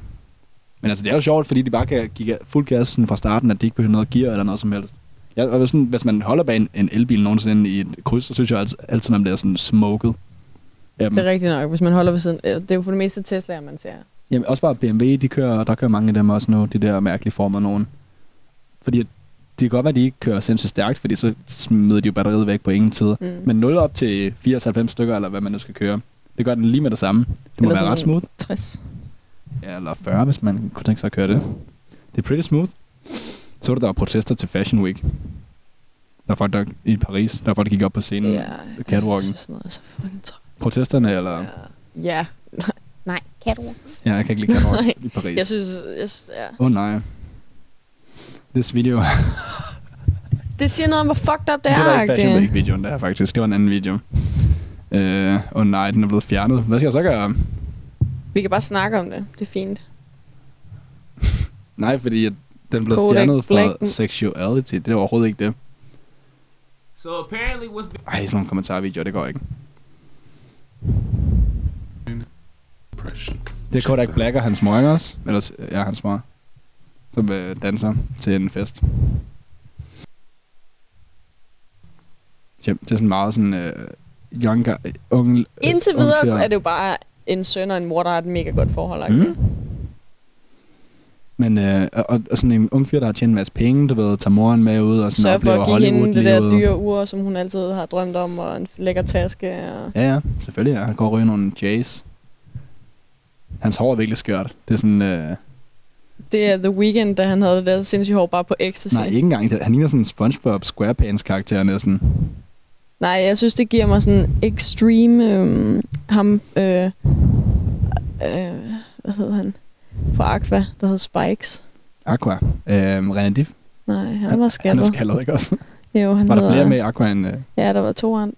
Men altså, det er jo sjovt, fordi de bare kan give fuld gas sådan fra starten, at de ikke behøver noget gear eller noget som helst. Ja, og sådan, hvis man holder bag en, en elbil nogensinde i et kryds, så synes jeg altid, altid man bliver sådan smoket. Jamen,
Det er rigtigt nok, hvis man holder ved siden. øh, Det er jo for det meste Tesla'er, man ser.
Jamen, også bare BMW, de kører, der kører mange af dem også nu, de der mærkelige former nogen. Fordi det kan godt være, at de ikke kører sindssygt stærkt, fordi så smider de jo batteriet væk på ingen tid.
Mm.
Men 0 op til 94 stykker, eller hvad man nu skal køre, det gør den lige med det samme. Det må
Eller
være ret smooth.
60.
Ja, eller 40, hvis man kunne tænke sig at køre det. Det er pretty smooth. Så var der, der var protester til Fashion Week. Der er folk, der i Paris, der er folk, der gik op på scenen.
Ja,
catwalken.
Så sådan noget er så fucking træt.
Protesterne, eller...
Ja. Nej, catwalks.
Ja, jeg kan ikke lide catwalks i Paris.
Jeg synes, jeg, ja.
Åh oh, nej. This video...
Det siger noget om, hvor fucked up det,
det var
er.
ikke Fashion
agtigt.
Week-videoen der faktisk. Det var en anden video. Øh, Åh oh, nej, den er blevet fjernet. Hvad skal jeg så gøre?
Vi kan bare snakke om det. Det er fint.
Nej, fordi at den blev
Kodak
fjernet for
Black-
sexuality. Det er overhovedet ikke det.
So apparently what's
Ej, sådan nogle kommentarvideoer, det går ikke. Det er Kodak Black og hans mor, ikke også? Eller, s- ja, hans mor. Som øh, danser til en fest. Ja, det er sådan meget sådan... Øh, young guy, ung, øh,
Indtil
ung fyr.
videre er det jo bare en søn og en mor, der har et mega godt forhold.
Mm.
Mm.
Men øh, og, og, sådan en ung fyr, der har tjent en masse penge, du ved, tager moren med ud og sådan
Sørg for
oplever
at give hende det der dyre ur, som hun altid har drømt om, og en lækker taske. Og...
Ja, ja, selvfølgelig. Ja. Han går og ryger nogle Jays. Hans hår er virkelig skørt. Det er sådan... Øh,
Det er The Weeknd, da han havde det der sindssygt hår bare på ecstasy.
nej, ikke engang. Han ligner sådan en SpongeBob SquarePants-karakter næsten.
Nej, jeg synes, det giver mig sådan extreme... Øhm, ham... Øh, øh, hvad hed han? Fra Aqua, der hed Spikes.
Aqua. Øh, René Diff.
Nej, han var
Han
skaldet.
er skaldet, ikke også?
Jo, han
Var der
hedder-
flere med i Aqua end... Øh,
Ja, der var to han.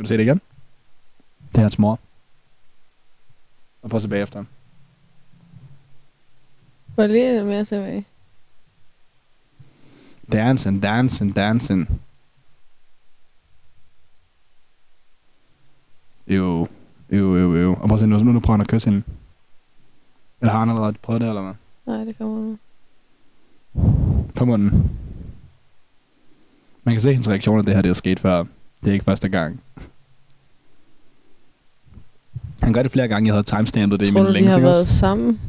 Skal du se det igen? Det er hans mor. Og prøv at se bagefter.
Hvor lige mere tilbage.
Dancing, dancing, dancing. Jo, jo, jo, jo. Og prøv at se, nu, nu, nu prøver han at kysse hende. Eller har han allerede prøvet det, eller hvad?
Nej, det kommer nu.
På munden. Man kan se hendes reaktioner, det her det er sket før. Det er ikke første gang. Han gør det flere gange, jeg havde timestampet det i
Tror
min
du, de
links,
har været sammen?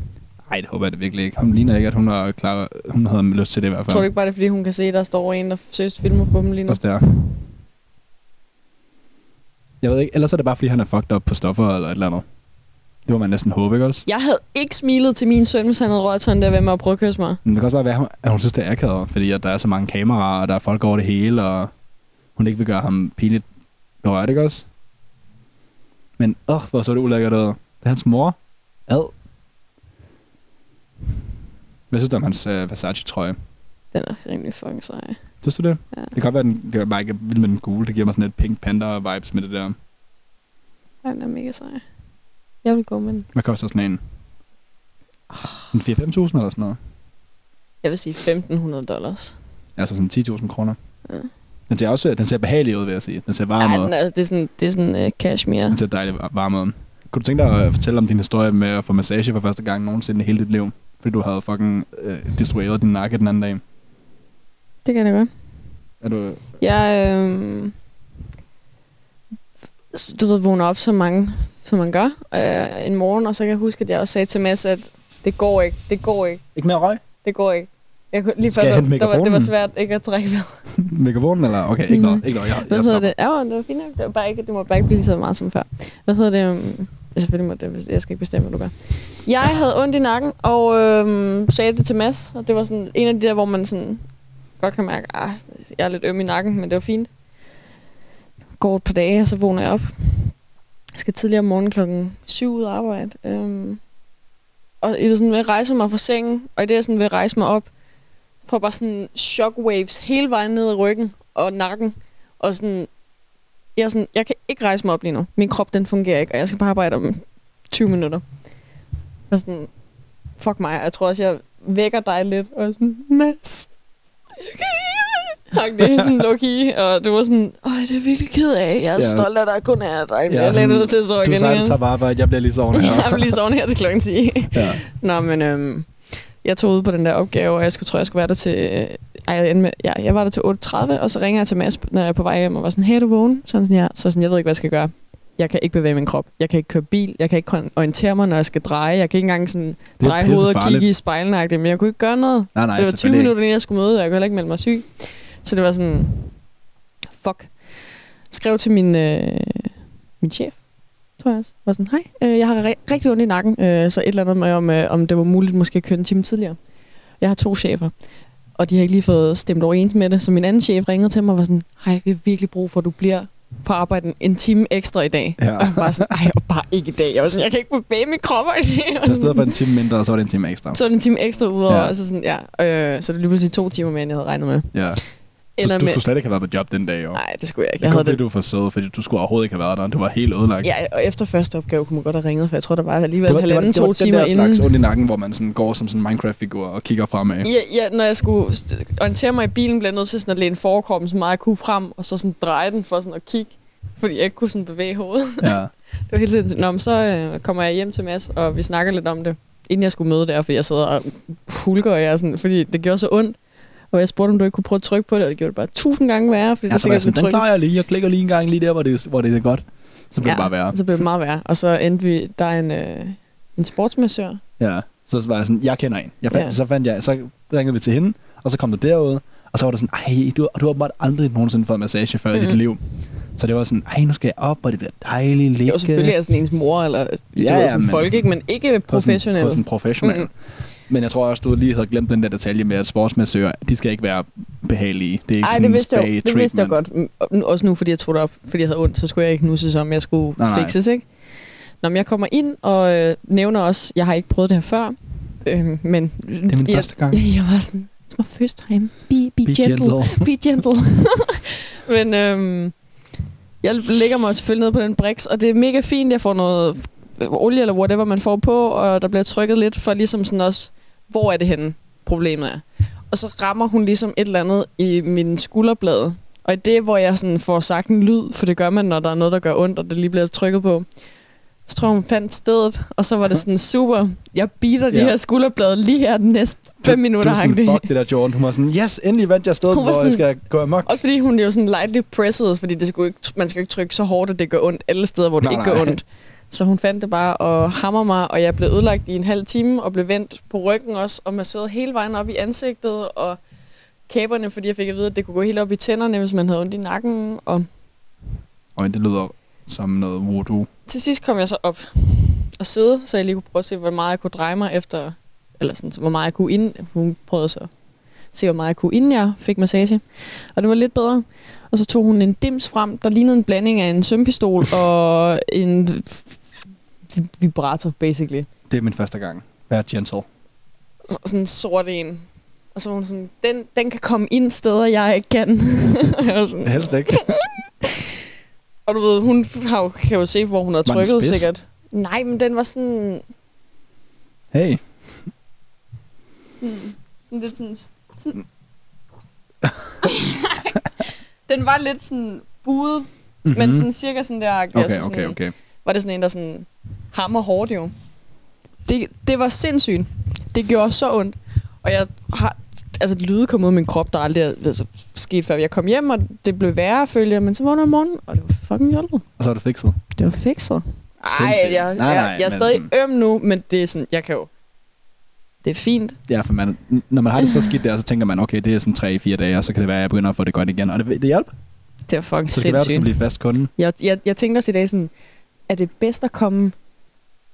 Nej, det håber jeg det virkelig ikke. Hun ligner ikke, at hun har, klar, hun havde lyst til det i hvert fald.
Tror du ikke bare, det er, fordi hun kan se, der står en, der seriøst filmer på dem lige nu?
Også der. Jeg ved ikke, ellers er det bare, fordi han er fucked up på stoffer eller et eller andet. Det må man næsten håbe, ikke også?
Jeg havde ikke smilet til min søn, hvis han havde rørt sådan der ved med at prøve at kysse mig.
Men det kan også bare være, at hun synes, det er akavet, fordi at der er så mange kameraer, og der er folk over det hele, og hun ikke vil gøre ham pinligt berørt, ikke også? Men, åh, hvor så det ulækkert ud. Det er hans mor. Ad. Hvad synes du om hans uh, Versace-trøje?
Den er rimelig fucking sej.
Synes du det?
Ja.
Det kan godt være, den, det er bare ikke vild med den gule. Det giver mig sådan lidt Pink Panther-vibes med det der.
Den er mega sej. Jeg vil gå med den.
Hvad koster sådan en? En 4-5.000 eller sådan noget?
Jeg vil sige 1.500 dollars.
Altså sådan 10.000 kroner.
Ja.
Den ser også den ser behagelig ud, vil jeg sige. Den ser varm
Ja,
ud.
den er, det er sådan, det er sådan uh, cashmere.
Den ser dejligt varm ud. Kunne du tænke dig at fortælle om din historie med at få massage for første gang nogensinde i hele dit liv? Fordi du havde fucking øh, destrueret din nakke den anden dag.
Det kan det godt.
Er du...
Jeg, øh, du ved, vågner op så mange, som man gør øh, en morgen, og så kan jeg huske, at jeg også sagde til Mads, at det går ikke, det går ikke,
Ikke mere røg?
det går ikke. Jeg kunne lige
Skal jeg
før,
hente
det, var, det var svært ikke at trække vejret.
Mikrofonen, eller? Okay, ikke noget. Ikke noget. Jeg,
Hvad
jeg
hedder det? Ja, det var fint nok. Det, var bare ikke, det må bare ikke blive lige så meget som før. Hvad hedder det? Um, selvfølgelig må det, jeg skal ikke bestemme, hvad du gør. Jeg havde ondt i nakken, og øhm, sagde det til Mads, og det var sådan en af de der, hvor man sådan godt kan mærke, at jeg er lidt øm i nakken, men det var fint. Går et par dage, og så vågner jeg op. Jeg skal tidligere om morgenen klokken 7 ud af arbejde. Øhm, og jeg er sådan ved at rejse mig fra sengen, og i det er jeg sådan ved at rejse mig op, bare sådan shockwaves hele vejen ned ad ryggen og nakken. Og sådan, jeg, er sådan, jeg kan ikke rejse mig op lige nu. Min krop, den fungerer ikke, og jeg skal bare arbejde om 20 minutter. Og sådan, fuck mig. Jeg tror også, jeg vækker dig lidt. Og sådan, Mads, ikke. Det er sådan low key, og det var sådan, åh, det er virkelig ked af. Jeg er
Ja.
stolt af dig, kun af dig.
Ja,
Jeg lader det til at sove
Du
igen.
du tager på arbejde. Jeg bliver lige sovende her.
Jeg vil lige sovne her til klokken 10.
Ja.
Nå, men øhm, jeg tog ud på den der opgave, og jeg skulle, tror, jeg skulle være der til... Øh, ej, jeg, med, ja, jeg var der til 8.30, og så ringer jeg til Mads, når jeg er på vej hjem, og var sådan, hey, er du vågen? Så han sådan, ja. Så sådan, jeg ved ikke, hvad jeg skal gøre. Jeg kan ikke bevæge min krop. Jeg kan ikke køre bil. Jeg kan ikke orientere mig, når jeg skal dreje. Jeg kan ikke engang sådan dreje hovedet og kigge i spejlene. Men jeg kunne ikke gøre noget.
Nej, nej,
det var 20
selvfølgelig ikke.
minutter, inden jeg skulle møde, og jeg kunne heller ikke melde mig syg. Så det var sådan, fuck. Skrev til min, øh, min chef, tror jeg også. Var sådan, hej, øh, jeg har ri- rigtig ondt i nakken, øh, så et eller andet med, om, øh, om det var muligt måske at køre en time tidligere. Jeg har to chefer, og de har ikke lige fået stemt overens med det, så min anden chef ringede til mig og var sådan, hej, vi har virkelig brug for, at du bliver på arbejde en- time ekstra i dag.
Ja.
Og jeg var sådan, ej, og bare ikke i dag. Jeg var sådan, jeg kan ikke bevæge min krop i dag.
Så i stedet for en time mindre, så var det en time ekstra.
Så er det en time ekstra udover,
Ja.
ja. altså sådan, ja. Øh, så det er lige pludselig to timer mere, end jeg havde regnet med.
Ja. Du,
Ender
du
med-
skulle slet ikke have været på job den dag.
Nej, det skulle jeg ikke.
Det
Jeg
kom,
havde det.
du var for sød, fordi du skulle overhovedet ikke have været der. Du var helt ødelagt.
Ja, og efter første opgave kunne man godt have ringet, for jeg tror, der var alligevel
det var, det var,
halvanden,
det var
to
den
timer
der
inden.
slags ondt i nakken, hvor man sådan går som sådan en Minecraft-figur og kigger fremad.
Ja, ja, når jeg skulle orientere mig i bilen, blev jeg nødt til sådan at læne forkroppen så meget jeg kunne frem, og så sådan dreje den for sådan at kigge, fordi jeg ikke kunne sådan bevæge hovedet.
Ja.
det var helt sindssygt. Nå, men så øh, kommer jeg hjem til Mads, og vi snakker lidt om det, inden jeg skulle møde der, fordi jeg sidder og hulker, og jeg sådan, fordi det gjorde så ondt. Og jeg spurgte, om du ikke kunne prøve at trykke på det, og det gjorde det bare tusind gange værre, fordi
Ja,
det
så var jeg
sikkert
sådan, den klarer jeg lige. Jeg klikker lige en gang lige der, hvor det, hvor det er godt. Så bliver det bare værre.
så blev det meget værre. Og så endte vi, der er en, øh, en sportsmassør,
Ja. Så var jeg sådan, jeg kender en. Jeg fandt,
Ja.
Så fandt jeg, så ringede vi til hende, og så kom du derud, og så var det sådan, ej, du, du har bare aldrig nogensinde fået massage før mm. i dit
Mhm.
liv. Så det var sådan, ej, nu skal jeg op, og det bliver dejligt ligge.
det var selvfølgelig sådan ens mor, eller ja,
Ja,
ja,
ja,
som folk,
sådan-
ikke? men ikke
på sådan,
professionelle.
på sådan professionel.
Mm.
Men jeg tror også, du lige havde glemt den der detalje med, at sportsmassører, de skal ikke være behagelige. Det er ikke
Ej,
sådan
det vidste, jeg, det vidste jeg
treatment.
godt. Mm, Også nu, fordi jeg tog det op, fordi jeg havde ondt, så skulle jeg ikke nusses om, jeg skulle
Nej, nej.
fixes, ikke? Nå, men jeg kommer ind og øh, nævner også, jeg har ikke prøvet det her før, øh, men... Det
er min første gang.
Jeg, jeg var sådan, it's my first time. Be, be,
Be
gentle.
gentle.
Be gentle. men øhm, Jeg ligger mig selvfølgelig ned på den briks, og det er mega fint. Jeg får noget olie eller whatever, man får på, og der bliver trykket lidt for ligesom sådan også, hvor er det henne, problemet er. Og så rammer hun ligesom et eller andet i min skulderblade. Og i det, hvor jeg sådan får sagt en lyd, for det gør man, når der er noget, der gør ondt, og det lige bliver trykket på, så tror jeg, hun fandt stedet, og så var det sådan super, jeg beater de
Ja.
her skulderblade lige her den næste fem minutter.
Du er sådan, fuck det der, Jordan. Hun var sådan, yes, endelig vandt jeg stedet,
var
hvor jeg
sådan-
skal gå amok.
Også fordi hun er jo sådan lightly presset, fordi det skulle ikke, man skal ikke trykke så hårdt, at det gør ondt alle steder, hvor det
Nej,
ikke gør
nej.
ondt. Så hun fandt det bare og hammer mig, og jeg blev ødelagt i en halv time, og blev vendt på ryggen også, og masseret hele vejen op i ansigtet, og kæberne, fordi jeg fik at vide, at det kunne gå helt op i tænderne, hvis man havde ondt i nakken. Og
Og det lyder som noget voodoo.
til sidst kom jeg så op og sidde, så jeg lige kunne prøve at se, hvor meget jeg kunne dreje mig efter, eller sådan, hvor meget jeg kunne ind. Hun prøvede så at se, hvor meget jeg kunne, inden jeg fik massage. Og det var lidt bedre. Og så tog hun en dims frem, der lignede en blanding af en sømpistol og en vibrator, basically.
Det er min første gang. Vær gentle.
Så- Sådan en sort en. Og så var hun sådan, den, den kan komme ind steder, jeg ikke kan. Og jeg var sådan,
Helst ikke.
Og du ved, hun har jo, kan jo se, hvor hun har trykket
spids?
sikkert. Nej, men den var sådan,
Hey.
sådan, sådan lidt sådan... sådan den var lidt sådan buet, mm-hmm. men
Mhm.
sådan cirka sådan der.
Okay,
altså sådan,
okay, okay.
Var det sådan en, der sådan hammer hårdt jo. Det, det var sindssygt. Det gjorde så ondt. Og jeg har... Altså, lyde kom ud af min krop, der aldrig er altså, sket før. Jeg kom hjem, og det blev værre, følte jeg. Men så vågnede jeg om morgenen, og det var fucking hjulpet.
Og så er det fikset.
Det var fikset. Ej,
Sindssygt.
jeg,
Nej,
jeg,
nej,
jeg er
men
stadig
sådan-
øm nu, men det er sådan, jeg kan jo... Det er fint.
Ja, for man, når man har det så skidt der, så tænker man, okay, det er sådan 3-4 dage, og så kan det være, at jeg begynder at få det godt igen. Og det, det hjælper.
Det er fucking
Så det kan være, at du
sindssygt.
blive fast kunde.
Jeg, jeg, jeg tænkte også i dag sådan, er det bedst at komme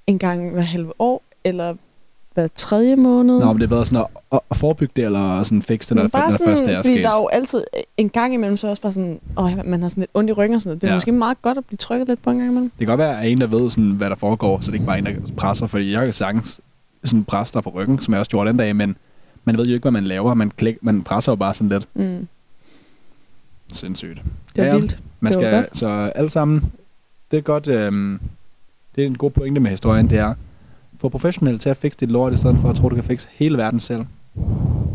en gang hver halve år, eller hver tredje måned?
Nå, men det er bedre sådan at, at, at forebygge det, eller sådan fikse det, når, det,
bare
når det først
sådan,
er
fordi
sket.
der er jo altid en gang imellem, så også bare sådan, åh, man har sådan lidt ondt i ryggen og sådan noget. Det er
Ja.
ja. måske meget godt at blive trykket lidt på en gang imellem.
Det kan godt være, at en, der ved, sådan, hvad der foregår, så det ikke bare er en, der presser. Fordi jeg kan sagtens sådan presse dig på ryggen, som jeg også gjorde den dag, men man ved jo ikke, hvad man laver. Man, klik, man presser jo bare sådan lidt.
Mm.
Sindssygt.
Det var vildt.
Man
Det
skal,
godt.
så alle sammen, det er godt, øhm, det er en god pointe med historien, det er, få professionelle til at fikse dit lort, i stedet for at tro, du kan fikse hele verden selv.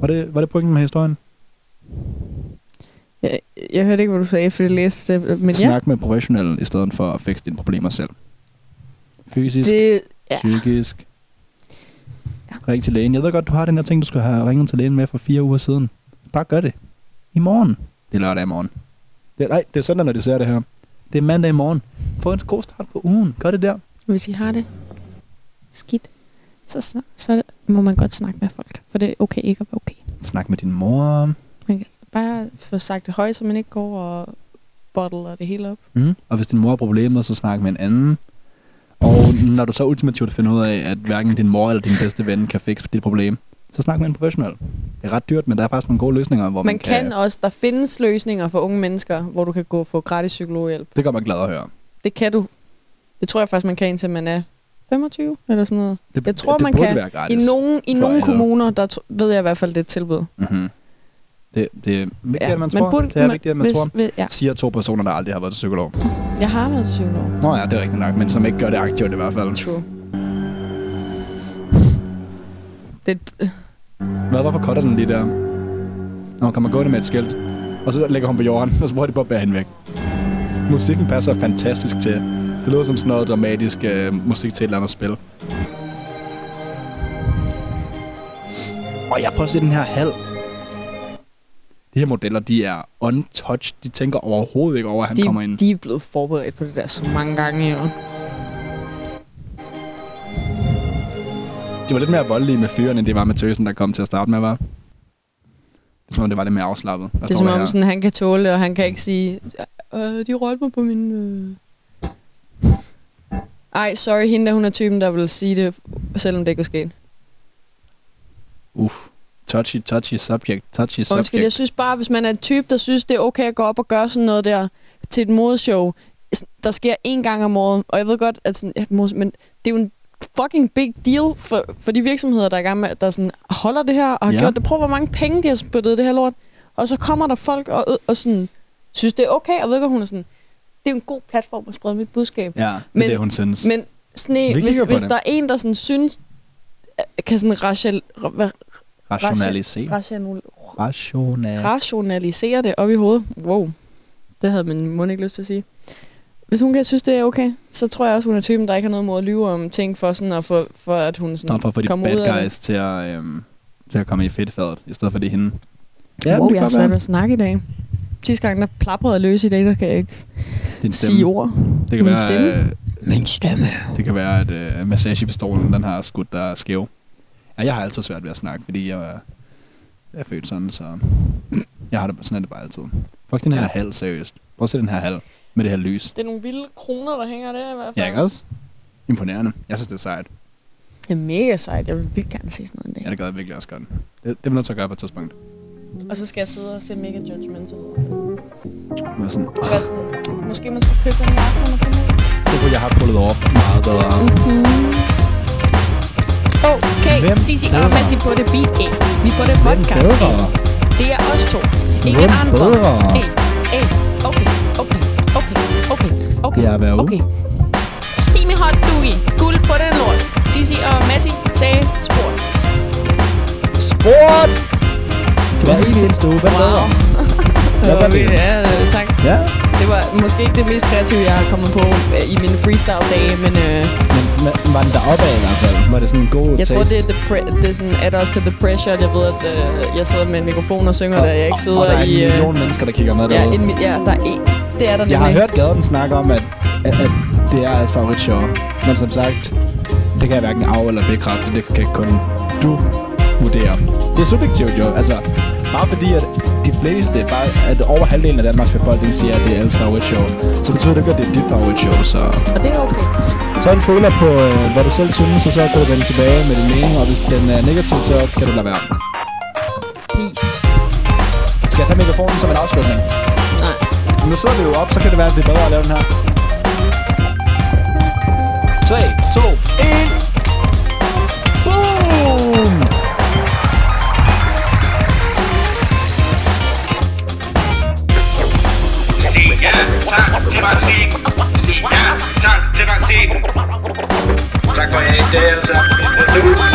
Var det, var det pointen med historien?
Jeg, jeg hørte ikke, hvad du sagde, for jeg læste det, men ja.
Snak med professionelle, i stedet for at fikse dine problemer selv. Fysisk,
Det, ja.
psykisk. Ring til lægen. Jeg ved godt, du har den her ting, du skulle have ringet til lægen med for fire uger siden. Bare gør det. I morgen. Det er lørdag i morgen. Det nej, det er søndag, når de ser det her. Det er mandag i morgen. Få en god start på ugen. Gør det der.
Hvis I har det skidt, så, så må man godt snakke med folk. For det er okay ikke at være okay.
Snak med din mor.
Man kan bare få sagt det højt, så man ikke går og bottler det hele op.
Mm. Og hvis din mor har problemer, så snak med en anden. Og når du så ultimativt finder ud af, at hverken din mor eller din bedste ven kan fikse dit problem, så snak med en professionel. Det er ret dyrt, men der er faktisk nogle gode løsninger, hvor man,
man kan også, der findes løsninger for unge mennesker, hvor du kan gå og få gratis psykologhjælp.
Det gør mig glad at høre.
Det kan du. Det tror jeg faktisk, man kan, indtil man er 25 eller sådan noget.
Det-
jeg tror,
det
man
burde
kan. I nogle, i nogle kommuner, der tr- ved jeg i hvert fald, det er et tilbud.
Mm-hmm. Det, det er vigtigere,
Ja,
man
man
tror.
burde-
det er
man-
vigtigere, end man
hvis-
tror.
hvis- ja.
Siger to personer, der aldrig har været til psykolog.
Jeg har været til psykolog.
Nå ja, det er rigtigt nok, men som ikke gør det aktivt i hvert fald.
True. Det,
Hvad, hvorfor cutter den lige der? Når hun kommer gående med et skilt, og så lægger hun på jorden, og så prøver de bare at bære hende væk. Musikken passer fantastisk til. Det lyder som sådan noget dramatisk øh, musik til et eller andet spil. Og jeg prøver at se den her hal. De her modeller, de er untouched. De tænker overhovedet ikke over, at han
de,
kommer ind.
de er blevet forberedt på det der så mange gange. Jo.
De var lidt mere voldelige med fyren, end det var med tøsen, der kom til at starte med, var. Det er som om, det var lidt mere afslappet. Hvad
Det er som
der
om, sådan, han kan tåle det, og han kan ikke sige, øh, de rørte mig på min... Øh. Ej, sorry, hende der, hun er typen, der vil sige det, selvom det ikke er sket.
Uff. Touchy, touchy subject. Touchy
Undskyld, jeg
subject.
synes bare, hvis man er en type, der synes, det er okay at gå op og gøre sådan noget der til et modeshow, der sker en gang om året, og jeg ved godt, at sådan, men det er jo en fucking big deal for, for de virksomheder, der er i gang med, der sådan holder det her og har
Ja.
gjort det. Prøv, hvor mange penge de har spyttet det her lort. Og så kommer der folk og, og sådan, synes, det er okay, og ved godt, hun er sådan, det er jo en god platform at sprede mit budskab.
Ja, det er det, hun synes.
Men sådan en,
Vi
hvis, hvis
det.
der er en, der sådan synes, øh, kan sådan rational, ra,
Rationalisere.
rational,
Rational.
rationalisere det op i hovedet. Wow, det havde min mund ikke lyst til at sige. Hvis hun kan synes, det er okay, så tror jeg også, hun er typen, der ikke har noget mod at lyve om ting for, sådan at få, for at hun sådan
Nå, for at få de
ud
bad
det.
guys til at, øhm, til at komme i fedtfadet, i stedet for det hende.
Ja, wow,
det
jeg har svært ved at snakke i dag. Sidste gang, der plaprede løs i dag, der kan jeg ikke
Din stemme.
sige ord.
Det kan
Min
være,
stemme.
øh,
Min stemme.
Det kan være, at øh, massagepistolen, den har skudt der skæv. Ja, jeg har altid svært ved at snakke, fordi jeg er, jeg er født sådan, så jeg har det, sådan er det bare altid. Fuck den her hal, seriøst. Prøv at se den her hal med det her lys.
Det er nogle vilde kroner, der hænger der i hvert fald.
Ja, ikke også? Imponerende. Jeg synes, det er sejt.
Det er mega sejt. Jeg vil vildt gerne se sådan noget en dag.
Ja, det gør jeg virkelig også godt. Det, det er vi nødt til at gøre på et tidspunkt.
Og så skal jeg sidde og se mega judgmental ud.
Men sådan,
Hvad sådan, måske man skulle købe den i aften og finde ud.
det kunne jeg have pullet off meget bedre.
Okay,
Hvem bedre?
og Messi på det beat game. Vi på det podcast game. Det er os to. Ingen
Hvem
andre.
bedre?
Ey, ey, okay, okay, okay, okay, okay.
Det er hver uge.
Okay. Steamy hot doogie. Guld på den lort. Sisi og Messi sagde sport.
Sport! Det var evig eneste uge. Hvem
Wow. Det
Hvad
var
det?
ja, øh, tak.
Ja.
Det var måske ikke det mest kreative, jeg har kommet på øh, i mine freestyle-dage, men øh,
Men, men var den deroppe af i hvert fald? Var det sådan en god
jeg
taste?
tror, det er, the pre- det er sådan, at også til the pressure, at jeg ved, at øh, jeg sidder med en mikrofon og synger,
og,
der jeg ikke sidder
og der er en
i... øh,
million mennesker, der kigger med
ja,
derude.
en, mi- ja, der er en. Det er der
Jeg har hørt gaden snakke om, at, at, at det er hans favoritshow. Men som sagt, det kan jeg hverken af- eller bekræfte. Det kan kun du vurdere. Det er subjektivt jo. Altså, bare fordi at de fleste, bare at over halvdelen af Danmarks befolkning siger, at det er alles favoritshow, så betyder det ikke, at det er dit favoritshow. Så
Og det er okay.
tag en føler på, øh, hvad du selv synes, og så kan du vende tilbage med din mening. Og hvis den er negativ, så kan du lade være.
Peace.
Skal jeg tage mikrofonen som en afslutning?
Nej.
Nu sidder vi jo op, så kan det være, at det er bedre at lave den her. 3, 2, 1.
tak til vaccin. Sig ja tak til vaccin. Tak